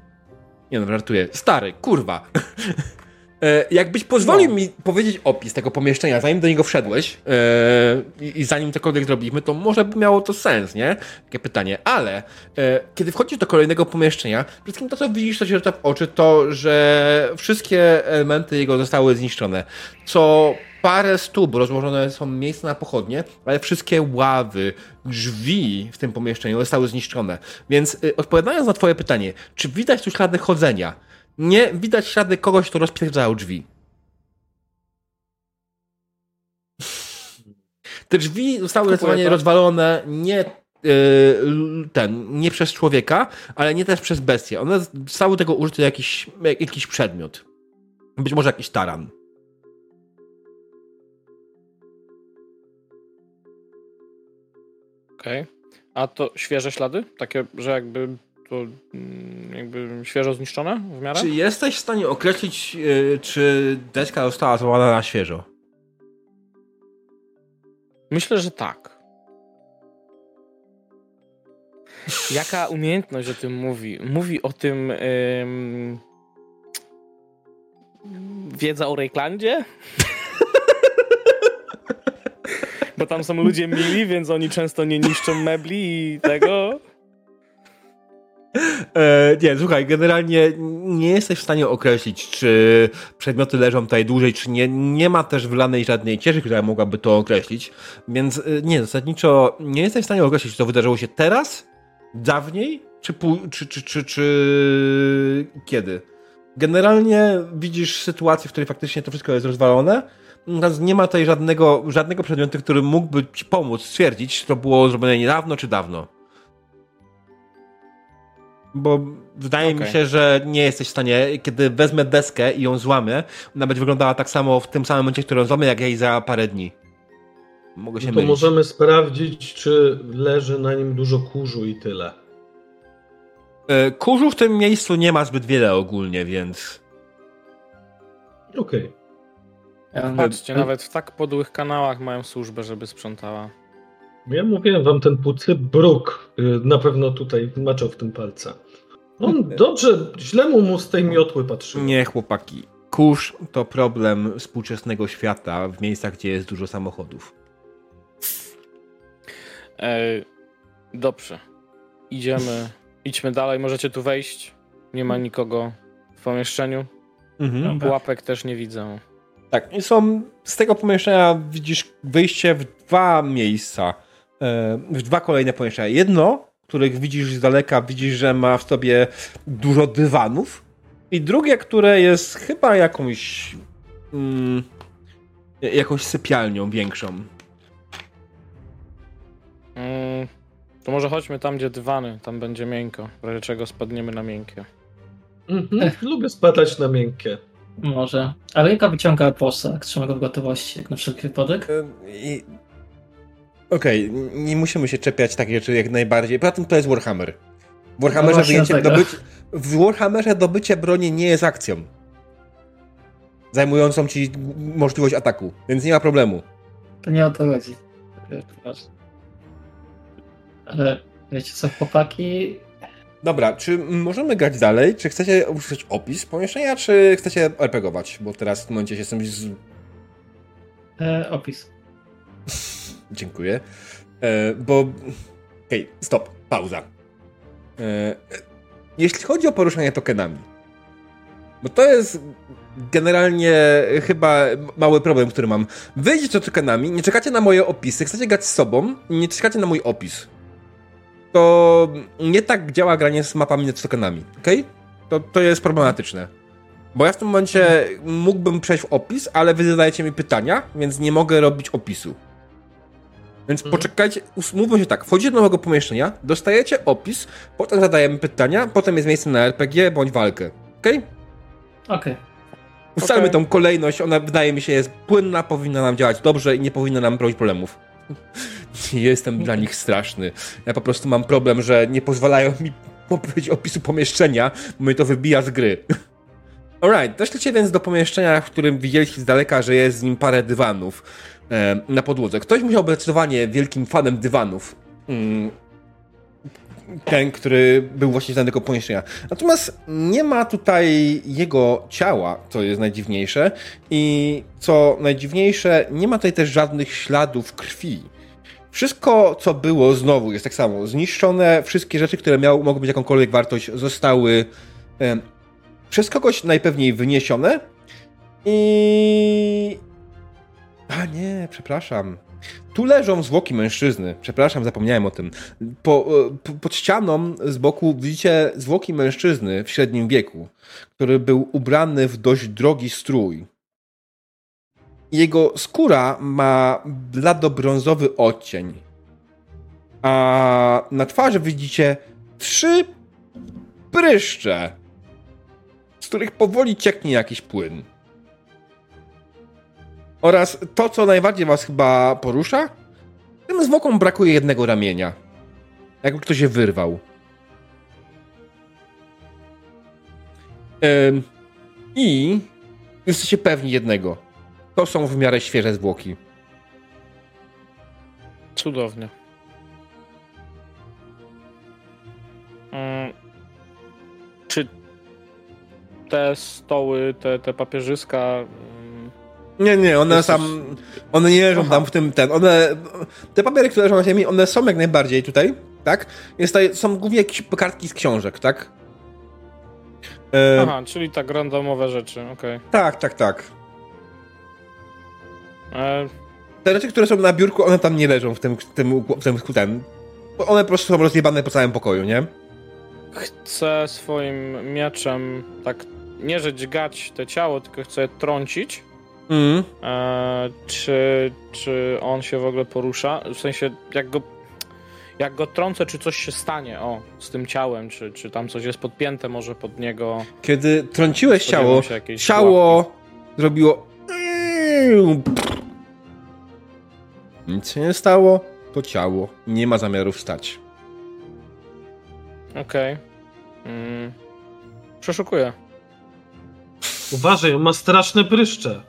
Nie no, żartuję. Stary, kurwa. E, jakbyś pozwolił no. mi powiedzieć opis tego pomieszczenia, zanim do niego wszedłeś e, i zanim cokolwiek zrobiliśmy, to może by miało to sens, nie? Takie pytanie. Ale e, kiedy wchodzisz do kolejnego pomieszczenia, wszystkim to, co widzisz, co się rzuca w oczy, to, że wszystkie elementy jego zostały zniszczone. Co parę stóp rozłożone są miejsca na pochodnie, ale wszystkie ławy, drzwi w tym pomieszczeniu zostały zniszczone. Więc odpowiadając na twoje pytanie, czy widać tu ślady chodzenia? Nie widać ślady kogoś, kto rozpierdzał drzwi. Te drzwi zostały zdecydowanie rozwalone nie yy, ten, nie przez człowieka, ale nie też przez bestię. One zostały tego użyte jakiś, jakiś przedmiot. Być może jakiś taran. Okej. Okay. A to świeże ślady? Takie, że jakby to mm, jakby świeżo zniszczone w miarę? Czy jesteś w stanie określić, yy, czy deska została złamana na świeżo? Myślę, że tak. Jaka umiejętność o tym mówi? Mówi o tym ym... wiedza o Rejklandzie? Bo tam są ludzie mili, więc oni często nie niszczą mebli i tego. E, nie, słuchaj, generalnie nie jesteś w stanie określić, czy przedmioty leżą tutaj dłużej, czy nie. Nie ma też wlanej żadnej cieszy, która mogłaby to określić, więc e, nie, zasadniczo nie jesteś w stanie określić, czy to wydarzyło się teraz, dawniej, czy, czy, czy, czy, czy kiedy. Generalnie widzisz sytuację, w której faktycznie to wszystko jest rozwalone, nie ma tutaj żadnego, żadnego przedmiotu, który mógłby ci pomóc stwierdzić, czy to było zrobione niedawno, czy dawno. Bo wydaje okay. mi się, że nie jesteś w stanie, kiedy wezmę deskę i ją złamię, ona będzie wyglądała tak samo w tym samym momencie, w którym złamię, jak jej za parę dni. Mogę się no to mylić. możemy sprawdzić, czy leży na nim dużo kurzu i tyle. E, kurzu w tym miejscu nie ma zbyt wiele ogólnie, więc. Okej. Okay. Patrzcie, nawet w tak podłych kanałach mają służbę, żeby sprzątała. Ja mówiłem wam, ten pucy bruk y, na pewno tutaj maczał w tym palca. On dobrze, źle mu, mu z tej miotły patrzy. Nie, chłopaki. Kurz to problem współczesnego świata w miejscach, gdzie jest dużo samochodów. E, dobrze. Idziemy. Idźmy dalej. Możecie tu wejść. Nie ma nikogo w pomieszczeniu. Mhm. Pułapek też nie widzę. Tak, i są z tego pomieszczenia widzisz wyjście w dwa miejsca. E, w dwa kolejne pomieszczenia. Jedno, których widzisz z daleka, widzisz, że ma w sobie dużo dywanów. I drugie, które jest chyba jakąś. Mm, jakąś sypialnią większą. Mm, to może chodźmy tam, gdzie dywany, tam będzie miękko. W razie czego spadniemy na miękkie. Mhm, lubię spadać na miękkie. Może. Ale jaka wyciąga posag? Trzyma go w gotowości, jak na wszelki wypadek? I... Okej, okay, nie musimy się czepiać takich rzeczy jak najbardziej. Poza tym to jest Warhammer. W Warhammerze, no wyjęcie, dobyć... w Warhammerze dobycie broni nie jest akcją. Zajmującą ci możliwość ataku, więc nie ma problemu. To nie o to chodzi. Ale wiecie co, chłopaki... Dobra, czy możemy grać dalej? Czy chcecie usłyszeć opis pomieszczenia, czy chcecie RPGować? Bo teraz w tym momencie się jestem z... E, opis. Dziękuję. E, bo... Okay, stop, pauza. E, jeśli chodzi o poruszanie tokenami, bo to jest generalnie chyba mały problem, który mam. Wyjdziecie tokenami, nie czekacie na moje opisy, chcecie grać z sobą, nie czekacie na mój opis to nie tak działa granie z mapami z tokenami, ok? To, to jest problematyczne. Bo ja w tym momencie mógłbym przejść w opis, ale wy zadajecie mi pytania, więc nie mogę robić opisu. Więc mhm. poczekajcie, mówmy się tak, wchodzicie do nowego pomieszczenia, dostajecie opis, potem zadajemy pytania, potem jest miejsce na RPG bądź walkę. Okej? Okay? Okej. Okay. Ustalmy okay. tą kolejność, ona wydaje mi się jest płynna, powinna nam działać dobrze i nie powinna nam robić problemów. Jestem dla nich straszny. Ja po prostu mam problem, że nie pozwalają mi powiedzieć opisu pomieszczenia, bo mnie to wybija z gry. Alright, doszliście więc do pomieszczenia, w którym widzieliście z daleka, że jest z nim parę dywanów e, na podłodze. Ktoś musiał być zdecydowanie wielkim fanem dywanów. Mm, ten, który był właśnie z danego pomieszczenia. Natomiast nie ma tutaj jego ciała, co jest najdziwniejsze. I co najdziwniejsze, nie ma tutaj też żadnych śladów krwi. Wszystko, co było, znowu jest tak samo zniszczone. Wszystkie rzeczy, które miały, mogły mieć jakąkolwiek wartość, zostały e, przez kogoś najpewniej wyniesione. I. A nie, przepraszam. Tu leżą zwłoki mężczyzny. Przepraszam, zapomniałem o tym. Po, e, po, pod ścianą z boku widzicie zwłoki mężczyzny w średnim wieku, który był ubrany w dość drogi strój. Jego skóra ma blado-brązowy odcień. A na twarzy widzicie trzy pryszcze, z których powoli cieknie jakiś płyn. Oraz to, co najbardziej was chyba porusza, tym zwłokom brakuje jednego ramienia. Jakby ktoś je wyrwał. Ym, I jesteście pewni jednego. To są w miarę świeże zwłoki. Cudownie. Mm. Czy te stoły, te, te papierzyska. Mm, nie, nie, one jesteś... tam. One nie leżą Aha. tam w tym ten. One. Te papiery, które leżą na ziemi, one są jak najbardziej tutaj, tak? Jest tutaj, są głównie jakieś kartki z książek, tak? E... Aha, czyli tak randomowe rzeczy, okej. Okay. Tak, tak, tak. Te rzeczy, które są na biurku, one tam nie leżą w tym, w tym, w tym, w tym one po prostu są rozjebane po całym pokoju, nie? Chcę swoim mieczem tak nie że dźgać te ciało, tylko chcę je trącić. Mhm. E, czy, czy on się w ogóle porusza? W sensie, jak go, jak go trącę, czy coś się stanie o, z tym ciałem, czy, czy tam coś jest podpięte może pod niego. Kiedy trąciłeś ciało, ciało zrobiło. Nic się nie stało, to ciało. Nie ma zamiaru wstać. Okej. Mm. Przeszukuję. Uważaj, on ma straszne pryszcze.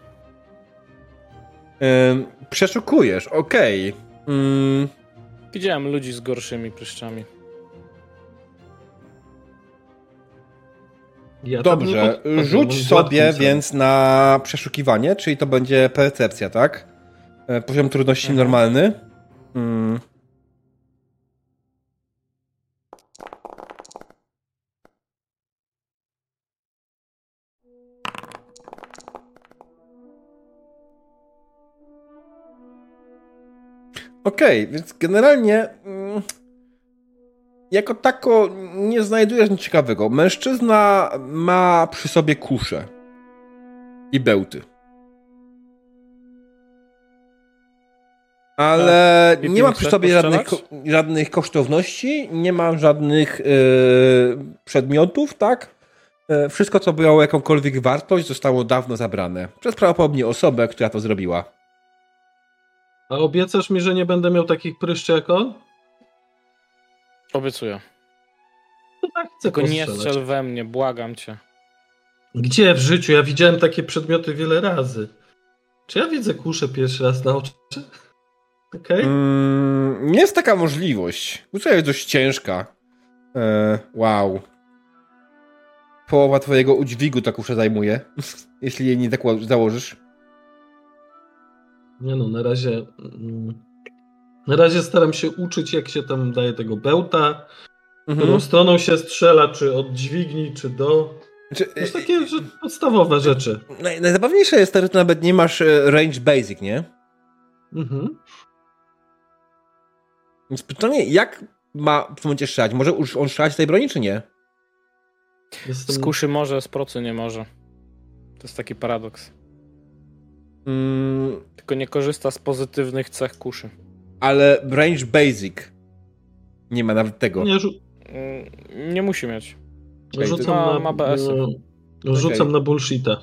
Ym, przeszukujesz, okej. Ym, Widziałem ludzi z gorszymi pryszczami. Ja dobrze, on rzuć sobie więc na przeszukiwanie, czyli to będzie percepcja, tak? E, Poziom trudności Mhm. normalny. Ym. Okej, więc generalnie mm, jako tako nie znajdujesz nic ciekawego. Mężczyzna ma przy sobie kusze i Ale I nie ma tym przy sobie żadnych, żadnych kosztowności, nie ma żadnych yy, przedmiotów, tak? E, Wszystko, co miało jakąkolwiek wartość, zostało dawno zabrane. Przez prawdopodobnie osobę, która to zrobiła. A obiecasz mi, że nie będę miał takich pryszczy jak on? Obiecuję. To tak chcę Tylko nie strzel we mnie, błagam cię. Gdzie w życiu? Ja widziałem takie przedmioty wiele razy. Czy ja widzę kuszę pierwszy raz na oczy? Okej. Mm, jest taka możliwość. Kusza jest dość ciężka. E, wow. Połowa twojego udźwigu ta kusza zajmuje, jeśli jej nie założysz. Nie no, na razie. mm, Na razie staram się uczyć, jak się tam daje tego bełta, Mhm. którą stroną się strzela, czy od dźwigni, czy do. Znaczy, To jest takie że podstawowe rzeczy. naj, najzabawniejsze jest to, że nawet nie masz e, range basic, nie? Mhm. Więc pytanie, jak ma w tym momencie strzelać? Może już on strzelać z tej broni, czy nie? Jestem... Z kuszy może, z procy nie może. To jest taki paradoks. Mm, Tylko nie korzysta z pozytywnych cech kuszy. ale range basic nie ma nawet tego. Nie, rzu- Mm, Nie musi mieć. Rzucam ma- na. ma BS-y. no, Rzucam Okej. na bullshita.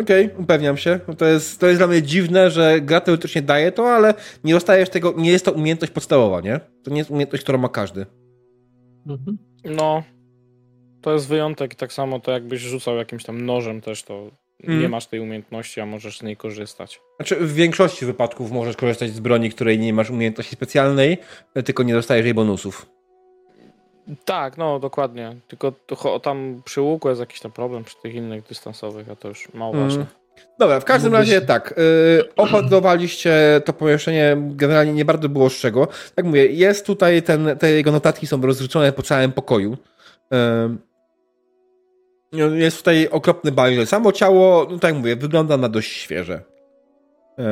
Okej, upewniam się. No to, jest, to jest dla mnie dziwne, że gra teoretycznie daje to, ale nie dostajesz tego, nie jest to umiejętność podstawowa, nie? To nie jest umiejętność, którą ma każdy. Mhm. No, to jest wyjątek i tak samo to jakbyś rzucał jakimś tam nożem też, to Mm. nie masz tej umiejętności, a możesz z niej korzystać. Znaczy, w większości wypadków możesz korzystać z broni, której nie masz umiejętności specjalnej, tylko nie dostajesz jej bonusów. Tak, no dokładnie. Tylko to, tam przy łuku jest jakiś tam problem przy tych innych dystansowych, a to już mało Mm. ważne. Dobra, w każdym razie tak. Yy, to pomieszczenie, generalnie nie bardzo było z czego. Tak mówię, jest tutaj, ten, te jego notatki są rozrzucone po całym pokoju. Yy, jest tutaj okropny bajzel. Samo ciało, no tak mówię, wygląda na dość świeże. Yy,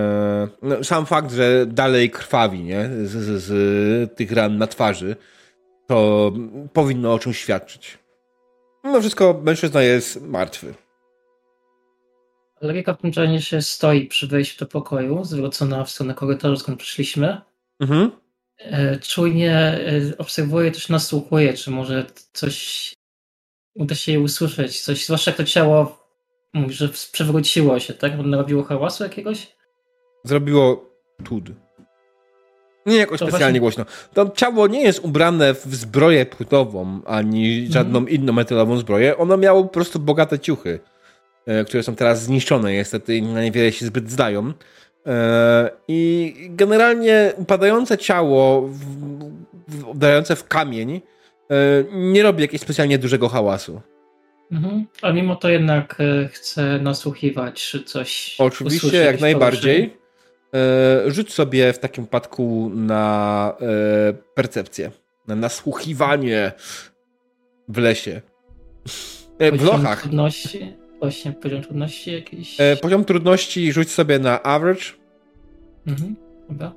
no, sam fakt, że dalej krwawi, nie? Z, z, z tych ran na twarzy, to powinno o czymś świadczyć. Mimo wszystko mężczyzna jest martwy. Logika w tym czasie stoi przy wejściu do pokoju, zwrócona w stronę korytarza, skąd przyszliśmy. Mhm. E, Czujnie e, obserwuje, też nasłuchuje, czy może coś uda się jej usłyszeć. Coś, zwłaszcza jak to ciało mówi, że przewróciło się, tak? Bo narobiło hałasu jakiegoś. zrobiło tud. Nie jakoś To specjalnie właśnie- głośno. To ciało nie jest ubrane w zbroję płótową, ani żadną inną metalową zbroję. Ono miało po prostu bogate ciuchy, e, które są teraz zniszczone niestety i na niewiele się zbyt zdają. E, I generalnie upadające ciało, w- w- kamień, e, nie robi jakiegoś specjalnie dużego hałasu. Mhm. A mimo to jednak e, chcę nasłuchiwać, czy coś. Oczywiście, usłyszeć, jak najbardziej. E, rzuć sobie w takim przypadku na e, percepcję, na nasłuchiwanie w lesie. E, w lochach. Trudności, właśnie poziom trudności jakiś. Poziom trudności rzuć sobie na average. Mhm. Dobra.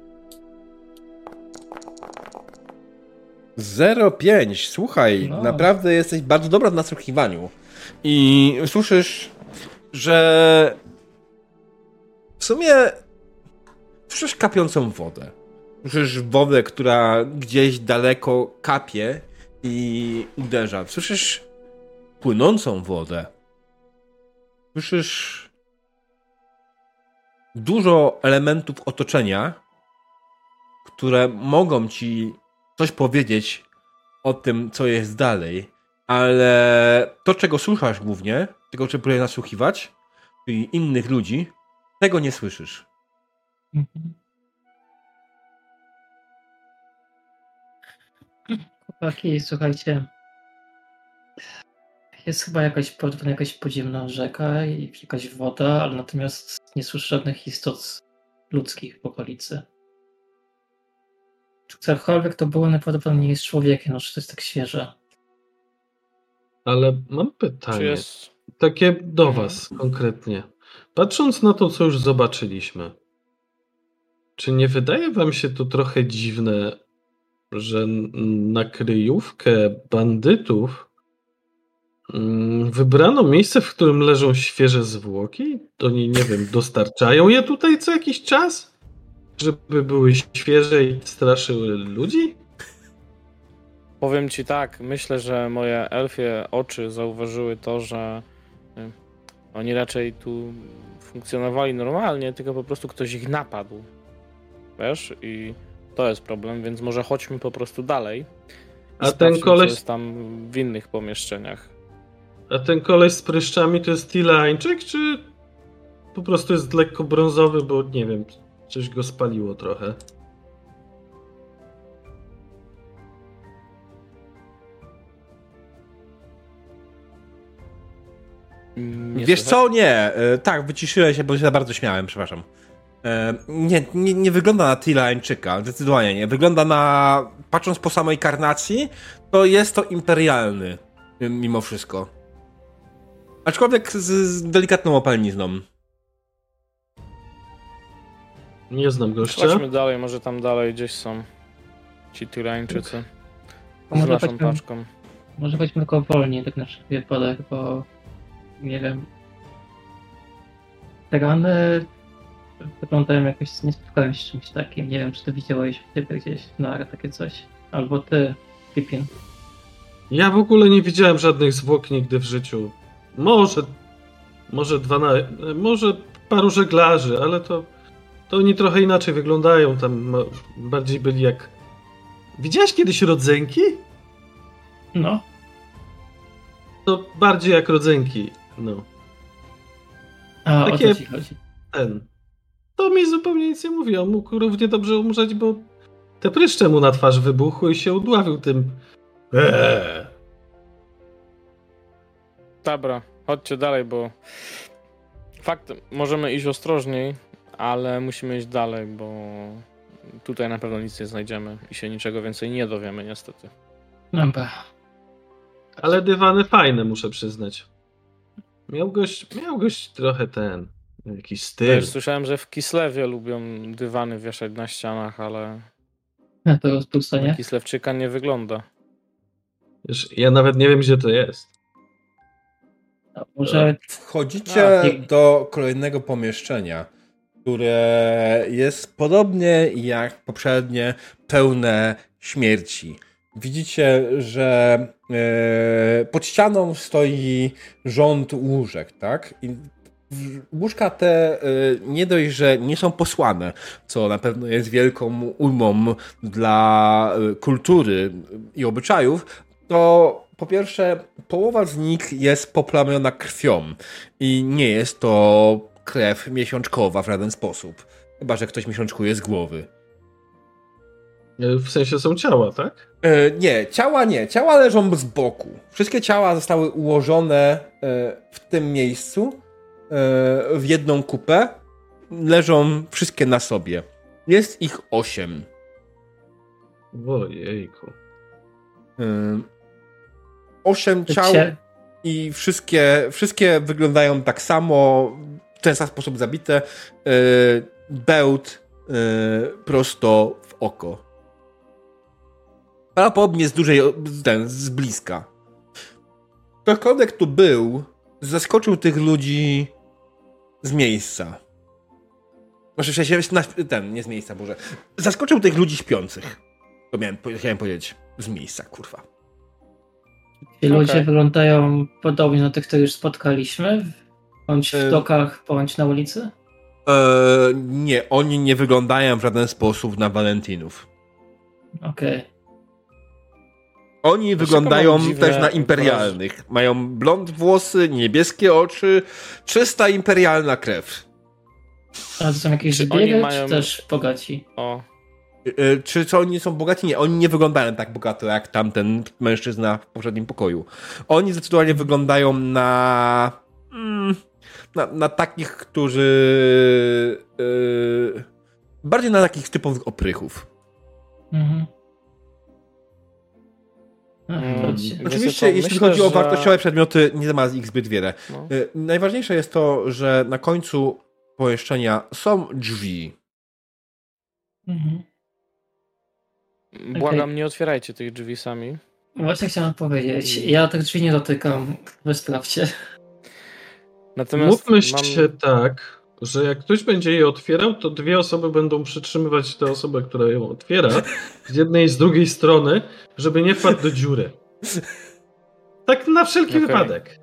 0,5. Słuchaj, No. naprawdę jesteś bardzo dobra w nasłuchiwaniu. I słyszysz, że w sumie słyszysz kapiącą wodę. Słyszysz wodę, która gdzieś daleko kapie i uderza. Słyszysz płynącą wodę. Słyszysz dużo elementów otoczenia, które mogą ci coś powiedzieć o tym, co jest dalej, ale to, czego słuchasz głównie, tego, czego próbujesz nasłuchiwać, czyli innych ludzi, tego nie słyszysz. Mhm. Chłopaki, słuchajcie. Jest chyba jakaś jakaś podziemna rzeka i jakaś woda, ale natomiast nie słyszę żadnych istot ludzkich w okolicy. Czy cokolwiek to było najprawdopodobniej jest człowiekiem, no czy to jest tak świeże? Ale mam Czy pytanie, jest... takie do Mhm. was konkretnie. Patrząc na to, co już zobaczyliśmy, czy nie wydaje wam się to trochę dziwne, że na kryjówkę bandytów mm, wybrano miejsce, w którym leżą świeże zwłoki? Oni, nie wiem, dostarczają je tutaj co jakiś czas? Żeby były świeże i straszyły ludzi? Powiem ci tak, myślę, że moje elfie oczy zauważyły to, że y, oni raczej tu funkcjonowali normalnie, tylko po prostu ktoś ich napadł. Wiesz? I to jest problem, więc może chodźmy po prostu dalej. A ten koleś- Co jest tam w innych pomieszczeniach. A ten koleś z pryszczami to jest Tilańczyk, czy po prostu jest lekko brązowy, bo nie wiem, coś go spaliło trochę? Nie Wiesz słychać? co? Nie. E, tak, wyciszyłem się, bo się za bardzo śmiałem, przepraszam. E, nie, nie, nie wygląda na Tilańczyka, zdecydowanie nie. Wygląda na, patrząc po samej karnacji, to jest to imperialny, y, mimo wszystko. Aczkolwiek z, z delikatną opalnizną. Nie znam gościa. Chodźmy dalej, może tam dalej gdzieś są ci Tyrańczycy. Z może naszą chodźmy- paczką. Może chodźmy tylko wolniej, tak na wszelki wypadek, bo nie wiem. Te rany wyglądają jakoś, nie spotkałem się z czymś takim. Nie wiem, czy ty widziałeś w typie gdzieś na takie coś. Albo ty, Pipin. Ja w ogóle nie widziałem żadnych zwłok nigdy w życiu. Może, może dwa na, może paru żeglarzy, ale to, to oni trochę inaczej wyglądają. Tam bardziej byli jak. Widziałeś kiedyś rodzenki? No, To bardziej jak rodzenki. No, a Takie- o co ci chodzi? ten. To mi zupełnie nic nie mówi. On mógł równie dobrze umrzeć, bo te pryszcze mu na twarz wybuchły i się udławił tym. Eee. Dobra, chodźcie dalej, bo fakt, możemy iść ostrożniej, ale musimy iść dalej, bo tutaj na pewno nic nie znajdziemy i się niczego więcej nie dowiemy niestety. Dobra. Ale dywany fajne, muszę przyznać. Miał gość, miał gość trochę ten, jakiś styl. Też słyszałem, że w Kislewie lubią dywany wieszać na ścianach, ale Na to rozpuszczenie. na Kislewczyka nie wygląda. Wiesz, ja nawet nie wiem, gdzie to jest. A może Wchodzicie A, do kolejnego pomieszczenia, które jest podobnie jak poprzednie, pełne śmierci. Widzicie, że e, pod ścianą stoi rząd łóżek, tak? I łóżka te e, nie dość, że nie są posłane, co na pewno jest wielką ujmą dla e, kultury i obyczajów, to po pierwsze połowa z nich jest poplamiona krwią i nie jest to krew miesiączkowa w żaden sposób. Chyba, że ktoś miesiączkuje z głowy. E, w sensie są ciała, tak? E, nie, ciała nie. Ciała leżą z boku. Wszystkie ciała zostały ułożone e, w tym miejscu w jedną kupę. Leżą wszystkie na sobie. Jest ich osiem. Ojejku. E, osiem ciał i wszystkie, wszystkie wyglądają tak samo, w ten sam sposób zabite. E, bełt e, prosto w oko. Prawdopodobnie z dużej, ten, z bliska. Ktokolwiek tu był, zaskoczył tych ludzi z miejsca. Może w sensie, ten, nie z miejsca, Boże. Zaskoczył tych ludzi śpiących. To miałem, chciałem powiedzieć. Z miejsca, kurwa. Ci ludzie okay. wyglądają podobnie do tych, których już spotkaliśmy? Bądź w dokach, bądź na ulicy? Eee, nie, oni nie wyglądają w żaden sposób na Walentinów. Okej. Okay. Oni wyglądają też na imperialnych. Mają blond włosy, niebieskie oczy, czysta imperialna krew. A to są jakieś zbiegi, mają... czy też bogaci? O. E, czy co oni są bogaci? Nie, oni nie wyglądają tak bogato jak tamten mężczyzna w poprzednim pokoju. Oni zdecydowanie wyglądają na. Mm, na, na, takich, którzy. Yy, bardziej na takich typowych oprychów. Mhm. Hmm. Oczywiście, jeśli myślę, chodzi o wartościowe przedmioty, nie ma ich zbyt wiele. No. Y, najważniejsze jest to, że na końcu pomieszczenia są drzwi. Mhm. Błagam, okay. nie otwierajcie tych drzwi sami. Właśnie chciałem powiedzieć. Ja tych drzwi nie dotykam. Wy sprawdźcie. Natomiast Mówmy mam... się tak, że jak ktoś będzie je otwierał, to dwie osoby będą przytrzymywać tę osobę, która ją otwiera, z jednej i z drugiej strony, żeby nie wpadł do dziury. Tak na wszelki okay. wypadek.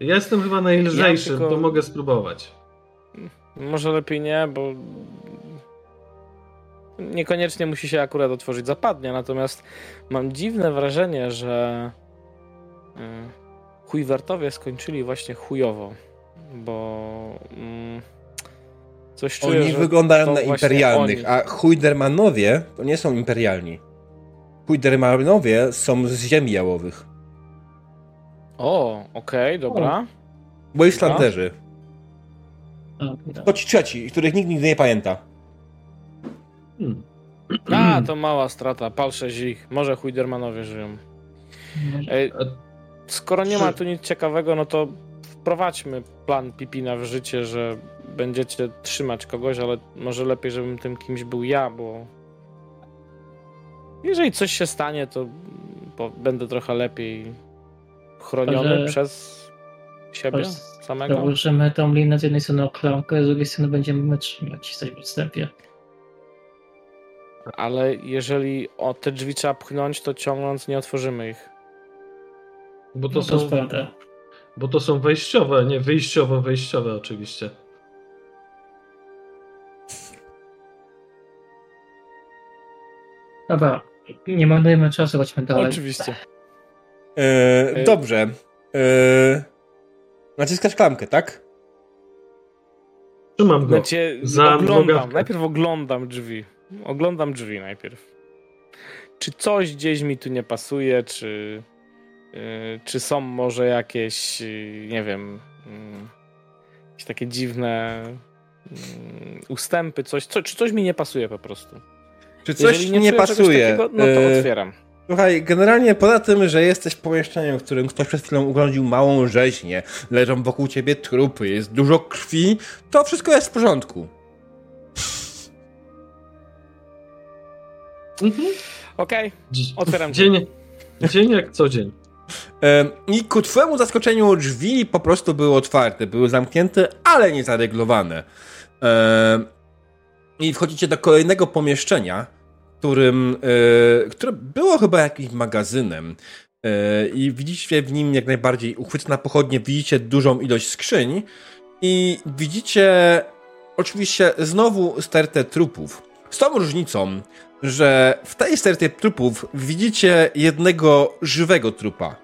Ja jestem chyba najlżejszy, ja tylko... bo mogę spróbować. Może lepiej nie, bo niekoniecznie musi się akurat otworzyć zapadnia, natomiast mam dziwne wrażenie, że y, chujwertowie skończyli właśnie chujowo bo mm, coś czuję, Oni wyglądają na imperialnych, oni. a Hujdermanowie to nie są imperialni. Hujdermanowie są z ziemi jałowych. O, okej, okay, dobra. Wastelanderzy. To ci trzeci, których nikt nigdy nie pamięta. Hmm. A, to mała strata, pal ich. Może Hujdermanowie żyją. Skoro nie ma tu nic ciekawego, no to wprowadźmy plan Pipina w życie, że będziecie trzymać kogoś, ale może lepiej, żebym tym kimś był ja, bo jeżeli coś się stanie, to będę trochę lepiej chroniony przez siebie samego. Założymy tą linę z jednej strony o klamkę, z drugiej strony będziemy trzymać coś w odstępie. Ale jeżeli o te drzwi trzeba pchnąć, to ciągnąc nie otworzymy ich. Bo to, no to są... Prawda. Bo to są wejściowe, nie wyjściowo-wejściowe oczywiście. Dobra, nie marnujmy czasu, chodźmy dalej. Oczywiście. E, e, dobrze. E, naciskasz klamkę, tak? Trzymam go. Znaczy, za oglądam, najpierw oglądam drzwi. Oglądam drzwi najpierw. Czy coś gdzieś mi tu nie pasuje, czy czy są może jakieś, y, nie wiem, y, jakieś takie dziwne ustępy, coś, co, czy coś mi nie pasuje po prostu? Czy coś nie, nie pasuje? Takiego, no to otwieram. Słuchaj, generalnie poza tym, że jesteś w pomieszczeniu, w którym ktoś przed chwilą urządził małą rzeźnię, leżą wokół ciebie trupy, jest dużo krwi, to wszystko jest w porządku. Mhm. Okej, okay. otwieram. Dzień, dzień jak co dzień. I ku twojemu zaskoczeniu drzwi po prostu były otwarte, były zamknięte, ale nie zareglowane. I wchodzicie do kolejnego pomieszczenia, którym, e, które było chyba jakimś magazynem. E, I widzicie w nim jak najbardziej uchwyt pochodnie, widzicie dużą ilość skrzyń i widzicie oczywiście znowu stertę trupów. Z tą różnicą, że w tej stercie trupów widzicie jednego żywego trupa.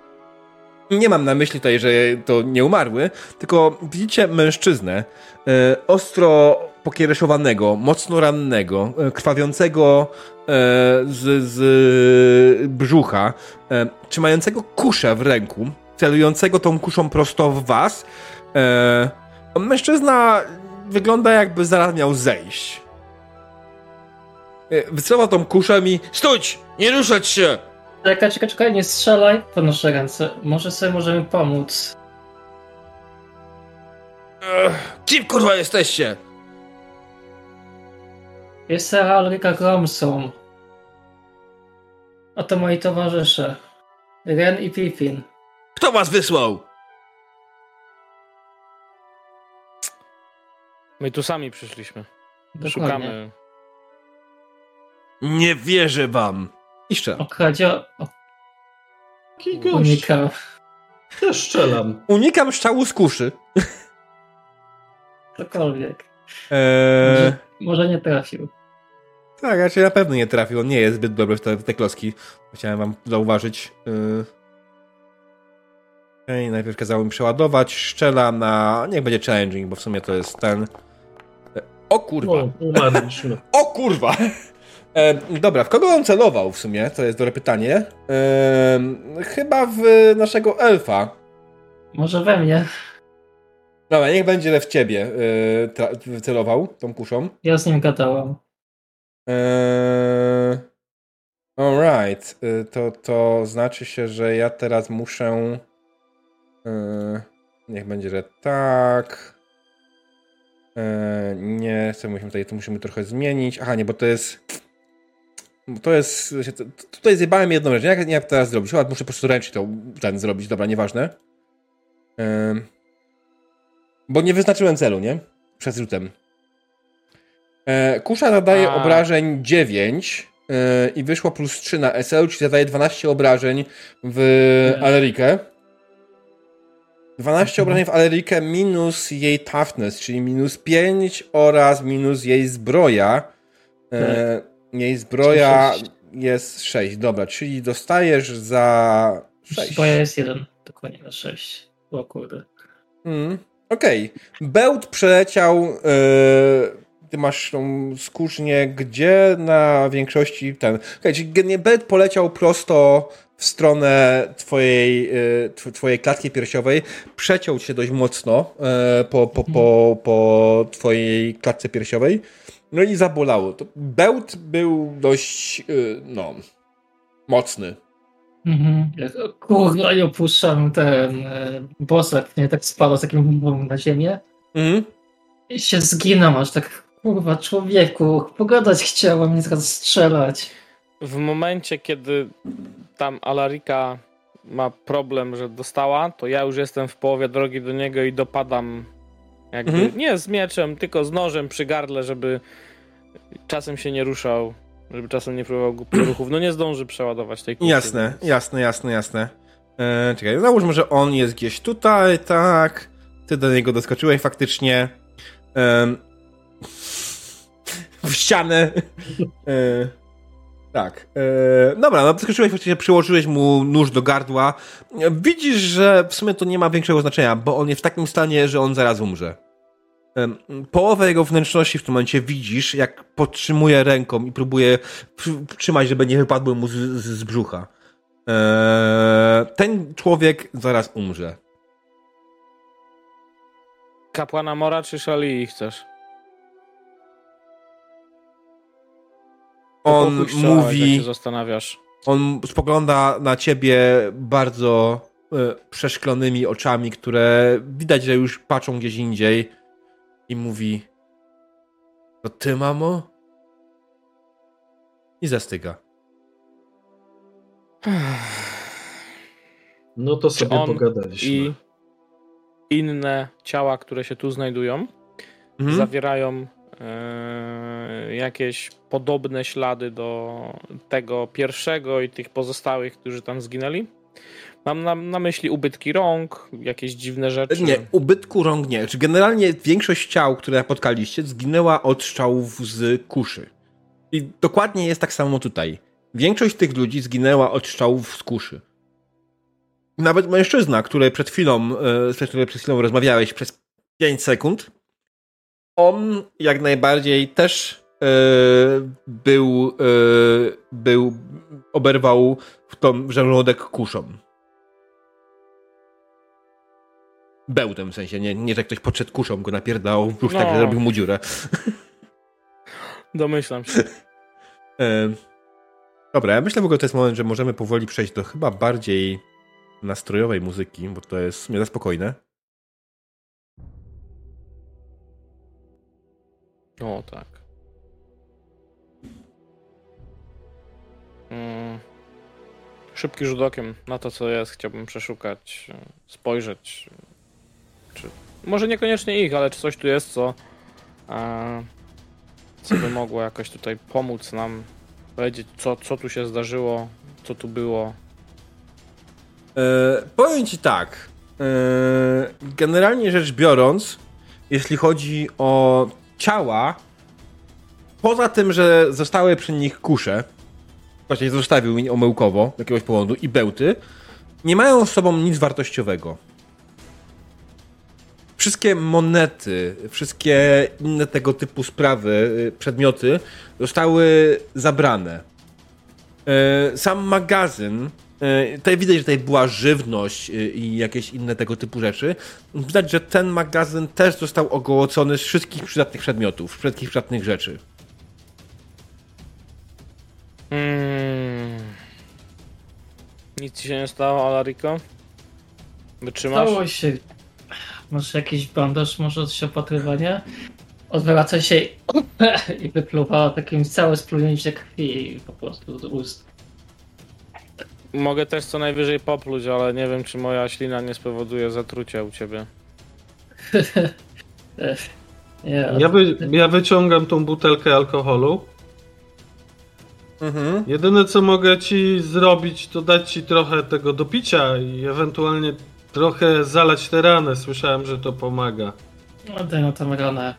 Nie mam na myśli tutaj, że to nie umarły, tylko widzicie mężczyznę, e, ostro pokiereszowanego, mocno rannego, e, krwawiącego e, z, z brzucha, trzymającego kuszę w ręku, celującego tą kuszą prosto w was. Mężczyzna wygląda jakby zaraz miał zejść. Wycelował tą kuszę i stóć! Nie ruszać się! Czekaj, czekaj, czekaj, nie strzelaj. Podnoszę ręce. Może sobie możemy pomóc. Ech, Kim kurwa jesteście? Jest Alryka Gromson. Oto moi towarzysze. Ren i Pippin. Kto was wysłał? My tu sami przyszliśmy. Dokładnie. Szukamy. Nie wierzę wam. I szczerze. Okradzio... O, gość. unikam. Też strzelam. Unikam strzału z kuszy. Cokolwiek. Eee, Może, może nie trafił. tak, raczej na pewno nie trafił. On nie jest zbyt dobry w te, w te kloski. Chciałem wam zauważyć. Yy. Okej, najpierw kazałem mi przeładować. Szczela na... Niech będzie challenging, bo w sumie to jest ten... O kurwa. No, umarliśmy. O kurwa! E, dobra, w kogo on celował w sumie? To jest dobre pytanie. E, chyba w naszego elfa. Może we mnie. Dobra, niech będzie w ciebie e, celował tą kuszą. Ja z nim gadałam. Eee, alright. E, To, to znaczy się, że ja teraz muszę. E, niech będzie, że tak. E, nie, co musimy tutaj, to musimy trochę zmienić. Aha, nie, bo to jest. Bo To jest. Tutaj zjebałem jedną rzecz. Jak, jak teraz zrobić? Chyba muszę po prostu ręcznie to ten zrobić. Dobra, nieważne. Em, bo nie wyznaczyłem celu, nie? Przed rzutem. E, kusza zadaje A. obrażeń 9 e, i wyszło plus 3 na SL, czyli zadaje 12 obrażeń w Mhm. Alerikę. 12 Mhm. obrażeń w Alerikę minus jej toughness, czyli minus 5 oraz minus jej zbroja. E, jej zbroja sześć. jest 6, dobra, czyli dostajesz za 6. Bo ja jest jeden. Dokładnie na sześć. O kurde. Mm, Okej. Bełt przeleciał. e, ty masz tą skórznię, gdzie na większości ten. Okej, czyli generalnie Bełt poleciał prosto w stronę twojej, tw- twojej klatki piersiowej. Przeciął się dość mocno e, po, po, po, po twojej klatce piersiowej. No i zabolało. To bełt był dość, e, no, mocny. Mhm. Kurwa, i opuszczam ten e, bosek, nie tak spada z takim bum na ziemię. Mhm. I się zginam, aż tak, kurwa, człowieku, pogadać chciałem, nie teraz strzelać. W momencie, kiedy tam Alarika ma problem, że dostała, to ja już jestem w połowie drogi do niego i dopadam jakby, Mhm. nie z mieczem, tylko z nożem przy gardle, żeby czasem się nie ruszał, żeby czasem nie próbował głupich ruchów. No nie zdąży przeładować tej kuszy. Jasne, jasne, jasne, jasne. E, czekaj, załóżmy, że on jest gdzieś tutaj, tak. Ty do niego doskoczyłeś faktycznie. Em, w ścianę. E, tak. E, dobra, no doskoczyłeś, faktycznie przyłożyłeś mu nóż do gardła. E, Widzisz, że w sumie to nie ma większego znaczenia, bo on jest w takim stanie, że on zaraz umrze. Połowę jego wnętrzności w tym momencie widzisz, jak podtrzymuje ręką i próbuje trzymać, żeby nie wypadły mu z, z, z brzucha. Eee, ten człowiek zaraz umrze. Kapłana Mora czy Szali chcesz? On Jak mówi, się zastanawiasz. on spogląda na ciebie bardzo e, przeszklonymi oczami, które widać, że już patrzą gdzieś indziej i mówi to ty, mamo? I zastyga. No to sobie on pogadaliśmy. I inne ciała, które się tu znajdują, Mhm. zawierają jakieś podobne ślady do tego pierwszego i tych pozostałych, którzy tam zginęli. Mam na, na myśli ubytki rąk, jakieś dziwne rzeczy. Nie, ubytku rąk nie. Czy generalnie większość ciał, które napotkaliście, zginęła od strzałów z kuszy. I dokładnie jest tak samo tutaj. Większość tych ludzi zginęła od strzałów z kuszy. Nawet mężczyzna, który przed chwilą, e, z którym przed chwilą rozmawiałeś przez 5 sekund, on jak najbardziej też e, był, e, był, oberwał w tą żołądek kuszą. Bełtem w sensie, nie, nie że ktoś podszedł kuszą, go napierdał, brzuch tak No. zrobił mu dziurę. Domyślam się. E, Dobra, ja myślę w ogóle, to jest moment, że możemy powoli przejść do chyba bardziej nastrojowej muzyki, bo to jest za spokojne. O, tak. Mm. Szybki rzut okiem na to, co jest. Chciałbym przeszukać, spojrzeć. Czy... Może niekoniecznie ich, ale czy coś tu jest, co, e, co by mogło jakoś tutaj pomóc nam powiedzieć, co, co tu się zdarzyło, co tu było. E, powiem ci tak. E, generalnie rzecz biorąc, jeśli chodzi o ciała, poza tym, że zostały przy nich kusze, właśnie zostawił mi omyłkowo z jakiegoś powodu i bełty, nie mają z sobą nic wartościowego. Wszystkie monety, wszystkie inne tego typu sprawy, y, przedmioty zostały zabrane. E, Sam magazyn, tutaj widać, że tutaj była żywność e, i jakieś inne tego typu rzeczy. Widać, że ten magazyn też został ogołocony z wszystkich przydatnych przedmiotów, wszystkich przydatnych rzeczy. Mm. Nic ci się nie stało, Alariko? Wytrzymasz? Stało się. Może jakiś bandaż, może coś opatrywania? Odwraca się i- i wypluwa takim całe splunięcie krwi po prostu z ust. Mogę też co najwyżej popluć, ale nie wiem, czy moja ślina nie spowoduje zatrucia u ciebie. Nie, Ja, wy, ja wyciągam tą butelkę alkoholu. Mhm. Jedyne co mogę ci zrobić, to dać ci trochę tego do picia i ewentualnie trochę zalać te rany. Słyszałem, że to pomaga. Oddaj na tą ranę.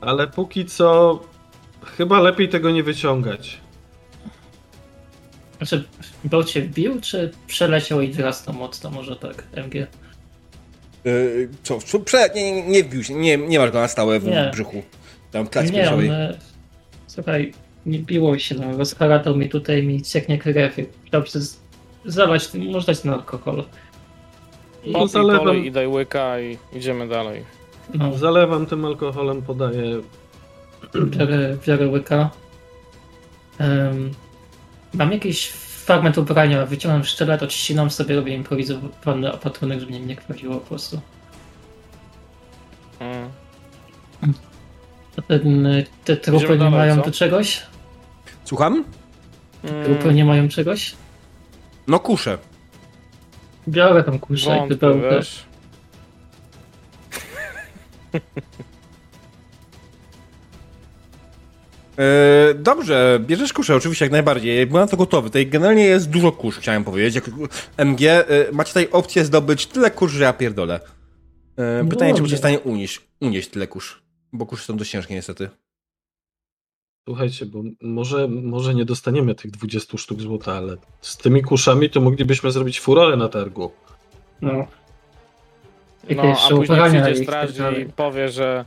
Ale póki co chyba lepiej tego nie wyciągać. Znaczy, Beł cię wbił, czy przeleciał i wyrastał mocno? Może tak, MG? E, co, co prze, nie, nie, nie wbił się, nie, nie masz go na stałe w Nie. brzuchu. Tam klatki Nie, on... e, Słuchaj, nie biło się, no, rozharatał mi tutaj, mi cieknie krew. Z- zalać, może dać na alkohol. No, zalewam. i daj łyka i idziemy dalej. no, Zalewam tym alkoholem, podaję. biorę, biorę łyka. Mam jakiś fragment ubrania, wyciągam sztylet, odcinam sobie, robię improwizowany opatrunek, żeby mnie nie krwawiło po prostu. Mm. A ten, te trupy Idziemy nie dalej, mają co? tu czegoś? Słucham? Trupy nie mają czegoś? No kuszę. Biorę tam kuszę, jakby wątpię, był wiesz. E, dobrze, bierzesz kuszę, oczywiście jak najbardziej. Byłem na to gotowy. Tutaj generalnie jest dużo kurz, chciałem powiedzieć. Jak MG, e, macie tutaj opcję zdobyć tyle kurz, że ja pierdolę. E, pytanie, czy będziecie w stanie unieść, unieść tyle kurz. Bo kusze są dość ciężkie niestety. Słuchajcie, bo może, może nie dostaniemy tych 20 sztuk złota, ale z tymi kuszami to moglibyśmy zrobić furorę na targu. No. No, Jakieś a później przyjdzie i straż i powie, że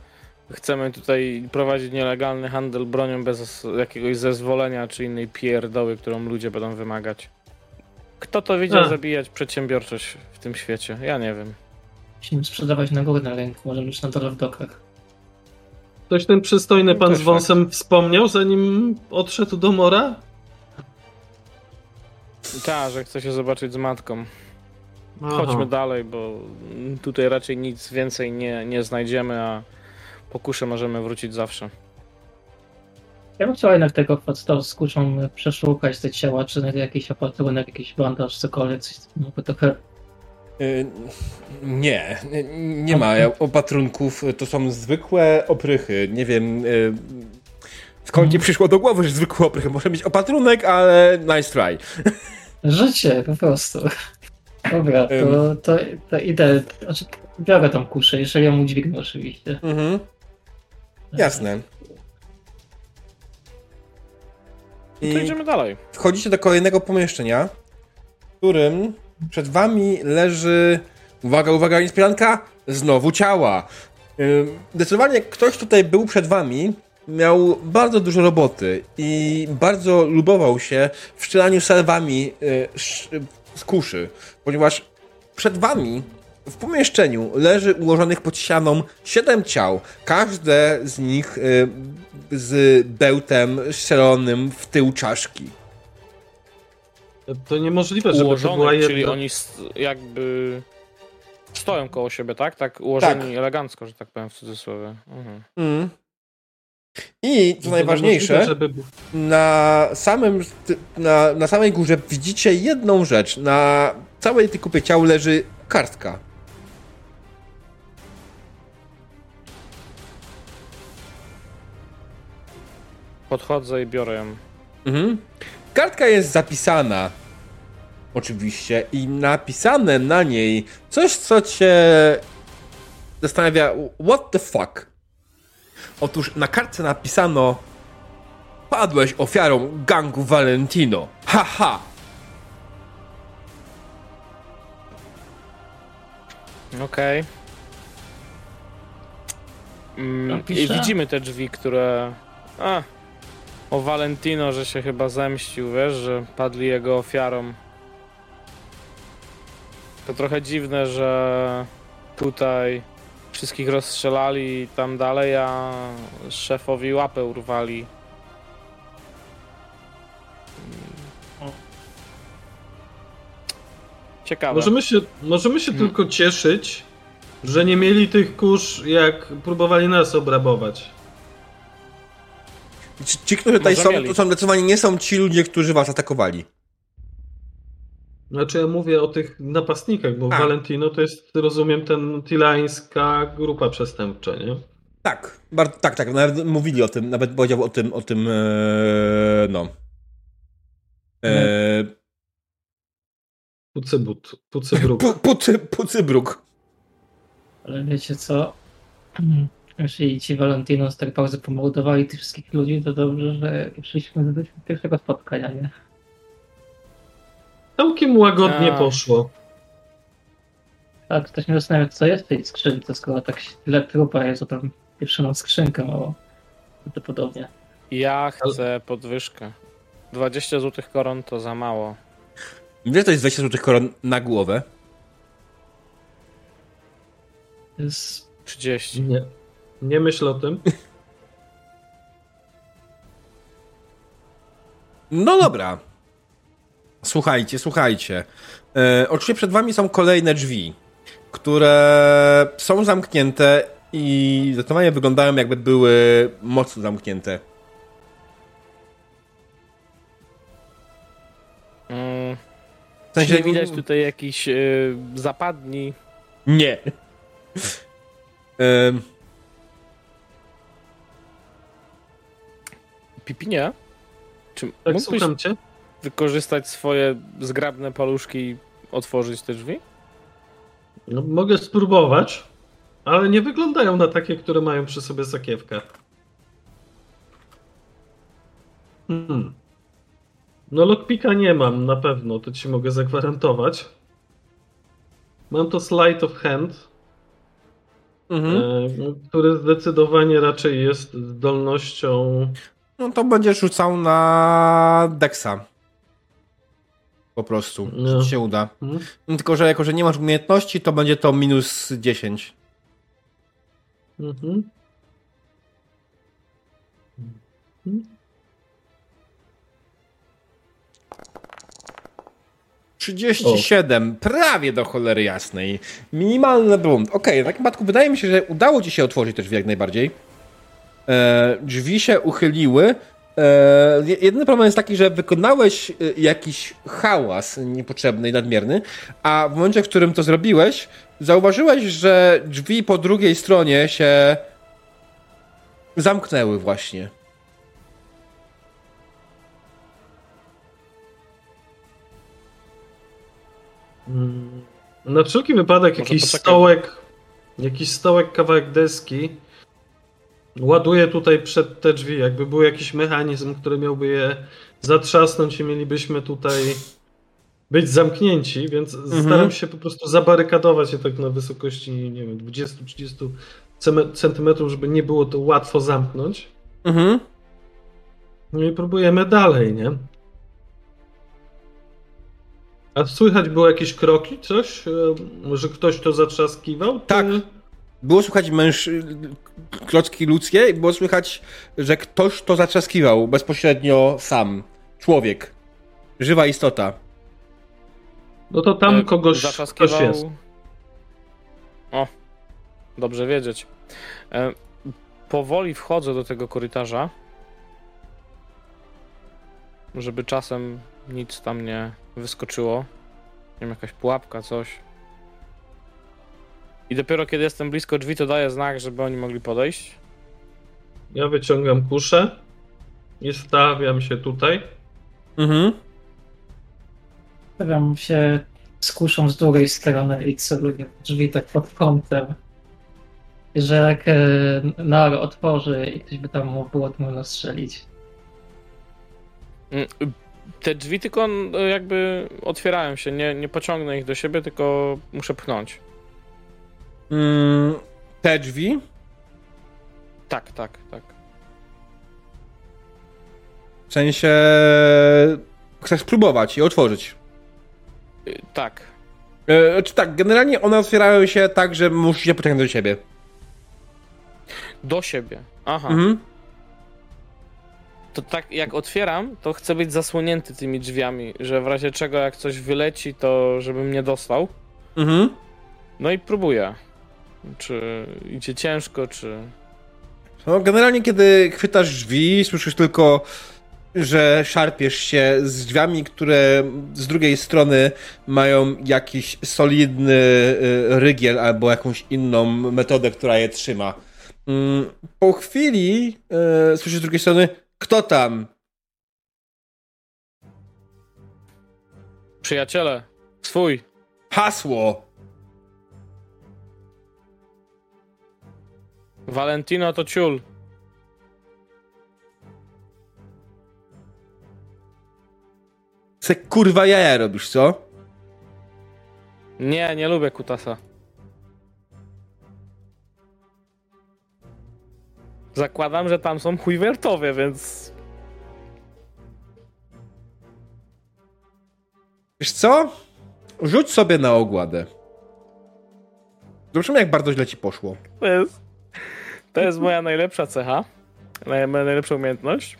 chcemy tutaj prowadzić nielegalny handel bronią bez jakiegoś zezwolenia czy innej pierdoły, którą ludzie będą wymagać. Kto to widział A. zabijać przedsiębiorczość w tym świecie? Ja nie wiem. Musimy sprzedawać na górę na rynku, może być na dole w dokach. Ktoś ten przystojny No pan też z wąsem wspomniał, zanim odszedł do mora? Tak, że chce się zobaczyć z matką. Aha. Chodźmy dalej, bo tutaj raczej nic więcej nie, nie znajdziemy, a po kusze możemy wrócić zawsze. Ja bym chciał jednak tego podstaw z kuszą przeszukać te ciała, czy znajdę jakiś opatrunek, jakiś bandaż, cokolwiek, coś mogę trochę... E, nie, nie, ma opatrunków. To są zwykłe oprychy. Nie wiem, e, skąd ci przyszło do głowy, że zwykłe oprychy. Może być opatrunek, ale nice try. Życie, po prostu. Dobra, to, to, to idę, znaczy biorę tą kuszę, jeżeli ją udźwignę oczywiście. Mhm. Jasne. No to idziemy dalej. wchodzicie do kolejnego pomieszczenia, w którym przed wami leży, uwaga, uwaga, niespodzianka, znowu ciała. Zdecydowanie ktoś tutaj był przed wami, miał bardzo dużo roboty i bardzo lubował się w strzelaniu salwami z kuszy, ponieważ przed wami w pomieszczeniu leży ułożonych pod ścianą siedem ciał, każde z nich z bełtem strzelonym w tył czaszki. To niemożliwe, żeby Ułożone, to była jedna... czyli oni jakby stoją koło siebie, tak? Tak ułożeni tak. elegancko, że tak powiem w cudzysłowie. Mhm. Mm. I co najważniejsze, żeby... na, samym, na, na samej górze widzicie jedną rzecz. Na całej tej kupie ciał leży kartka. Podchodzę i biorę ją. Mhm. Kartka jest zapisana. Oczywiście. I napisane na niej coś, co cię zastanawia. What the fuck? Otóż na kartce napisano Padłeś ofiarą gangu Valentino. Haha! Ha. Okej. Okay. Mm, I widzimy te drzwi, które... A, o Valentino, że się chyba zemścił, wiesz, że padli jego ofiarą. To trochę dziwne, że tutaj wszystkich rozstrzelali i tam dalej, a szefowi łapę urwali. Ciekawe. Możemy się, możemy się hmm. tylko cieszyć, że nie mieli tych kurz, jak próbowali nas obrabować. Ci, ci którzy tutaj są, to są zdecydowanie nie są ci ludzie, którzy was atakowali. Znaczy ja mówię o tych napastnikach, bo A. Valentino to jest, rozumiem, ten tilańska grupa przestępcza, nie? Tak, bardzo, tak, tak, nawet mówili o tym, nawet powiedział o tym, o tym, e, no. E, Pucybut, Pucybruk. Pucy, Pucybruk. Ale wiecie co? Jeśli ci Valentino z tak pauzy pomordowali tych wszystkich ludzi, to dobrze, że przyszliśmy do pierwszego spotkania, nie? Całkiem łagodnie A. poszło. Tak, ktoś mnie zastanawia, co jest w tej skrzynce, skoro tak tyle trupa jest, to tam pierwszą skrzynkę mało. Prawdopodobnie. Ja chcę podwyżkę. 20 złotych koron to za mało. Ile to jest 20 złotych koron na głowę? Jest 30. Nie. Nie myśl o tym. No dobra. Słuchajcie, słuchajcie. E, oczywiście przed wami są kolejne drzwi, które są zamknięte i zdecydowanie wyglądają jakby były mocno zamknięte. Mm, w sensie... Czy widać tutaj jakiś y, zapadni? Nie. Pipinie? Czy tak, mógłbyś wykorzystać swoje zgrabne paluszki i otworzyć te drzwi? No, mogę spróbować, ale nie wyglądają na takie, które mają przy sobie sakiewkę. Hmm. No lockpicka nie mam na pewno, to ci mogę zagwarantować. Mam to slide of hand, mhm. E, który zdecydowanie raczej jest zdolnością no to będziesz rzucał na Dexa. Po prostu, no. ci się uda. Hmm? Tylko, że jako, że nie masz umiejętności, to będzie to minus 10. Mhm. 37, o. prawie do cholery jasnej. Minimalny błąd. Okej, okay, w takim przypadku wydaje mi się, że udało ci się otworzyć te drzwi jak najbardziej. E, drzwi się uchyliły. E, jedyny problem jest taki, że wykonałeś e, jakiś hałas niepotrzebny i nadmierny, a w momencie, w którym to zrobiłeś, zauważyłeś, że drzwi po drugiej stronie się zamknęły właśnie. Mm, na wszelki wypadek jakiś stołek, jakiś stołek, kawałek deski Ładuję tutaj przed te drzwi. Jakby był jakiś mechanizm, który miałby je zatrzasnąć i mielibyśmy tutaj być zamknięci, więc mhm. staram się po prostu zabarykadować je tak na wysokości, nie wiem, 20-30 centymetrów, żeby nie było to łatwo zamknąć. Mhm. No i próbujemy dalej, nie? A słychać było jakieś kroki, coś? E, że ktoś to zatrzaskiwał? Tak. Było słychać męż... klocki ludzkie i było słychać, że ktoś to zatrzaskiwał bezpośrednio sam. Człowiek. Żywa istota. No to tam kogoś ktoś jest. O, dobrze wiedzieć. E, powoli wchodzę do tego korytarza, żeby czasem nic tam nie wyskoczyło. Nie wiem, jakaś pułapka, coś. I dopiero kiedy jestem blisko drzwi, to daję znak, żeby oni mogli podejść. Ja wyciągam kuszę i stawiam się tutaj. Mhm. Stawiam się z kuszą z drugiej strony i celuję w drzwi tak pod kątem. Że jak e, Nar otworzy i ktoś by tam mógł było, to można strzelić. Mm, te drzwi tylko jakby otwierają się, nie, nie pociągnę ich do siebie, tylko muszę pchnąć. Mm, te drzwi? Tak, tak, tak. W sensie chcesz spróbować i otworzyć. Y, tak. E, czy tak, generalnie one otwierają się tak, że musisz się pociągnąć do siebie. Do siebie. Aha. Mhm. To tak jak otwieram, to chcę być zasłonięty tymi drzwiami, że w razie czego jak coś wyleci, to żebym nie dostał. Mhm. No i próbuję. Czy idzie ciężko, czy. No, generalnie, kiedy chwytasz drzwi, słyszysz tylko, że szarpiesz się z drzwiami, które z drugiej strony mają jakiś solidny y, rygiel albo jakąś inną metodę, która je trzyma. Mm, po chwili yy, słyszysz z drugiej strony, kto tam? Przyjaciele, swój. Hasło. Valentino to ciul. Se kurwa jaja robisz, co? Nie, nie lubię kutasa. Zakładam, że tam są chujwertowie, więc... Wiesz co? Rzuć sobie na ogładę. Zobaczymy, jak bardzo źle ci poszło. To jest, to jest moja najlepsza cecha. Moja najlepsza umiejętność.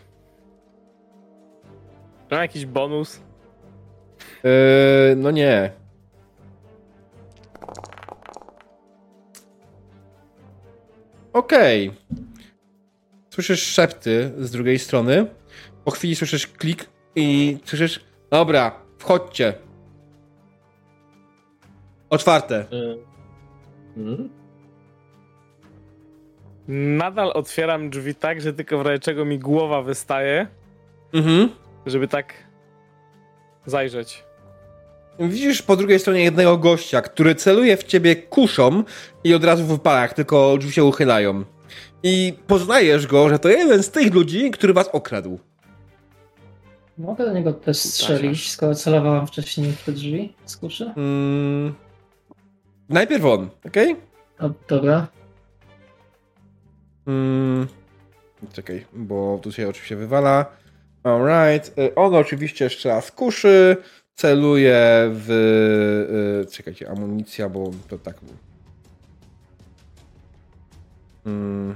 Mam jakiś bonus? Yy, no nie. Okej. Okay. Słyszysz szepty z drugiej strony. Po chwili słyszysz klik i słyszysz. Dobra, wchodźcie. Otwarte. Hmm? Nadal otwieram drzwi tak, że tylko w razie czego mi głowa wystaje. Mhm. Żeby tak zajrzeć. Widzisz po drugiej stronie jednego gościa, który celuje w ciebie kuszą i od razu wypala, jak tylko drzwi się uchylają. I poznajesz go, że to jeden z tych ludzi, który was okradł. Mogę do niego też strzelić, skoro celowałam wcześniej w te drzwi z kuszy? Mm. Najpierw on, okej? Okay? Dobra. Mm. Czekaj, bo tu się oczywiście wywala. Alright. Y, on oczywiście jeszcze raz kuszy, celuje w... Y, czekajcie, amunicja, bo to tak... Mm.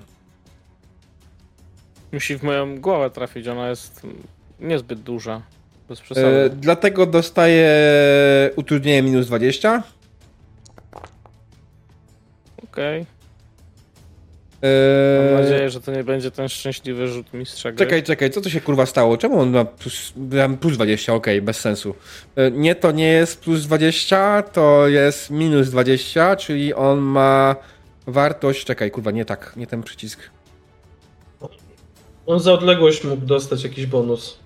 Musi w moją głowę trafić, ona jest niezbyt duża. Bez przesady. E, dlatego dostaje utrudnienie minus 20. Okej. Okay. Mam eee, nadzieję, że to nie będzie ten szczęśliwy rzut mistrza gry. Czekaj, czekaj, co tu się kurwa stało? Czemu on ma plus, plus 20? Okej, okay, bez sensu. Eee, nie, to nie jest plus 20, to jest minus 20, czyli on ma wartość... Czekaj, kurwa, nie tak, nie ten przycisk. On za odległość mógł dostać jakiś bonus.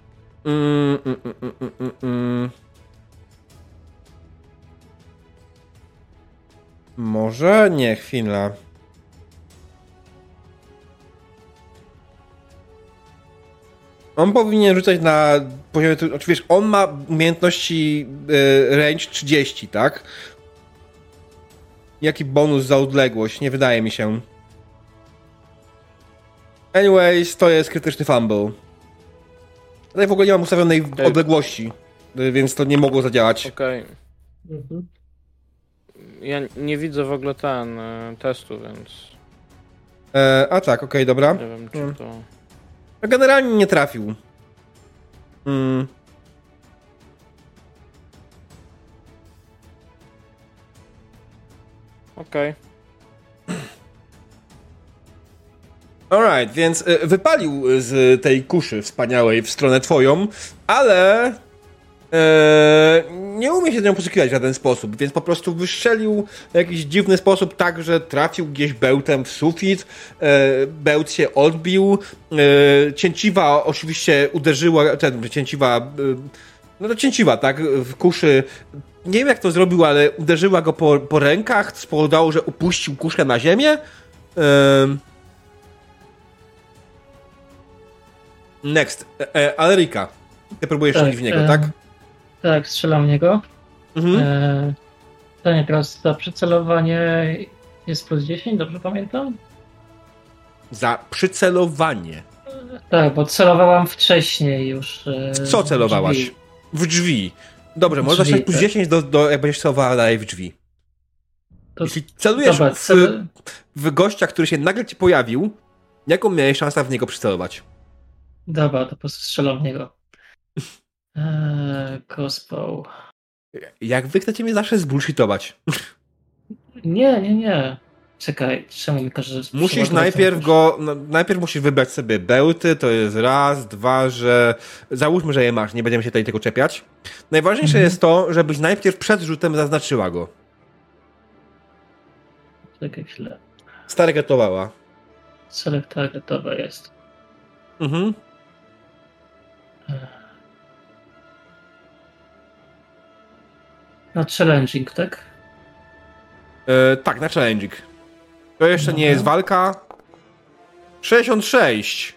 Mm, mm, mm, mm, mm, mm. Może? Nie, chwila. On powinien rzucać na poziomie. Znaczy wiesz, on ma umiejętności y, range 30, tak? Jaki bonus za odległość? Nie wydaje mi się. Anyways, to jest krytyczny fumble. Tutaj w ogóle nie mam ustawionej Okej. odległości, y, więc to nie mogło zadziałać. Okej. Mhm. Ja nie widzę w ogóle ten e, testu, więc E, a tak, okej, dobra. nie wiem czy Mm. to... No, Generalnie nie trafił. Mm. Okej. Alright, więc y, wypalił z tej kuszy wspaniałej w stronę twoją, ale e, nie umie się z nią poszukiwać w żaden sposób, więc po prostu wystrzelił w jakiś dziwny sposób tak, że trafił gdzieś bełtem w sufit, e, bełt się odbił, e, cięciwa oczywiście uderzyła, ten, cięciwa, e, no to cięciwa, tak, w kuszy, nie wiem jak to zrobił, ale uderzyła go po, po rękach, spowodowało, że upuścił kuszę na ziemię. Em, Next. E, e, Alrika. Ty próbujesz Tak, w niego, e, tak? Tak, strzelam w niego. Mhm. E, pytanie teraz, za przycelowanie jest plus 10, dobrze pamiętam? Za przycelowanie. Tak, bo celowałam wcześniej już. e, W co celowałaś? drzwi. W drzwi. Dobrze, W można drzwi, strzelać plus tak. 10 do, do, jak będziesz celowała dalej w drzwi. To, Jeśli celujesz dobra, w, cel, w gościa, który się nagle ci pojawił, jaką miałeś szansę w niego przycelować? dobra, to po prostu strzelam w niego. Eee, gospel. Jak wy chcecie mnie zawsze zbullshitować? Nie, nie, nie. Czekaj, czemu mi każe... Musisz najpierw go, no, najpierw musisz wybrać sobie bełty, to jest raz, dwa, że załóżmy, że je masz, nie będziemy się tutaj tego czepiać. Najważniejsze Mhm. jest to, żebyś najpierw przed rzutem zaznaczyła go. Czekaj chwilę. Stargetowała. Select targetowa jest. Mhm. Na challenging, tak? E, tak, na challenging. To jeszcze nie Dobra. jest walka. 66.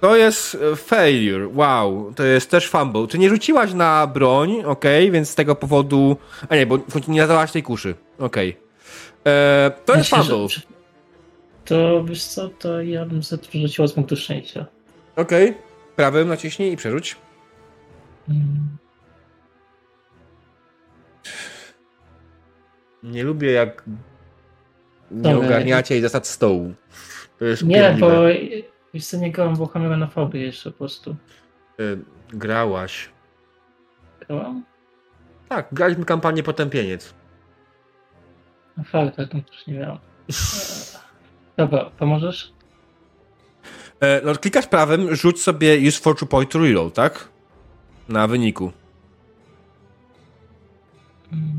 To jest e, failure. Wow, to jest też fumble. Ty nie rzuciłaś na broń, okej, więc z tego powodu... A nie, bo nie nadałaś tej kuszy. Okej. E, To jest Myślę, że- fumble. To wiesz co, to ja bym sobie przerzuciła z punktu szczęścia. Okej. Prawym naciśnij i przerzuć. Mm. Nie lubię jak nie Dobra. ogarniacie jej zasad stołu. To jest Nie, upierdliwe. bo wiesz co, nie grałam w Warhammera na fobii jeszcze po prostu. Y, Grałaś. Grałam? Tak, graliśmy kampanię Potępieniec. No fakt, tak, to też nie miałam. Eee, Dobra, pomożesz? E, no, klikasz prawym, rzuć sobie use fortune point to reroll, tak? Na wyniku. Mm.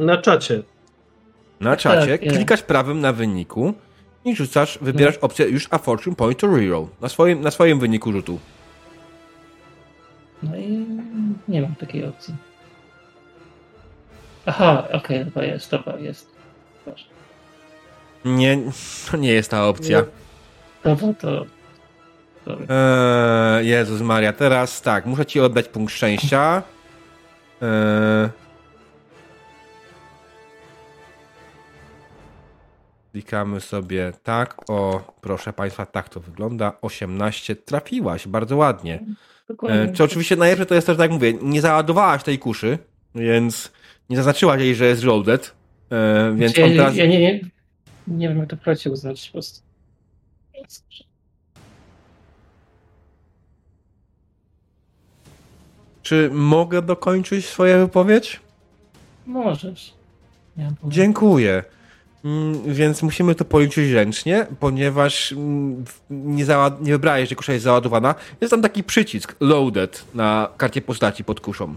Na czacie. Na czacie Tak, klikasz prawym na wyniku i rzucasz, wybierasz opcję już a fortune point to reroll. Na swoim, na swoim wyniku rzutu. No i nie mam takiej opcji. Aha, okej, dobra, jest, dobra, jest. Proszę. Nie, to nie jest ta opcja. Dobra, to... Sorry. Eee, Jezus Maria, teraz tak, muszę ci oddać punkt szczęścia. Eee... Klikamy sobie tak, o, proszę Państwa, tak to wygląda. 18, trafiłaś, bardzo ładnie. Dokładnie. E, czy oczywiście najlepsze to jest też, tak jak mówię, nie załadowałaś tej kuszy, więc nie zaznaczyłaś jej, że jest loaded, e, więc ja, on teraz... ja nie, nie, nie wiem, jak to w procie uznać po prostu. Czy mogę dokończyć swoją wypowiedź? Możesz. Dziękuję. Mm, Więc musimy to policzyć ręcznie, ponieważ mm, nie, zała- nie wybrałeś, że kusza jest załadowana. Jest tam taki przycisk loaded na karcie postaci pod kuszą.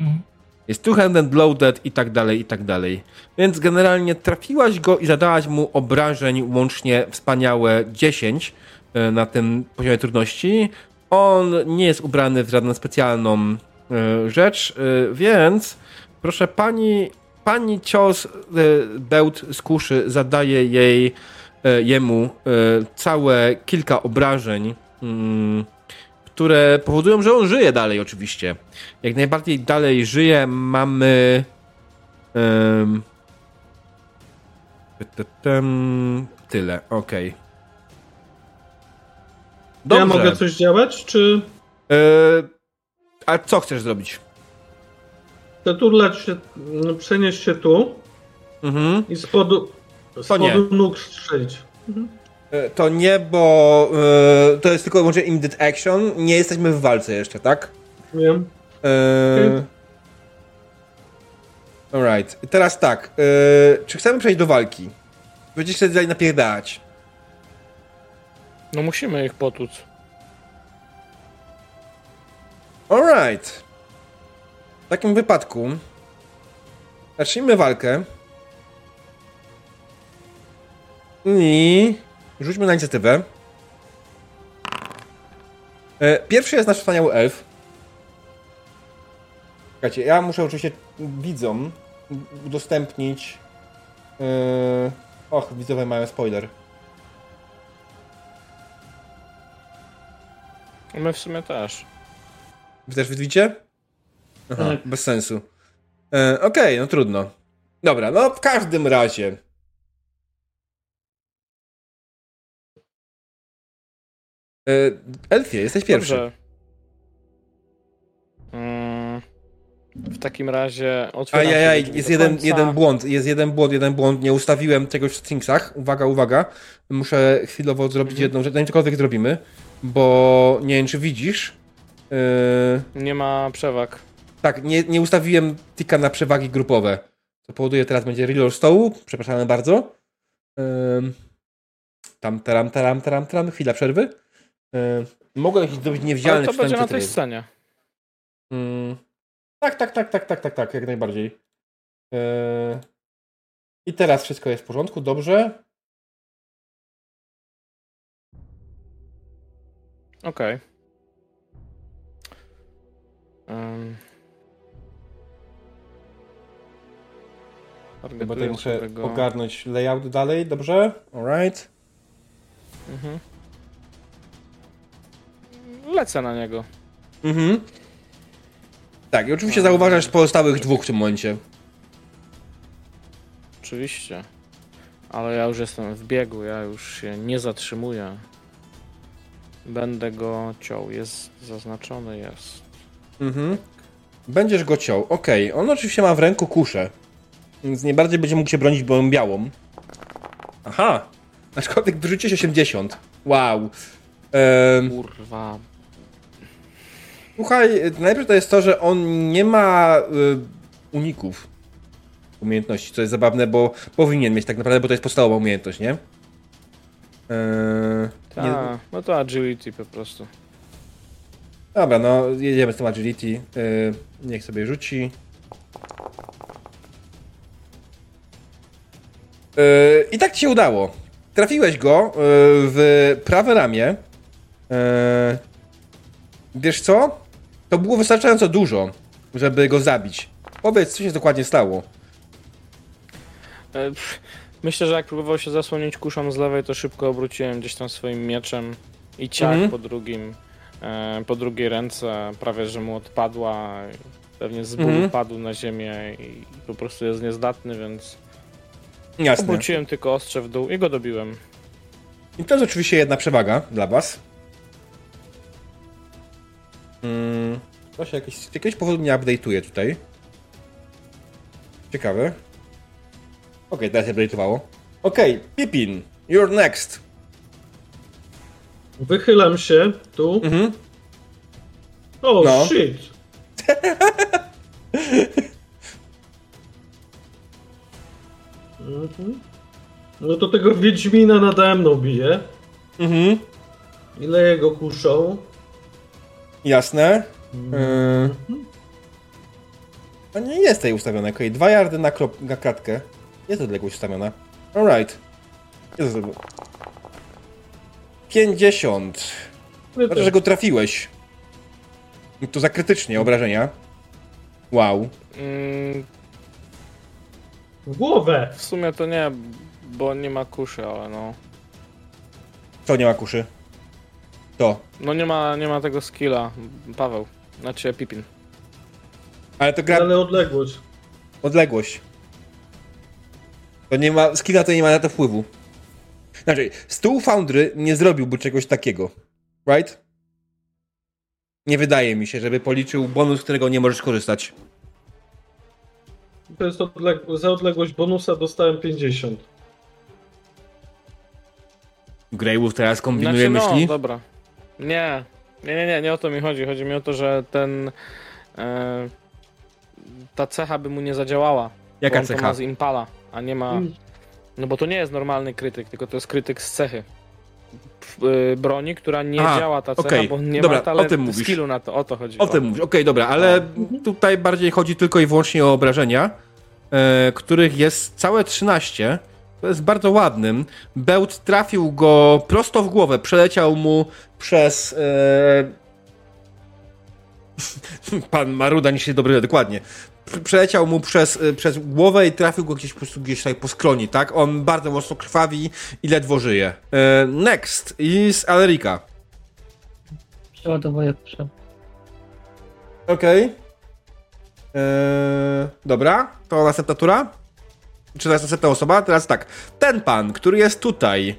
Mhm. Jest two-handed loaded i tak dalej, i tak dalej. Więc generalnie trafiłaś go i zadałaś mu obrażeń łącznie wspaniałe 10 e, na tym poziomie trudności. On nie jest ubrany w żadną specjalną e, rzecz, e, więc proszę pani, pani cios e, bełt z kuszy zadaje jej, e, jemu e, całe kilka obrażeń, mm, które powodują, że on żyje dalej oczywiście jak najbardziej dalej żyje. Mamy tyle, okej. Okay. Dobrze. Ja mogę coś działać, czy... Yy, a co chcesz zrobić? Chcę turlać się, no, przenieść się tu mhm. i z spodu, spodu nóg strzelić. Mhm. Yy, to nie, bo yy, to jest tylko może immediate action. Nie jesteśmy w walce jeszcze, tak? Wiem. Yy, okay. Alright. Teraz tak. Yy, czy chcemy przejść do walki? Będziecie się dalej napierdać. No musimy ich potłuc. Alright. W takim wypadku zacznijmy walkę. I rzućmy na inicjatywę. E, pierwszy jest nasz wspaniały elf. Czekajcie, ja muszę oczywiście widzom udostępnić. Yy... Och, widzowie mają spoiler. My w sumie też. Wy też widzicie? Aha, tak. bez sensu. E, Okej, okay, no trudno. Dobra, no w każdym razie. E, Elfie, jesteś pierwszy. Dobrze. Mm, w takim razie otwieram Ajajaj, jest jeden, jeden błąd, jest jeden błąd, jeden błąd. Nie ustawiłem czegoś w Stringsach. Uwaga, uwaga. Muszę chwilowo zrobić mhm. jedną rzecz, zanim cokolwiek zrobimy bo nie wiem, czy widzisz. Yy... Nie ma przewag. Tak, nie, nie ustawiłem tika na przewagi grupowe. To powoduje, teraz będzie reload stołu. Przepraszamy bardzo. Yy... Tam, taram, taram, taram, taram. Chwila przerwy. Yy... Mogę zrobić niewzialny Ale to będzie na tej scenie. Yy... Tak, tak, tak, tak, tak, tak, tak, jak najbardziej. Yy... I teraz wszystko jest w porządku, dobrze. Okej. Okay. Um. Bo tutaj muszę ogarnąć layout dalej, dobrze? Alright. Mhm. Lecę na niego. Mhm. Tak, i oczywiście zauważasz pozostałych dwóch w tym momencie. Oczywiście. Ale ja już jestem w biegu, ja już się nie zatrzymuję. Będę go ciął. Jest zaznaczony, jest. Mhm. Będziesz go ciął. Okej, on oczywiście ma w ręku kuszę. Więc nie bardziej będzie mógł się bronić broją białą. Aha! Aczkolwiek wyrzuciłeś 80. Wow. Ehm... Kurwa. Słuchaj, najpierw to jest to, że on nie ma y, uników umiejętności, co jest zabawne, bo powinien mieć tak naprawdę, bo to jest podstawowa umiejętność, nie? Eee, tak, no to agility po prostu. Dobra, no jedziemy z tym agility. Eee, niech sobie rzuci. I tak ci się udało. Trafiłeś go eee, w prawe ramię. Eee, wiesz co? To było wystarczająco dużo, żeby go zabić. Powiedz, co się dokładnie stało. Myślę, że jak próbował się zasłonić kuszą z lewej, to szybko obróciłem gdzieś tam swoim mieczem i ciach mhm. po drugim, e, po drugiej ręce, prawie że mu odpadła. Pewnie z bólu mhm. padł na ziemię i po prostu jest niezdatny, więc Jasne. obróciłem tylko ostrze w dół i go dobiłem. I to jest oczywiście jedna przewaga dla was. Hmm, to się jakiś, z jakiegoś powodu nie update'uje tutaj. Ciekawe. Okej, okay, teraz się update'owało. Okej, okay, Pipin, you're next. Wychylam się tu. Mhm. Oh no. shit. mhm. No to tego Wiedźmina nade mną bije. Mhm. Ile jego kuszą? Jasne. Mhm. Yy... To nie jest tej ustawione. Okay. Dwa jardy na, krop, na kratkę. Jest odległość ustawiona. Alright. Jest 50. Znaczy, że go trafiłeś. To za krytycznie obrażenia. Wow. Mm, w głowę! W sumie to nie, bo nie ma kuszy, ale no. Co nie ma kuszy? To. No nie ma, nie ma tego skilla. Paweł. Znaczy Pipin. Ale to gra... Ale odległość. Odległość. To nie ma, skilla to nie ma na to wpływu. Znaczy, stół Foundry nie zrobiłby czegoś takiego. Right? Nie wydaje mi się, żeby policzył bonus, którego nie możesz korzystać. To jest odleg- za odległość bonusa dostałem 50. Greywolf teraz kombinuje Znaczy, no, myśli. dobra. Nie. nie, nie, nie, nie o to mi chodzi. Chodzi mi o to, że ten. E, ta cecha by mu nie zadziałała. Jaka To cecha? ma z Impala, a nie ma. Mm. No bo to nie jest normalny krytyk, tylko to jest krytyk z cechy. Y, broni, która nie Aha, działa ta cecha, okej. bo nie Dobra, ma talent, o tym mówisz. skillu na to, o to chodzi. O tym mówisz. Okej, dobra, ale tutaj bardziej chodzi tylko i wyłącznie o obrażenia, e, których jest całe 13. To jest bardzo ładnym. Bełt trafił go prosto w głowę, przeleciał mu przez. E... Pan Maruda nie się dobry, dokładnie. Przeleciał mu przez, e, przez głowę i trafił go gdzieś po prostu gdzieś tutaj po skroni, tak? On bardzo mocno krwawi i ledwo żyje. E, next is Alerika. Przeładowuję kuszę. Okej. Eee, dobra, to następna tura? Czy to jest następna osoba? Teraz tak. Ten pan, który jest tutaj.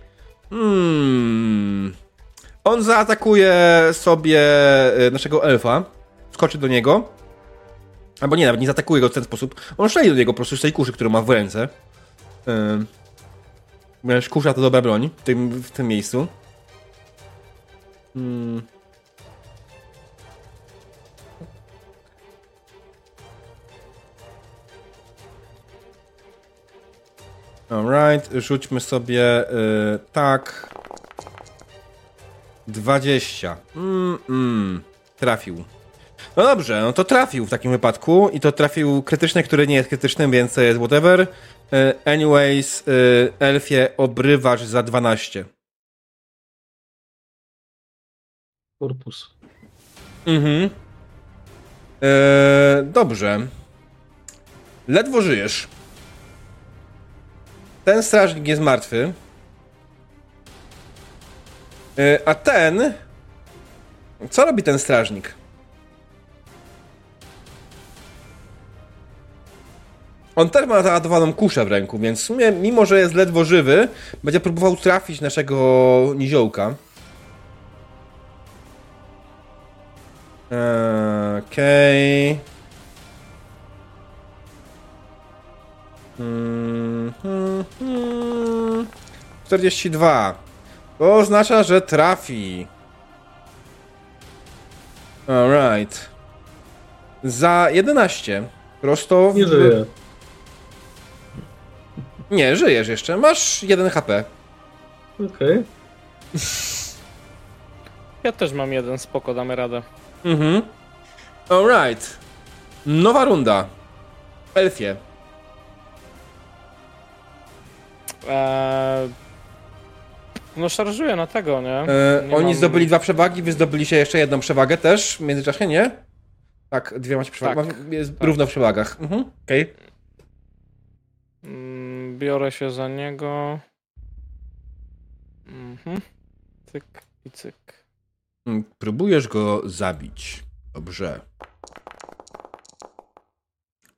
Hmm. On zaatakuje sobie e, naszego elfa. Skoczy do niego. Albo nie, nawet nie zaatakuje go w ten sposób. On szli do niego po prostu z tej kuszy, którą ma w ręce. Ponieważ kusza to dobra broń w tym, w tym miejscu. Hmm. Alright, rzućmy sobie y, tak. 20. Mm, mm, trafił. No dobrze, no to trafił w takim wypadku i to trafił krytyczny, który nie jest krytycznym, więc to jest whatever. Y, anyways, y, Elfie obrywasz za 12. Korpus. Mhm. E, dobrze. Ledwo żyjesz. Ten strażnik jest martwy. E, a ten. Co robi ten strażnik? On też ma załadowaną kuszę w ręku, więc w sumie, mimo że jest ledwo żywy, będzie próbował trafić naszego niziołka. Okej. Hmm, hmm, hmm. 42. To oznacza, że trafi. Alright. Za 11. Prosto. Nie żyje. Nie, żyjesz jeszcze. Masz 1 HP. Okej. Ja też mam jeden, spoko, damy radę. Mhm. Alright. Nowa runda. Elfie. Eee, no szarżuję na tego, nie? E, nie oni mam- zdobyli dwa przewagi, wy zdobyliście jeszcze jedną przewagę też w międzyczasie, nie? Tak, dwie macie przewagi. Tak. Jest Tak. równo w przewagach. Mhm. Okej. Mm, Biorę się za niego. Mhm. Cyk i cyk. Mm, Próbujesz go zabić. Dobrze.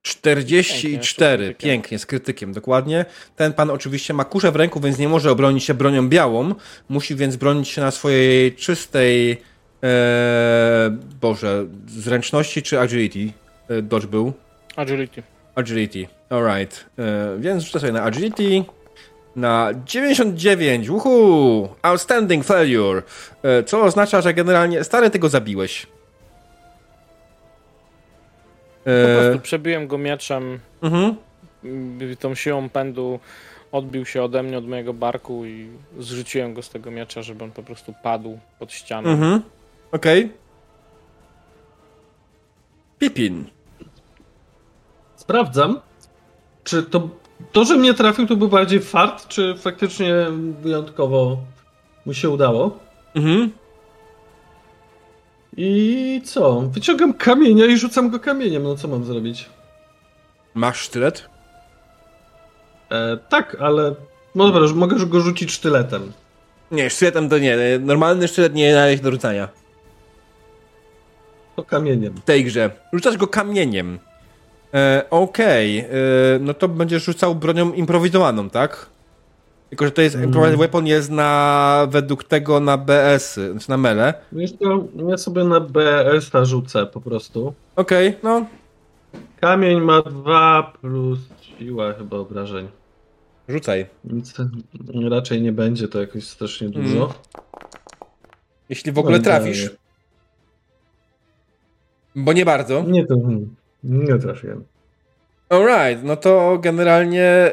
44. Pięknie, z Pięknie, krytykiem. z krytykiem, dokładnie. Ten pan oczywiście ma kuszę w ręku, więc nie może obronić się bronią białą. Musi więc bronić się na swojej czystej. E, Boże, zręczności czy agility? E, dodge był. Agility. Agility. Alright. E, więc rzucę sobie na agility. Na 99. Uhu! Outstanding failure. E, co oznacza, że generalnie stary ty go zabiłeś. Po E, prostu przebiłem go mieczem, mhm. tą siłą pędu odbił się ode mnie, od mojego barku i zrzuciłem go z tego miecza, żeby on po prostu padł pod ścianą. Mhm. Okej. Pipin. Sprawdzam, czy to, to, że mnie trafił, to był bardziej fart, czy faktycznie wyjątkowo mu się udało. Mhm. I co? Wyciągam kamienia i rzucam go kamieniem. No co mam zrobić? Masz sztylet? E, tak, ale no dobra, że mogę go rzucić sztyletem. Nie, sztyletem to nie. Normalny sztylet nie należy do rzucania. To kamieniem. w tej grze. Rzucasz go kamieniem. E, Okej, okay. no to będziesz rzucał bronią improwizowaną, tak? Tylko, że to jest, mm. weapon jest na, według tego na BS, znaczy na mele. Ja sobie na BS-a rzucę po prostu. Okej, okay, no. Kamień ma 2 plus siła chyba obrażeń. Rzucaj. Nic raczej nie będzie to jakoś strasznie dużo. Mm. Jeśli w ogóle trafisz. Bo nie bardzo. Nie to. Nie trafiłem. Alright, no to generalnie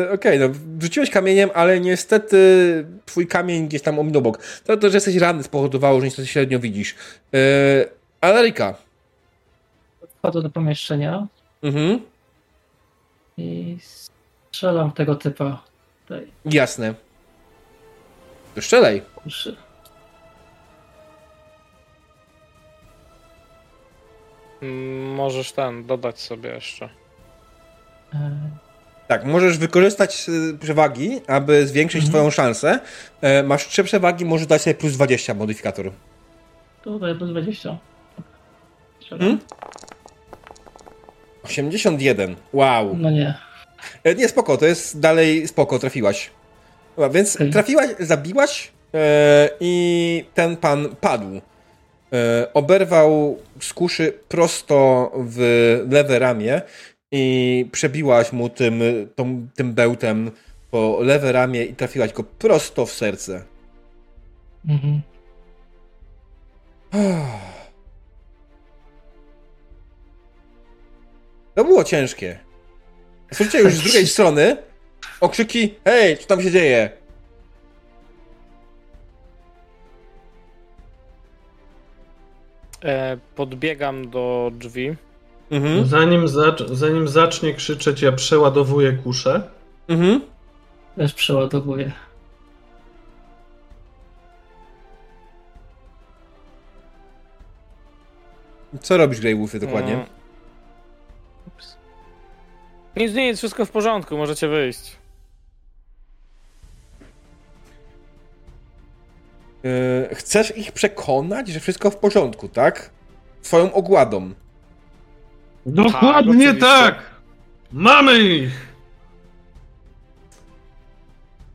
yy, okej, okay, no wrzuciłeś kamieniem, ale niestety twój kamień gdzieś tam ominął bok. To, to, że jesteś ranny spowodowało, że niestety średnio widzisz. Yy, Alerika. Wchodzę do pomieszczenia mhm. i strzelam tego typa. Tutaj. Jasne. To strzelaj. Możesz ten dodać sobie jeszcze. Tak, możesz wykorzystać y, przewagi, aby zwiększyć mhm. twoją szansę. E, masz trzy przewagi, możesz dać sobie plus 20 modyfikator. To daję plus 20. Hmm? 81. Wow. No nie. E, nie, spoko, to jest dalej spoko, trafiłaś. Dobra, więc okay. trafiłaś, zabiłaś e, i ten pan padł. E, oberwał z kuszy prosto w lewe ramię i przebiłaś mu tym, tą, tym bełtem po lewe ramię i trafiłaś go prosto w serce. Mhm. To było ciężkie. Słyszycie już z drugiej strony okrzyki hej, co tam się dzieje? Podbiegam do drzwi. Mhm. Zanim, zacz zanim zacznie krzyczeć, ja przeładowuję kuszę. Mhm. Też przeładowuję. Co robisz, Grey Wolfy, dokładnie? Mm. Nic, nic, wszystko w porządku, możecie wyjść. Yy, chcesz ich przekonać, że wszystko w porządku, tak? Swoją ogładą. Dokładnie tak! tak. Mamy ich!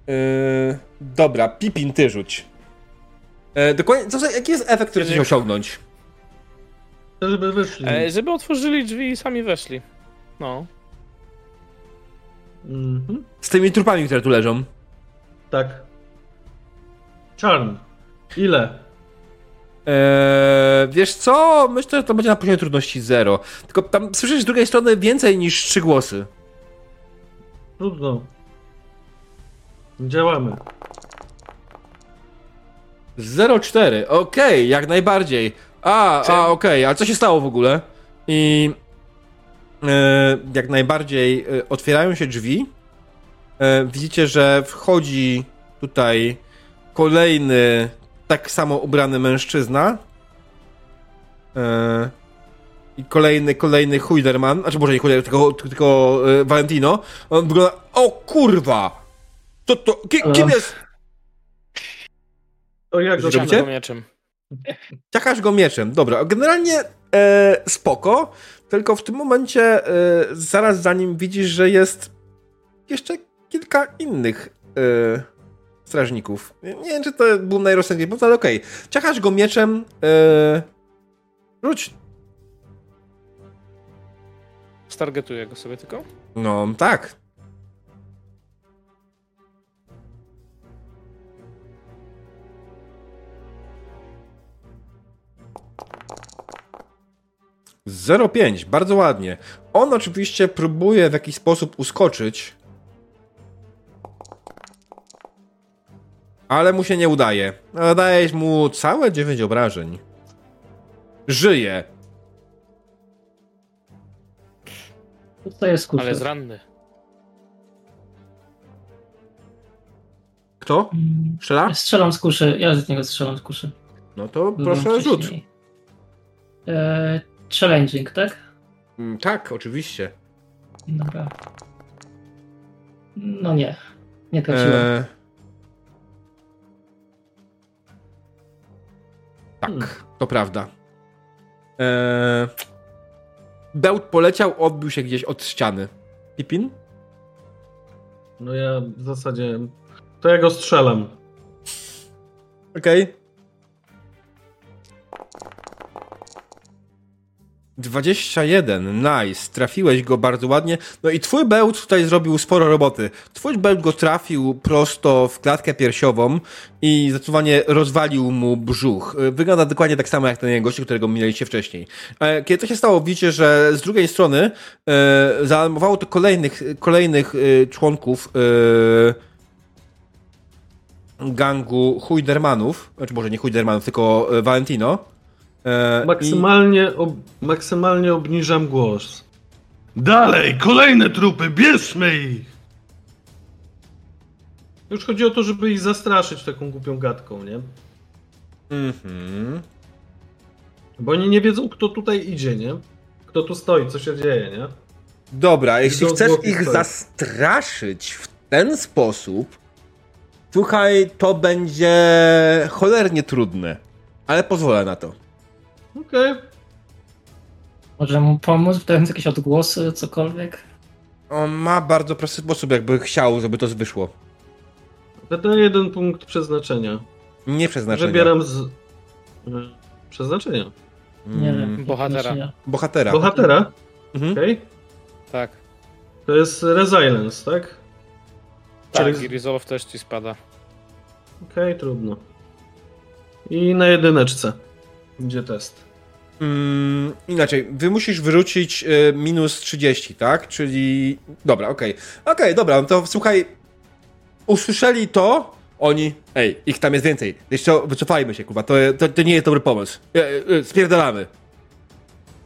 Yy, dobra, Pipin, ty rzuć. Yy, dokładnie, co, jaki jest efekt, który chcesz osiągnąć? Żeby wyszli. E, żeby otworzyli drzwi i sami weszli. No. Mhm. Z tymi trupami, które tu leżą. Tak. Czarn. Ile? Eee, wiesz co? Myślę, że to będzie na poziomie trudności 0. Tylko tam słyszysz z drugiej strony więcej niż trzy głosy. Trudno. Działamy. 0,4. Okej, okay, jak najbardziej. A, a okej, okay. a co się stało w ogóle? I e, jak najbardziej e, otwierają się drzwi. E, widzicie, że wchodzi tutaj kolejny tak samo ubrany mężczyzna. E, I kolejny, kolejny Huiderman, znaczy może nie Huiderman, tylko, tylko e, Valentino. On wygląda, o kurwa! Co to, ki, kim jest? O jak go go mieczem. Ciachasz go mieczem, dobra. Generalnie e, spoko, tylko w tym momencie e, zaraz za nim widzisz, że jest jeszcze kilka innych e, strażników. Nie wiem, czy to był najrozsądniejszy pomysł, ale okej. Okay. Ciachasz go mieczem. Yy... Rzuć. Stargetuję go sobie tylko? No, tak. Zero pięć, bardzo ładnie. On oczywiście próbuje w jakiś sposób uskoczyć, Ale mu się nie udaje. Dajesz mu całe 9 obrażeń. Żyje. To jest kuszy. Ale jest ranny. Kto? Strzela? Strzelam z kuszy. Ja z niego strzelam z kuszy. No to proszę rzut. Eee, challenging, tak? Mm, tak, oczywiście. Dobra. No nie. Nie trafiłem. Eee, Tak, hmm. to prawda. Eee, bełt poleciał, odbił się gdzieś od ściany. Pipin? No ja w zasadzie... To ja go strzelam. Okej. Okay. 21, nice. Trafiłeś go bardzo ładnie. No i twój bełt tutaj zrobił sporo roboty. Twój bełt go trafił prosto w klatkę piersiową i zdecydowanie rozwalił mu brzuch. Wygląda dokładnie tak samo jak ten gościu, którego minęliście wcześniej. E, kiedy to się stało, widzicie, że z drugiej strony e, zaalarmowało to kolejnych, kolejnych e, członków e, gangu Hujdermanów, znaczy może nie Hujdermanów, tylko Valentino. E, maksymalnie, i... ob, maksymalnie obniżam głos. Dalej, kolejne trupy, bierzmy ich! Już chodzi o to, żeby ich zastraszyć taką głupią gadką, nie? Mhm. Bo oni nie wiedzą, kto tutaj idzie, nie? Kto tu stoi, co się dzieje, nie? Dobra, jeśli chcesz ich stoi. zastraszyć w ten sposób, słuchaj, to będzie cholernie trudne. Ale pozwolę na to. Okej. Okay. Może mu pomóc, wdając jakieś odgłosy, cokolwiek? On ma bardzo prosty sposób, jakby chciał, żeby to wyszło. To jeden punkt przeznaczenia. Nie przeznaczenia. Wybieram z... Przeznaczenia. Nie, mm. bohatera. Bohatera. Bohatera? Mhm. Okej. Okay. Tak. To jest Resilience, tak? Tak, Czyli... i Resolve też ci spada. Okej, okay, trudno. I na jedyneczce. Gdzie test? Mm, inaczej, wy musisz wyrzucić y, minus 30, tak? Czyli. Dobra, okej. Okay. Okej, okay, dobra, no to słuchaj. Usłyszeli to, oni. Ej, ich tam jest więcej. Jeszcze wycofajmy się, kurwa. To, to, to nie jest dobry pomysł. Y, y, spierdalamy.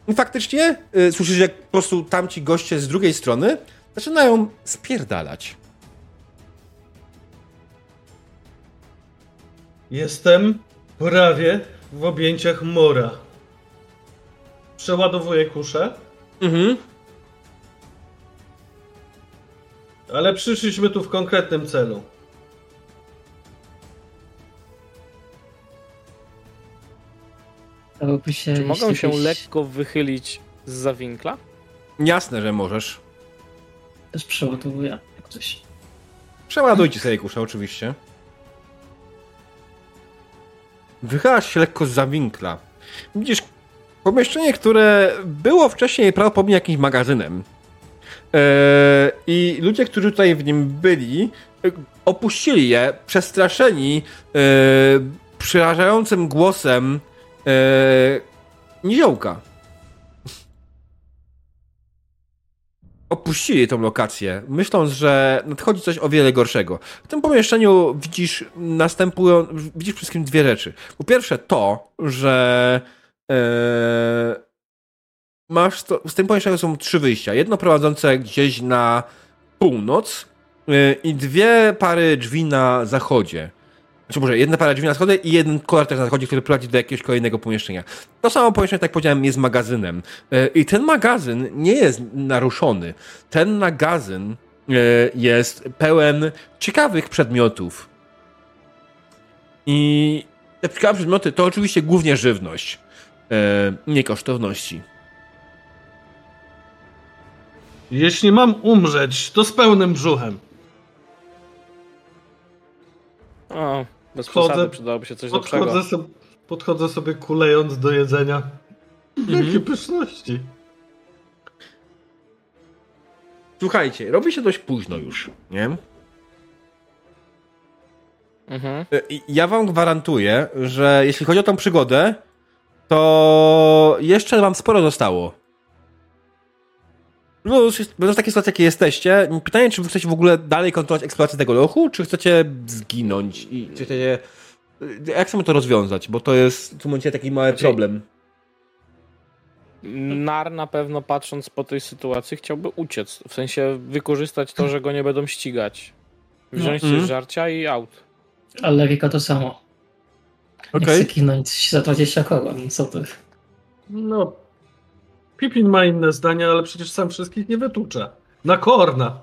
I faktycznie y, słyszysz, jak po prostu tamci goście z drugiej strony zaczynają spierdalać. Jestem prawie w objęciach mora. Przeładowuję kuszę. Mhm. Ale przyszliśmy tu w konkretnym celu. Się, Czy mogą się lekko wychylić z zawinkla? Jasne, że możesz. Też przeładowuję jak coś. Przeładujcie sobie kuszę, oczywiście. Wychylasz się lekko z zawinkla. Widzisz pomieszczenie, które było wcześniej prawdopodobnie jakimś magazynem. Eee, I ludzie, którzy tutaj w nim byli, e, opuścili je, przestraszeni e, przerażającym głosem e, niziołka. Opuścili tą lokację, myśląc, że nadchodzi coś o wiele gorszego. W tym pomieszczeniu widzisz następują, widzisz przede wszystkim dwie rzeczy. Po pierwsze to, że e, masz to, w tym pomieszczeniu są trzy wyjścia. Jedno prowadzące gdzieś na północ e, i dwie pary drzwi na zachodzie. Znaczy może jedna para drzwi na schody i jeden korytarz na zachodzie, który prowadzi do jakiegoś kolejnego pomieszczenia. To samo pomieszczenie, tak jak powiedziałem, jest magazynem. E, I ten magazyn nie jest naruszony. Ten magazyn e, jest pełen ciekawych przedmiotów. I te ciekawe przedmioty to oczywiście głównie żywność, e, nie kosztowności. Jeśli mam umrzeć, to z pełnym brzuchem. O, bez Wchodzę, przesady przydałoby się coś podchodzę lepszego. Sobie, podchodzę sobie kulejąc do jedzenia. Mhm. Jakie pyszności. Słuchajcie, robi się dość późno już, nie? Mhm. E, ja wam gwarantuję, że jeśli chodzi o tą przygodę, to jeszcze wam sporo zostało. Plus, będąc w takiej sytuacji, jakiej jesteście, pytanie, czy wy chcecie w ogóle dalej kontynuować eksplorację tego lochu, czy chcecie zginąć i czy chcecie... Jak chcemy to rozwiązać? Bo to jest w tym momencie taki mały znaczy, problem. Nar na pewno patrząc po tej sytuacji chciałby uciec. W sensie wykorzystać to, że go nie będą ścigać. Wziąć no. się mm. żarcia i aut. Ale Rika to samo. Okay. za 20 koła, no co ty? No, Pipin ma inne zdania, ale przecież sam wszystkich nie wytłucza. Na korna.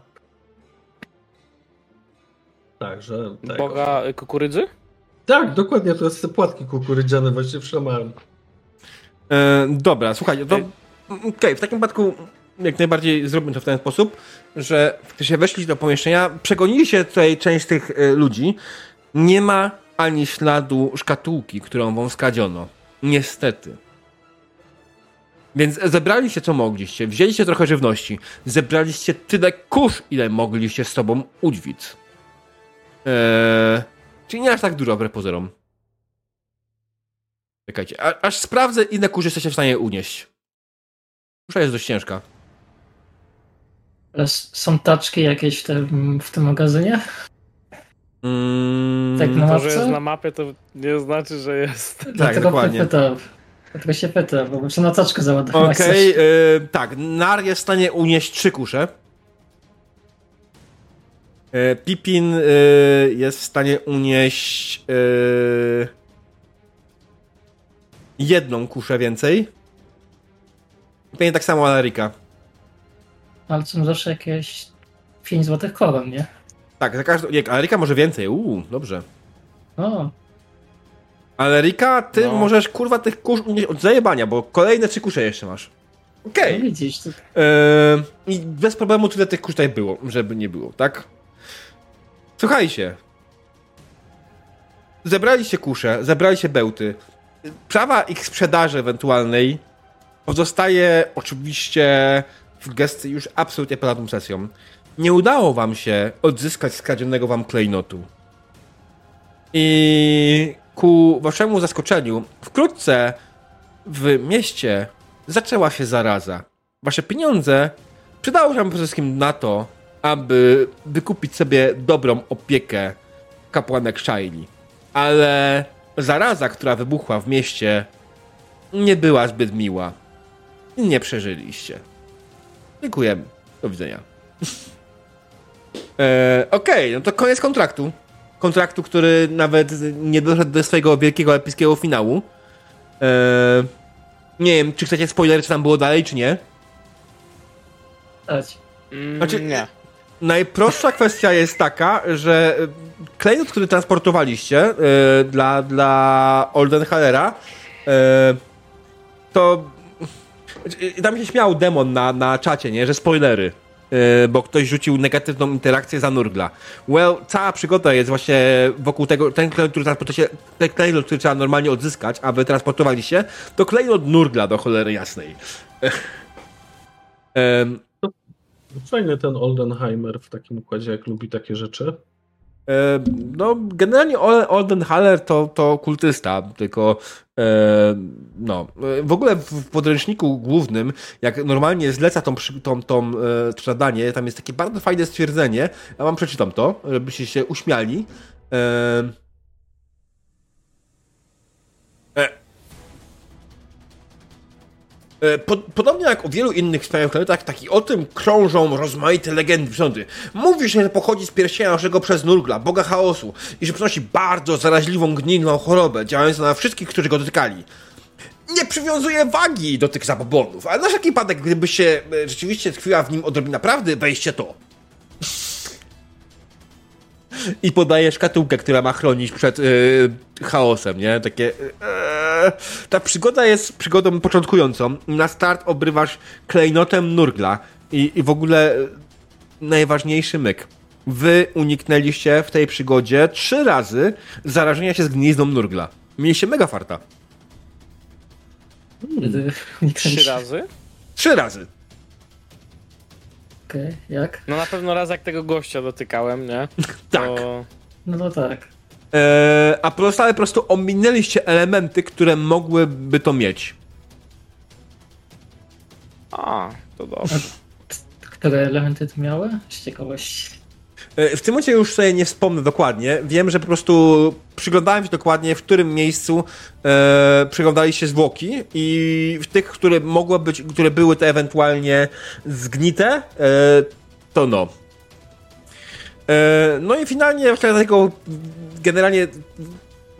Także. Tak. Boga kukurydzy? Tak, dokładnie, to jest te płatki kukurydziane właśnie wszamałem. E, dobra, słuchajcie, to... Okej, okay, w takim przypadku jak najbardziej zróbmy to w ten sposób, że się weszli do pomieszczenia, przegonili się tutaj część tych y, ludzi. Nie ma ani śladu szkatułki, którą wam skradziono. Niestety. Więc zebraliście co mogliście, wzięliście trochę żywności, zebraliście tyle kurz, ile mogliście z sobą udźwic. Eee, czyli nie aż tak dużo wbrew pozorom. Czekajcie, a, aż sprawdzę, ile kurz jesteście w stanie unieść. Kusza jest dość ciężka. Ale są taczki jakieś w tym, w tym magazynie? Mm, tak na To, mapce? że jest na mapie, to nie znaczy, że jest. tak, Dlatego dokładnie. Pytam. Dlatego się pytam, bo muszę na taczkę załadować. Okej, coś. e, tak. Nar jest w stanie unieść trzy kusze. E, Pipin e, jest w stanie unieść e, jedną kuszę więcej. Pewnie tak samo Alarika. Ale są zawsze jakieś 5 złotych kołem, nie? Tak, za każdą. Nie, Alarika może więcej. Uuu, dobrze. O, Alarika, ty No. możesz kurwa tych kusz unieść od zajebania, bo kolejne trzy kusze jeszcze masz. Okej. no widzisz. To... Eee, I bez problemu tyle tych kurz tutaj było, żeby nie było, tak? Słuchajcie. Zebraliście kusze, zebraliście bełty. Prawa ich sprzedaży ewentualnej pozostaje oczywiście w gestii już absolutnie ponad sesją. Nie udało wam się odzyskać skradzionego wam klejnotu. I ku waszemu zaskoczeniu, wkrótce w mieście zaczęła się zaraza. Wasze pieniądze przydały się przede wszystkim na to, aby wykupić sobie dobrą opiekę kapłanek Shaili. Ale zaraza, która wybuchła w mieście, nie była zbyt miła. Nie przeżyliście. Dziękujemy. Do widzenia. e, Okej, no to koniec kontraktu. Kontraktu, który nawet nie doszedł do swojego wielkiego epickiego finału. E, nie wiem, czy chcecie spoiler, czy tam było dalej, czy nie. Mm, Znaczy- nie. Najprostsza kwestia jest taka, że e, klejnot, który transportowaliście e, dla, dla Oldenhalera, e, to e, tam się śmiał demon na, na czacie, nie, że spoilery. E, Bo ktoś rzucił negatywną interakcję za Nurgla. Well, cała przygoda jest właśnie wokół tego, ten klejnot, który transportujecie, ten klejnot, który trzeba normalnie odzyskać, a wy transportowaliście, to klejnot Nurgla do cholery jasnej. Em, Fajny ten Oldenheimer w takim układzie, jak lubi takie rzeczy. E, No, generalnie Ol- Oldenhaler to, to kultysta, tylko e, no, w ogóle w podręczniku głównym, jak normalnie zleca tą, tą, tą e, tam jest takie bardzo fajne stwierdzenie, ja wam przeczytam to, żebyście się uśmiali. Podobnie jak o wielu innych wspaniałych planetach, tak i o tym krążą rozmaite legendy przyrody. Mówi się, że pochodzi z pierścienia naszego przez Nurgla, boga chaosu, i że przynosi bardzo zaraźliwą, gnilną chorobę, działającą na wszystkich, którzy go dotykali. Nie przywiązuje wagi do tych zabobonów, ale na wszelki wypadek, gdyby się e, rzeczywiście tkwiła w nim odrobina prawdy, weźcie to. I podaje szkatułkę, która ma chronić przed yy, chaosem, nie? Takie. Yy, ta przygoda jest przygodą początkującą. Na start obrywasz klejnotem Nurgla i, i w ogóle yy, najważniejszy myk. Wy uniknęliście w tej przygodzie trzy razy zarażenia się z gnizdą Nurgla. Mieliście mega farta. Wtedy Trzy razy? Trzy razy. Okej, jak? No na pewno raz jak tego gościa dotykałem, nie? Tak. To... No to tak. Eee, a pozostałe po prostu ominęliście elementy, które mogłyby to mieć. A, to dobrze. Które elementy to miały? Z ciekawości. E, W tym momencie już sobie nie wspomnę dokładnie. Wiem, że po prostu przyglądałem się dokładnie, w którym miejscu e, przyglądaliście zwłoki i w tych, które mogły być, które były te ewentualnie zgnite, e, to no. E, no i finalnie dlatego generalnie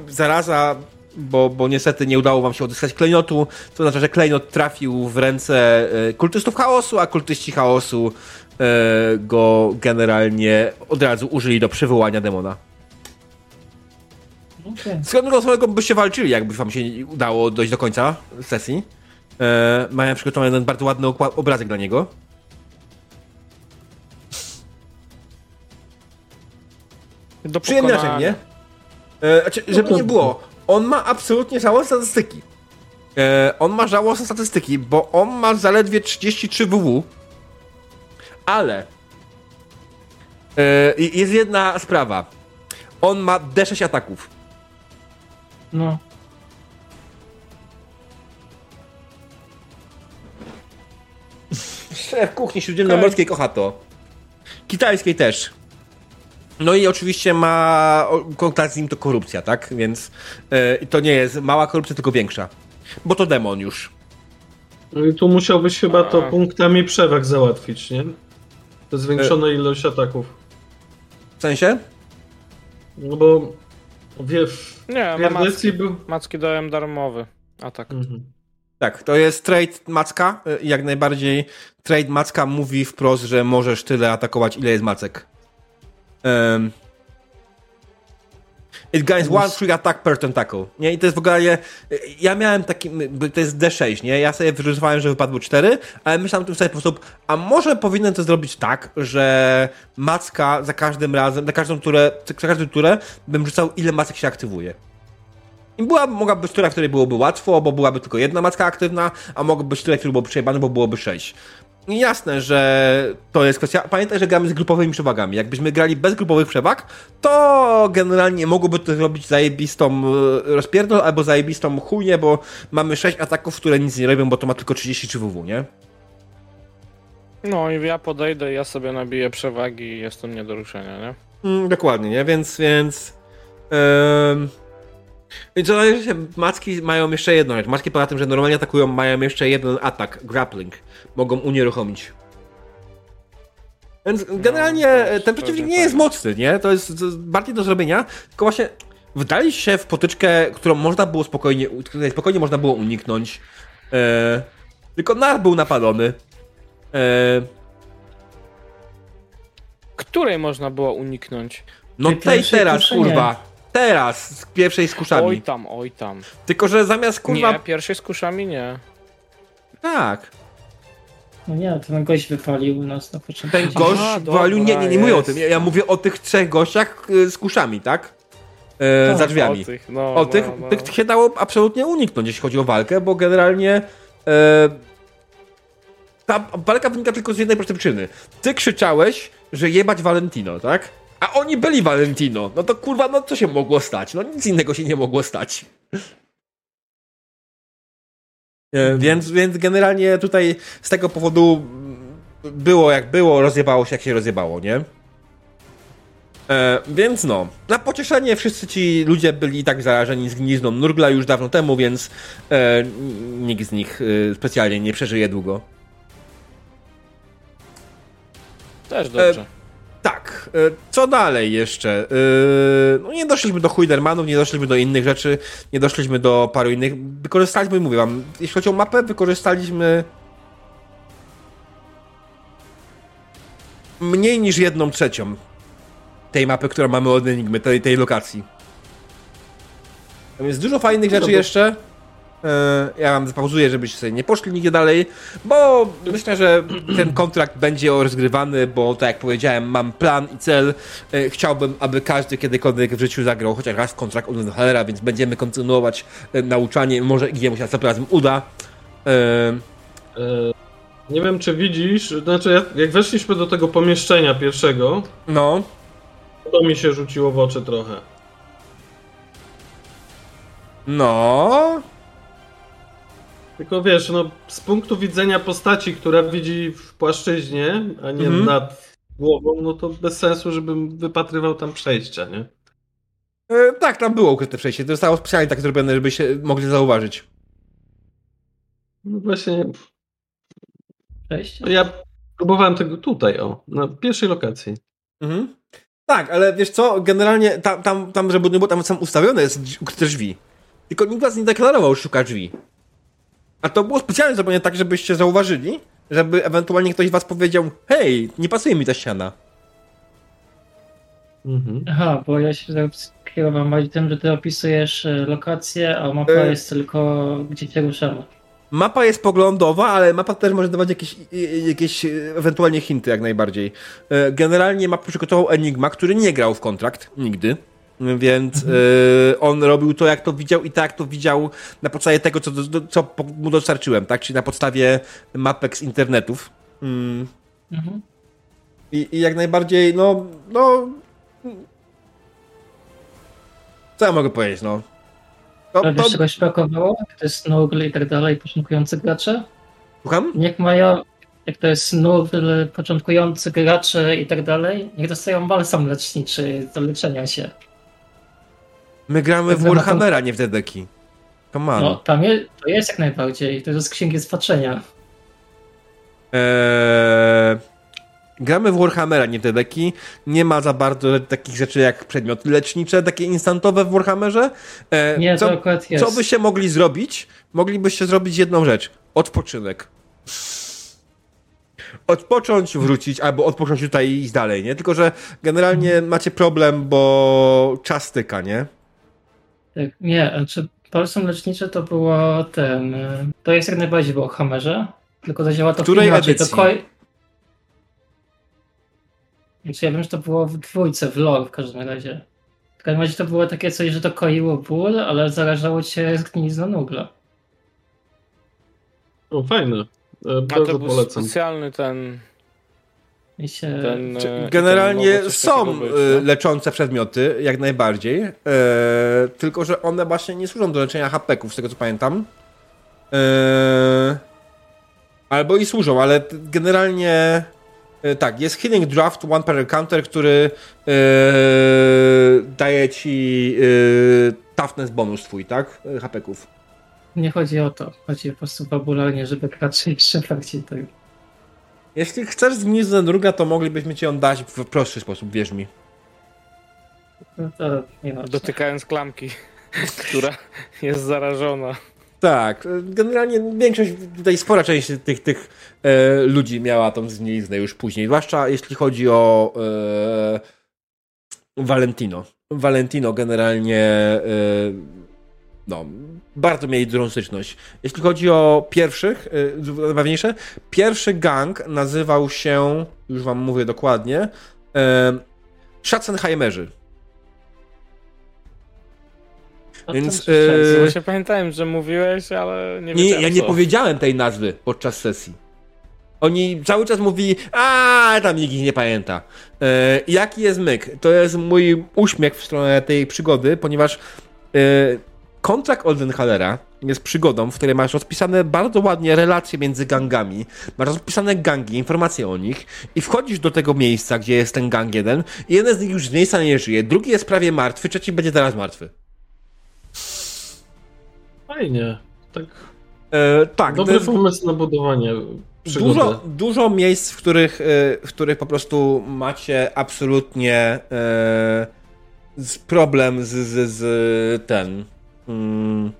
zaraza, bo, bo niestety nie udało wam się odzyskać klejnotu, to znaczy, że klejnot trafił w ręce e, kultystów chaosu, a kultyści chaosu e, go generalnie od razu użyli do przywołania demona. Okej. Z samego byście walczyli, jakby wam się nie udało dojść do końca sesji. E, mają przygotowany jeden bardzo ładny obrazek dla niego. Do Przyjemniaczek, pokonania. nie? E, znaczy, żeby nie było, on ma absolutnie żałosne statystyki. E, on ma żałosne statystyki, bo on ma zaledwie 33 WW. Ale e, jest jedna sprawa. On ma D6 ataków. No. Szef kuchni śródziemnomorskiej kocha to. Kitajskiej też. No i oczywiście ma kontakt z nim to korupcja, tak? Więc e, to nie jest mała korupcja, tylko większa. Bo to demon już. No i tu musiałbyś chyba to punktami przewag załatwić, nie? To zwiększona ilość ataków. W sensie? No bo wie, w Nie, ma macki. był... Macki dałem darmowy atak. Mhm. Tak, to jest trade Macka. e, Jak najbardziej trade Macka mówi wprost, że możesz tyle atakować, ile jest Macek. Um, it gains one free attack per tentacle. Nie? I to jest w ogóle. Ja miałem taki. To jest D6, nie? Ja sobie wyrzucałem, że wypadło 4, ale myślałem o tym w sposób. A może powinienem to zrobić tak, że macka za każdym razem, za każdą turę, za każdą turę bym rzucał, ile macek się aktywuje. I była, mogłaby być tura, w której byłoby łatwo, bo byłaby tylko jedna macka aktywna, a mogłaby być tura, w której byłoby przejebane, bo byłoby 6 jasne, że to jest kwestia. Pamiętaj, że gramy z grupowymi przewagami. Jakbyśmy grali bez grupowych przewag, to generalnie mogłoby to zrobić zajebistą e, rozpierdol albo zajebistą chujnie, bo mamy sześć ataków, które nic nie robią, bo to ma tylko 33 WW, nie? No i ja podejdę, ja sobie nabiję przewagi i jestem nie do ruszenia, nie? Mm, dokładnie, nie? Więc, więc... Ym... Co najwyżej macki mają jeszcze jedną rzecz. Macki poza tym, że normalnie atakują, mają jeszcze jeden atak, grappling. Mogą unieruchomić. Więc generalnie to jest ten przeciwnik nie jest tak. mocny, nie? To jest, to jest bardziej do zrobienia, tylko właśnie wdali się w potyczkę, którą można było spokojnie, której spokojnie można było uniknąć. E, tylko Nar był napadony. E, Której można było uniknąć? no Tej teraz, kurwa. Teraz, z pierwszej z kuszami. Oj tam, oj tam. Tylko, że zamiast kurwa. Nie, pierwszej z kuszami nie. Tak. No nie, ten gość wypalił nas na początku. Ten gość Aha, walił. Nie, nie, nie mówię o tym. Ja, ja mówię o tych trzech gościach y, z kuszami, tak? E, Tak, za drzwiami. O tych, no, O no, tych, no. tych się dało absolutnie uniknąć, jeśli chodzi o walkę, bo generalnie. E, ta walka wynika tylko z jednej prostej przyczyny. Ty krzyczałeś, że jebać Valentino, tak? A oni byli Valentino. No to kurwa, no co się mogło stać? No nic innego się nie mogło stać. E, Więc, więc generalnie tutaj z tego powodu było jak było, rozjebało się jak się rozjebało, nie? E, więc no, na pocieszenie wszyscy ci ludzie byli i tak zarażeni zgnizną Nurgla już dawno temu, więc e, nikt z nich e, specjalnie nie przeżyje długo. Też dobrze. Tak, e, co dalej jeszcze? E, No nie doszliśmy do Huidermanów, nie doszliśmy do innych rzeczy, nie doszliśmy do paru innych. Wykorzystaliśmy, mówię wam, jeśli chodzi o mapę, wykorzystaliśmy mniej niż jedną trzecią tej mapy, którą mamy od Enigmy, tej, tej lokacji. Tam jest dużo fajnych rzeczy Dobra. jeszcze. E, Ja wam zapauzuję, żebyście sobie nie poszli nigdzie dalej, bo myślę, że ten kontrakt będzie rozgrywany, bo tak jak powiedziałem, mam plan i cel. E, Chciałbym, aby każdy kiedykolwiek w życiu zagrał chociaż raz kontrakt od Hellera, więc będziemy kontynuować e, nauczanie. Może Igiemuś się następnym razem uda. Nie wiem, czy widzisz, znaczy jak weszliśmy do tego pomieszczenia pierwszego, No, to mi się rzuciło w oczy trochę. no. Tylko wiesz, no z punktu widzenia postaci, która widzi w płaszczyźnie, a nie Mhm. nad głową, no to bez sensu, żebym wypatrywał tam przejścia, nie? E, Tak, tam było ukryte przejście. To zostało specjalnie tak zrobione, żeby się mogli zauważyć. No właśnie, no ja próbowałem tego tutaj, o, na pierwszej lokacji. Mhm. Tak, ale wiesz co, generalnie tam, tam, tam żeby nie było, tam są ustawione jest ukryte drzwi. Tylko nikt was nie deklarował, szuka drzwi. A to było specjalnie zrobione tak, żebyście zauważyli, żeby ewentualnie ktoś was powiedział, hej, nie pasuje mi ta ściana. Mhm. Aha, bo ja się skierowałem bardziej tym, że ty opisujesz e, lokację, a mapa E. jest tylko gdzie się ruszamy. Mapa jest poglądowa, ale mapa też może dawać jakieś, jakieś ewentualnie hinty jak najbardziej. E, generalnie mapę przygotował Enigma, który nie grał w kontrakt nigdy. Więc mhm. y, on robił to, jak to widział i tak, to widział na podstawie tego, co, co mu dostarczyłem, tak? Czyli na podstawie mapek z internetów. Mm. Mhm. I, I, jak najbardziej, no, no... Co ja mogę powiedzieć, no? To, to... Wiesz, czegoś brakowało? Jak to jest Nurgle i tak dalej, początkujący gracze? Słucham? Niech mają, jak to jest Nurgle, początkujący gracze i tak dalej, niech dostają balsam leczniczy do leczenia się. My gramy w Warhammera, nie w Dedeki. Come on. No, tam jest, to jest jak najbardziej. To jest księgi spatrzenia. Eee, gramy w Warhammera, nie w Dedeki. Nie ma za bardzo takich rzeczy jak przedmioty lecznicze, takie instantowe w Warhammerze. Eee, nie, co, to akurat jest. Co byście mogli zrobić? Moglibyście zrobić jedną rzecz. Odpoczynek odpocząć, wrócić, albo odpocząć tutaj i iść dalej, nie? Tylko, że generalnie macie problem, bo czas tyka, nie? Tak, nie, czy Polsą lecznicze to było ten. To jest jak najbardziej było Hammerze, tylko zadziała to Której w inaczej. To koi... Znaczy ja wiem, że to było w dwójce, w lore w każdym razie. W każdym razie to było takie coś, że to koiło ból, ale zarażało cię zgnilizną nugla. O, fajne. E, bardzo to był polecam. specjalny ten się... Ten, e, Generalnie są być, e, leczące przedmioty, jak najbardziej. E, tylko, że one właśnie nie służą do leczenia hapeków, z tego co pamiętam. E, albo i służą, ale generalnie e, tak, jest Healing Draft One Per Counter, który daje ci toughness bonus twój, tak? Hapeków. Nie chodzi o to. Chodzi po prostu fabularnie, żeby raczej szefach ci tak jeśli chcesz zgnić druga, to moglibyśmy ci ją dać w prostszy sposób, wierz mi. No to nie ma. Dotykając klamki, która jest zarażona. Tak, generalnie większość, tutaj spora część tych, tych e, ludzi miała tą zgniliznę już później, zwłaszcza jeśli chodzi o e, Valentino. Valentino generalnie e, no, bardzo mieli dużą styczność. Jeśli chodzi o pierwszych, yy, ważniejsze, pierwszy gang nazywał się, już wam mówię dokładnie, yy, Schatzenheimerzy. Więc. Yy, Właśnie pamiętałem, że mówiłeś, ale nie Nie, ja nie powiedziałem tej nazwy podczas sesji. Oni cały czas mówili, a tam nikt ich nie pamięta. Yy, jaki jest myk? To jest mój uśmiech w stronę tej przygody, ponieważ yy, kontrakt Oldenhalera jest przygodą, w której masz rozpisane bardzo ładnie relacje między gangami, masz rozpisane gangi, informacje o nich i wchodzisz do tego miejsca, gdzie jest ten gang jeden i jeden z nich już z miejsca nie żyje, drugi jest prawie martwy, trzeci będzie teraz martwy. Fajnie. Tak. E, tak. Dobry ten... pomysł na budowanie przygody. Dużo, dużo miejsc, w których, e, w których po prostu macie absolutnie e, problem z, z, z ten Hmm.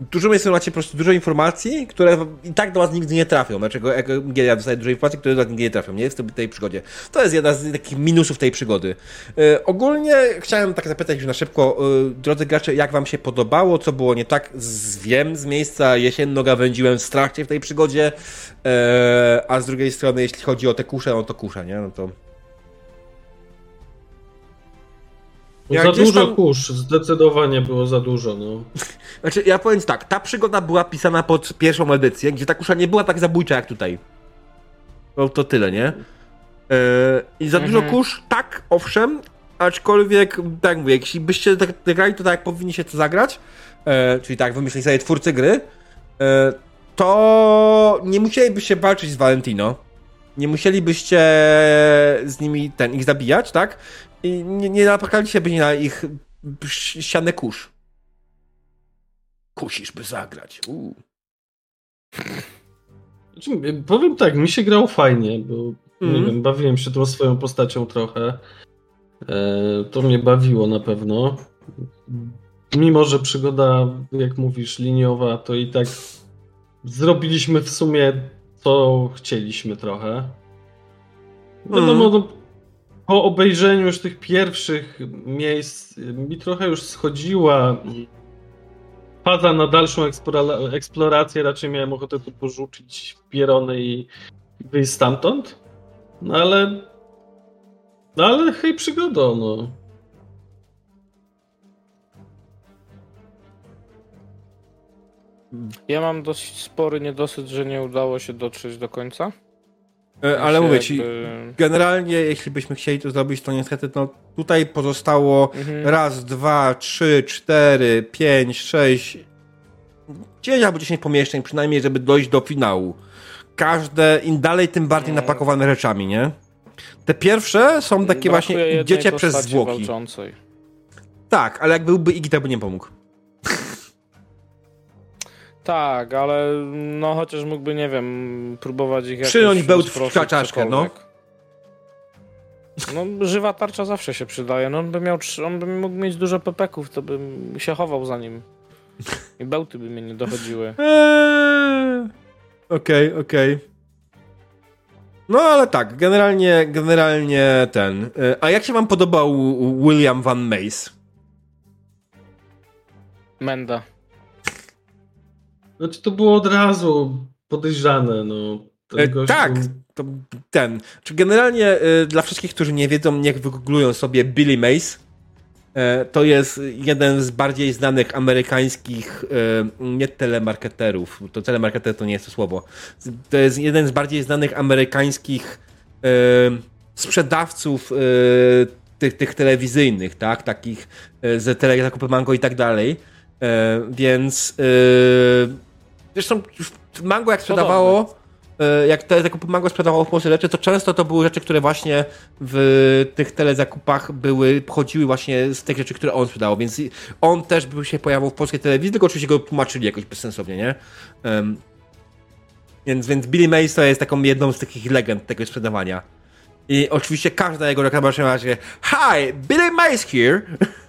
Dużo miejsc macie po prostu dużo informacji, które i tak do was nigdy nie trafią. Dlaczego GDA dostaje dużo informacji, które do was nigdy nie trafią, nie? W tej przygodzie. To jest jedna z takich minusów tej przygody. Yy, ogólnie chciałem tak zapytać już na szybko, yy, drodzy gracze, jak wam się podobało, co było nie tak? Z, wiem z miejsca jesienno gawędziłem w strachcie w tej przygodzie, yy, a z drugiej strony, jeśli chodzi o te kusze, no to kusze, nie? No to za dużo tam... kurz, zdecydowanie było za dużo. No. Znaczy, ja powiem tak, ta przygoda była pisana pod pierwszą edycję, gdzie ta kusza nie była tak zabójcza jak tutaj. To, to tyle, nie? Yy, I za mhm. dużo kurz, tak, owszem, aczkolwiek, tak mówię, jeśli byście tak grali, to tak jak powinniście to zagrać, yy, czyli tak wymyślili sobie twórcy gry, yy, to nie musielibyście walczyć z Valentino. Nie musielibyście z nimi ten ich zabijać, tak? I nie, nie napakaliście by na ich ścianę kurz. Kusisz, by zagrać. Uu. Znaczy, powiem tak, mi się grało fajnie, bo mm. nie mhm. wiem, bawiłem się tą swoją postacią trochę. E, to mnie bawiło na pewno. Mimo, że przygoda, jak mówisz, liniowa, to i tak zrobiliśmy w sumie co chcieliśmy trochę. Wiadomo, mm. no, po obejrzeniu już tych pierwszych miejsc mi trochę już schodziła faza na dalszą eksplorację. Raczej miałem ochotę tu porzucić pierony i wyjść stamtąd. No ale. No ale hej, przygodo, no. Ja mam dość spory niedosyt, że nie udało się dotrzeć do końca. E, ale mówię ci, jakby... generalnie jeśli byśmy chcieli to zrobić, to niestety no, tutaj pozostało mhm. raz, dwa, trzy, cztery, pięć, sześć, dziewięć albo dziesięć pomieszczeń przynajmniej, żeby dojść do finału. Każde, im dalej, tym bardziej no. napakowane rzeczami, nie? Te pierwsze są takie Brakuje właśnie dziecię przez zwłoki. Walczącej. Tak, ale jak byłby Iggy, to by nie pomógł. Tak, ale no chociaż mógłby, nie wiem, próbować ich Przyjąć bełt w czaszkę, no. No, żywa tarcza zawsze się przydaje. No, on by miał, on by mógł mieć dużo pepeków, to bym się chował za nim. I bełty by mnie nie dochodziły. Eee, okej, okej. Okay, okay. No ale tak, generalnie, generalnie ten. E, a jak się wam podobał William Van Mace? Menda. Znaczy to było od razu podejrzane, no. E. Tak, to ten. Czy generalnie e, dla wszystkich, którzy nie wiedzą, niech wygooglują sobie Billy Mays. E, to jest jeden z bardziej znanych amerykańskich e, nie telemarketerów. To telemarketer to nie jest to słowo. To jest jeden z bardziej znanych amerykańskich sprzedawców tych, tych telewizyjnych, tak? Takich z telezakupy Mango i tak dalej. Więc Zresztą Mango jak sprzedawało, e, jak telezakupy Mango sprzedawało w Polsce rzeczy, to często to były rzeczy, które właśnie w tych telezakupach były, pochodziły właśnie z tych rzeczy, które on sprzedawał, więc on też by się pojawił w polskiej telewizji, tylko oczywiście go tłumaczyli jakoś bezsensownie, nie? Um, więc, więc Billy Mays to jest taką jedną z takich legend tego sprzedawania. I oczywiście każda jego reklama się się Hi, Billy Mays here!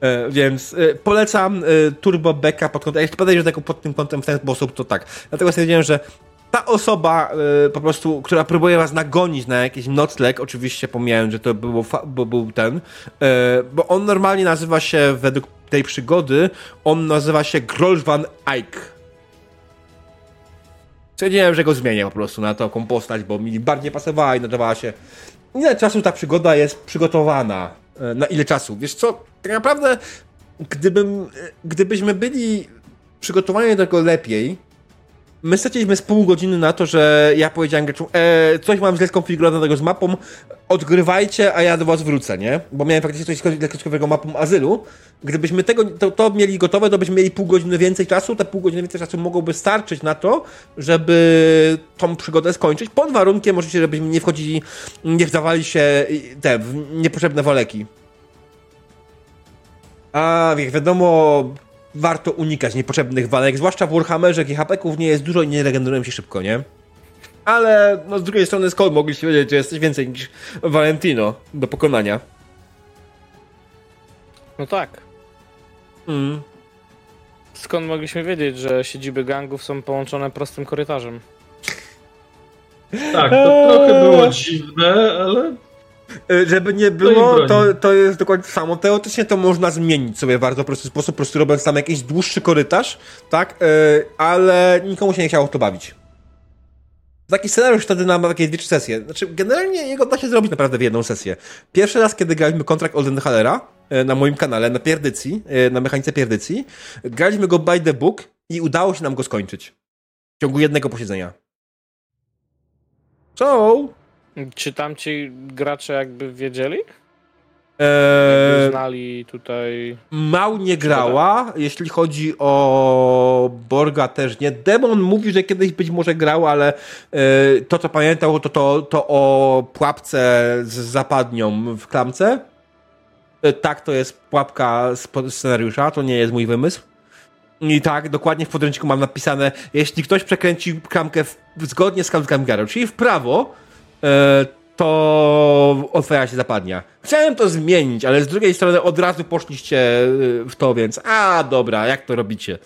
E, więc e, polecam e, Turbo Beka pod kątem. Jeśli podejdziesz tego pod tym kątem w ten sposób, to tak. Dlatego stwierdziłem, że ta osoba po prostu, która próbuje was nagonić na jakiś nocleg, oczywiście pomijając, że to było, bo był ten, bo on normalnie nazywa się, według tej przygody, on nazywa się Grolvan Ike. Stwierdziłem, że go zmienię po prostu na taką postać, bo mi bardziej pasowała i nadawała się. Ile czasu ta przygoda jest przygotowana? Na ile czasu? Wiesz co? Tak naprawdę, gdybym, gdybyśmy byli przygotowani do tego lepiej, my straciliśmy z pół godziny na to, że ja powiedziałem graczom, e, coś mam źle skonfigurowanego z mapą, odgrywajcie, a ja do was wrócę, nie? Bo miałem faktycznie coś źle mapą azylu. Gdybyśmy tego, to, to mieli gotowe, to byśmy mieli pół godziny więcej czasu, te pół godziny więcej czasu mogłoby starczyć na to, żeby tą przygodę skończyć, pod warunkiem oczywiście, żebyśmy nie wchodzili, nie wdawali się te w niepotrzebne waleki. A jak wiadomo, warto unikać niepotrzebnych walek, zwłaszcza w Warhammerze, gdzie hapeków nie jest dużo i nie regenerują się szybko, nie? Ale no, z drugiej strony skąd mogliście wiedzieć, że jesteś więcej niż Valentino do pokonania? No tak. Mm. Skąd mogliśmy wiedzieć, że siedziby gangów są połączone prostym korytarzem? Tak, to trochę było dziwne, ale żeby nie było, to, to jest dokładnie to samo. Teoretycznie to można zmienić sobie w bardzo prosty sposób, po prostu robiąc tam jakiś dłuższy korytarz, tak? E, ale nikomu się nie chciało to bawić. Taki scenariusz wtedy na takie dwie, trzy sesje. Znaczy, generalnie jego da się zrobić naprawdę w jedną sesję. Pierwszy raz, kiedy graliśmy kontrakt Oldenhalera e, na moim kanale, na pierdycji, na mechanice pierdycji, graliśmy go by the book i udało się nam go skończyć. W ciągu jednego posiedzenia. So, czy tam ci gracze jakby wiedzieli? Eee, znali tutaj. Mał nie grała, jeśli chodzi o Borga też nie. Demon mówi, że kiedyś być może grał, ale e, to co pamiętał to, to, to o pułapce z zapadnią w klamce. E, tak, to jest pułapka z scenariusza, to nie jest mój wymysł. I tak, dokładnie w podręczniku mam napisane, jeśli ktoś przekręci klamkę w, zgodnie z Garo, czyli w prawo, to otwiera się zapadnia. Chciałem to zmienić, ale z drugiej strony od razu poszliście e, w to, więc a dobra, jak to robicie?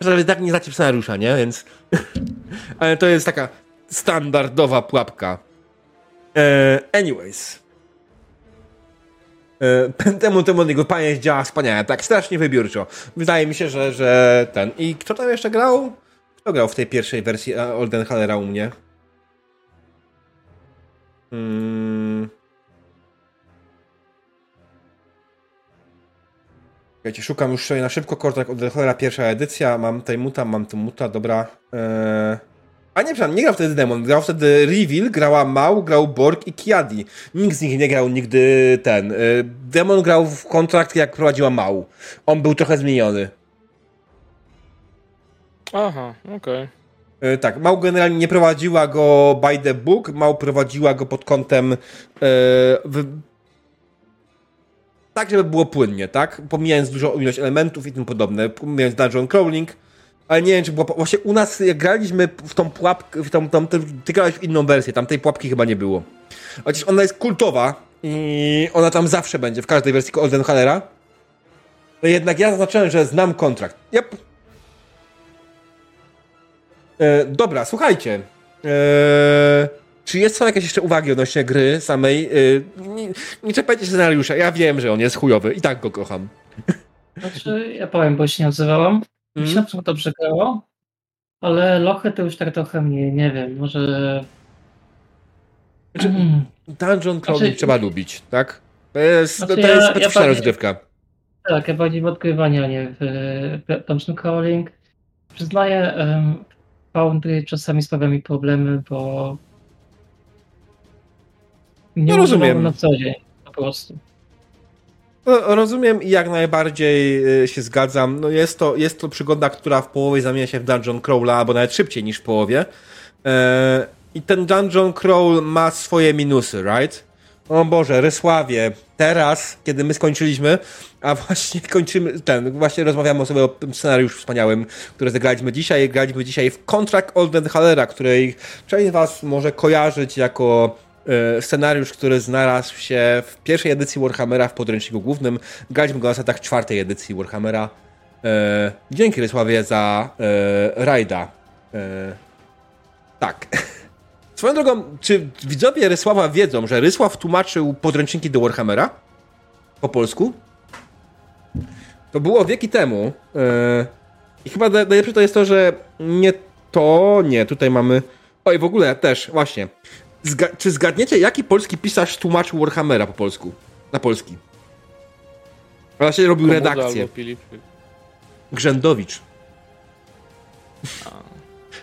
Zresztą tak nie znacie scenariusza, nie? Więc ale to jest taka standardowa pułapka. E, anyways. E, temu, temu jego pamięć działa wspaniale, tak strasznie wybiórczo. Wydaje mi się, że, że ten. I kto tam jeszcze grał? Kto grał w tej pierwszej wersji Olden Hallera u mnie? Hmm. Wiecie, szukam już sobie na szybko kortek od Hallera pierwsza edycja. Mam tutaj muta, mam tu muta, dobra. Eee... A nie, przepraszam, nie grał wtedy Demon. Grał wtedy Reveal, grała Mał, grał Borg i Kiadi. Nikt z nich nie grał nigdy ten. Eee, Demon grał w kontrakt, jak prowadziła Mał. On był trochę zmieniony. Aha, okej. Okay. E, tak, Mał generalnie nie prowadziła go by the book, Mał prowadziła go pod kątem e, w, tak, żeby było płynnie, tak? Pomijając dużo ilość elementów i tym podobne, pomijając dungeon crawling, ale nie wiem, czy było, właśnie u nas, jak graliśmy w tą pułapkę, w tą, ty grałeś w inną wersję, tam tej pułapki chyba nie było. Chociaż ona jest kultowa i ona tam zawsze będzie, w każdej wersji Golden Hallera. No jednak ja zaznaczyłem, że znam kontrakt. Yep, E, dobra, słuchajcie. E, czy jest są jakieś jeszcze uwagi odnośnie gry samej? E, nie, nie czepajcie scenariusza. Ja wiem, że on jest chujowy. I tak go kocham. Znaczy, ja powiem, bo się nie odzywałam. Mi się na przykład dobrze grało, ale lochy to już tak trochę mniej, nie wiem, może... Znaczy, mm. Dungeon crawling znaczy, trzeba lubić, tak? To jest, znaczy, to jest ja, specyficzna ja rozgrywka. Tak, ja bardziej w odkrywanie, a nie w, w Dungeon crawling. Przyznaję, um, Foundry czasami sprawia mi problemy, bo nie no, rozumiem na co dzień po prostu. No, rozumiem i jak najbardziej y, się zgadzam. No jest, to, jest to przygoda, która w połowie zamienia się w dungeon crawla, albo nawet szybciej niż w połowie. E, I ten dungeon crawl ma swoje minusy, right? O Boże, Rysławie, teraz, kiedy my skończyliśmy, a właśnie kończymy ten, właśnie rozmawiamy sobie o tym scenariuszu wspaniałym, który zagraliśmy dzisiaj. Graliśmy dzisiaj w Contract Olden Hallera, której część z Was może kojarzyć jako e, scenariusz, który znalazł się w pierwszej edycji Warhammera w podręczniku głównym. Graliśmy go na setach czwartej edycji Warhammera. E, dzięki Rysławie za e, rajda. E, tak. Swoją drogą, czy widzowie Rysława wiedzą, że Rysław tłumaczył podręczniki do Warhammera? Po polsku? To było wieki temu. Yy, I chyba najlepsze to jest to, że nie to, nie, tutaj mamy... Oj, w ogóle też, właśnie. Zga czy zgadniecie, jaki polski pisarz tłumaczył Warhammera po polsku? Na polski. Właśnie robił Komuda redakcję. Grzędowicz. A.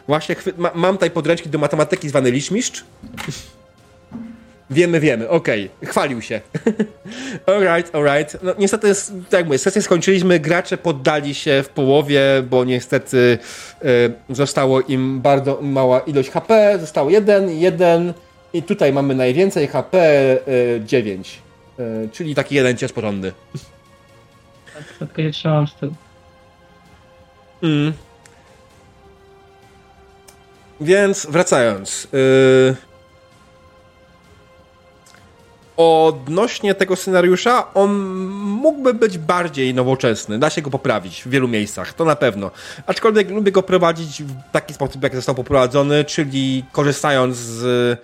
Właśnie ma mam tutaj podręcznik do matematyki zwany liczmistrz. Wiemy, wiemy, okej, okay. chwalił się. alright, alright. No niestety, tak jak mówię, sesję skończyliśmy, gracze poddali się w połowie, bo niestety y, zostało im bardzo mała ilość HP, zostało jeden, jeden i tutaj mamy najwięcej HP, y, 9. Y, czyli taki jeden cios porządny. Tak, tylko nie trzymam z tyłu. Mm. Więc wracając. Yy... Odnośnie tego scenariusza, on mógłby być bardziej nowoczesny. Da się go poprawić w wielu miejscach, to na pewno. Aczkolwiek lubię go prowadzić w taki sposób, jak został poprowadzony, czyli korzystając z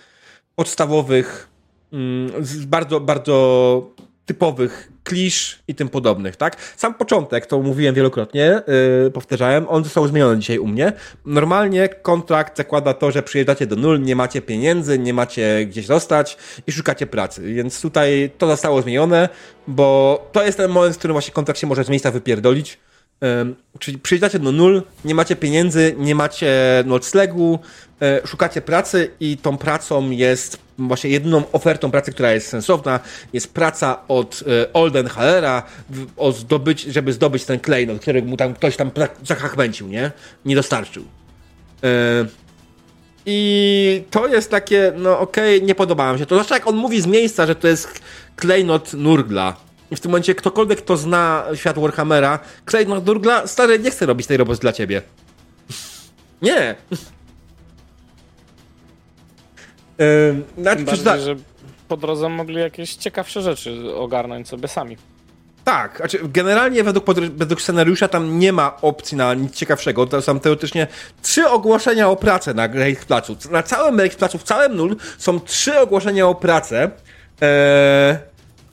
podstawowych, mm, z bardzo, bardzo typowych klisz i tym podobnych, tak? Sam początek, to mówiłem wielokrotnie, yy, powtarzałem, on został zmieniony dzisiaj u mnie. Normalnie kontrakt zakłada to, że przyjeżdżacie do nul, nie macie pieniędzy, nie macie gdzieś zostać i szukacie pracy, więc tutaj to zostało zmienione, bo to jest ten moment, w którym właśnie kontrakt się może z miejsca wypierdolić, Czyli przyjeżdżacie do nul, nie macie pieniędzy, nie macie noclegu, e, szukacie pracy i tą pracą jest właśnie jedyną ofertą pracy, która jest sensowna, jest praca od e, Olden Hallera, o zdobyć, żeby zdobyć ten klejnot, który mu tam ktoś tam zachachmęcił, nie? Nie dostarczył. I to jest takie, no okej, okay, nie podoba mi się to. Zwłaszcza jak on mówi z miejsca, że to jest klejnot Nurgla w tym momencie ktokolwiek, kto zna świat Warhammera, Klejnot Durgla, stary, nie chce robić tej roboty dla ciebie. nie. Yy, znaczy, bardziej, że po drodze mogli jakieś ciekawsze rzeczy ogarnąć sobie sami. Tak, znaczy generalnie według, według scenariusza tam nie ma opcji na nic ciekawszego. To są teoretycznie trzy ogłoszenia o pracę na Placu. Na całym Placu, w całym nul są trzy ogłoszenia o pracę. Eee,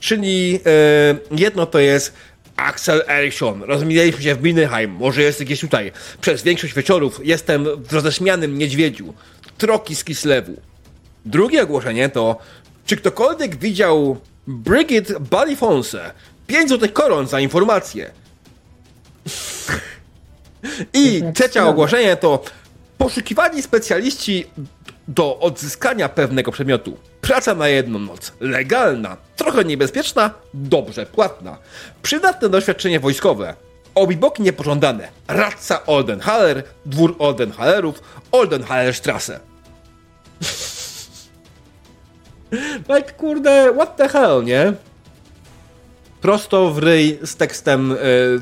Czyli e, jedno to jest Axel Eriksson. Rozminęliśmy się w Minneheim. Może jest gdzieś tutaj. Przez większość wieczorów jestem w roześmianym niedźwiedziu. Troki z Kislewu. Drugie ogłoszenie to czy ktokolwiek widział Brigitte Balifonse? 5 złotych koron za informację. I trzecie ogłoszenie to poszukiwani specjaliści do odzyskania pewnego przedmiotu. Praca na jedną noc. Legalna, trochę niebezpieczna, dobrze płatna. Przydatne doświadczenie wojskowe. Obiboki niepożądane. Radca Oldenhaler, dwór Oldenhalerów, Oldenhalerstrasse. like, kurde, what the hell, nie? Prosto w ryj z tekstem y,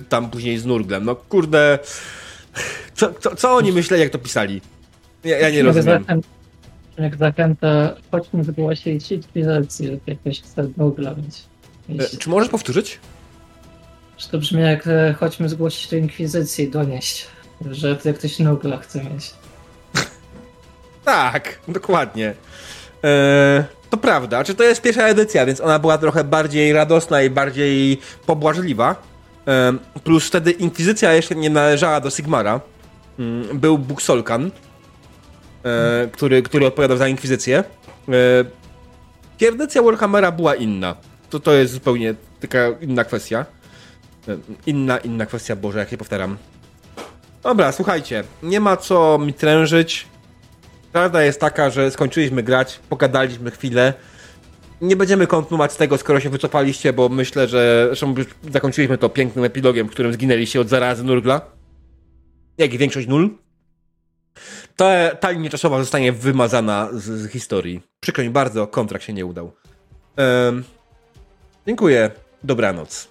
tam później z nurglem. No kurde, co, co, co oni myśleli, jak to pisali? Ja, ja nie rozumiem. Jak zachęta, chodźmy zgłosić inkwizycję, żeby jakoś chce Nugla mieć. E, Czy możesz powtórzyć? Czy to brzmi jak e, chodźmy zgłosić do inkwizycji i donieść, że jak ktoś Nugla chce mieć. Tak, dokładnie. E, to prawda. Czy to jest pierwsza edycja, więc ona była trochę bardziej radosna i bardziej pobłażliwa. E, plus wtedy Inkwizycja jeszcze nie należała do Sigmara. Mm, był Buksolkan, e, który, który odpowiadał za Inkwizycję. E, Warhammera była inna. To, to jest zupełnie taka inna kwestia. E, inna, inna kwestia, Boże, jak je powtarzam. Dobra, słuchajcie, nie ma co mi trężyć. Prawda jest taka, że skończyliśmy grać, pogadaliśmy chwilę. Nie będziemy kontynuować tego, skoro się wycofaliście, bo myślę, że zresztą już zakończyliśmy to pięknym epilogiem, w którym zginęliście od zarazy Nurgla. Jak i większość nul. Ta, ta linia czasowa zostanie wymazana z, z historii. Przykro mi bardzo, kontrakt się nie udał. Ehm, dziękuję. Dobranoc.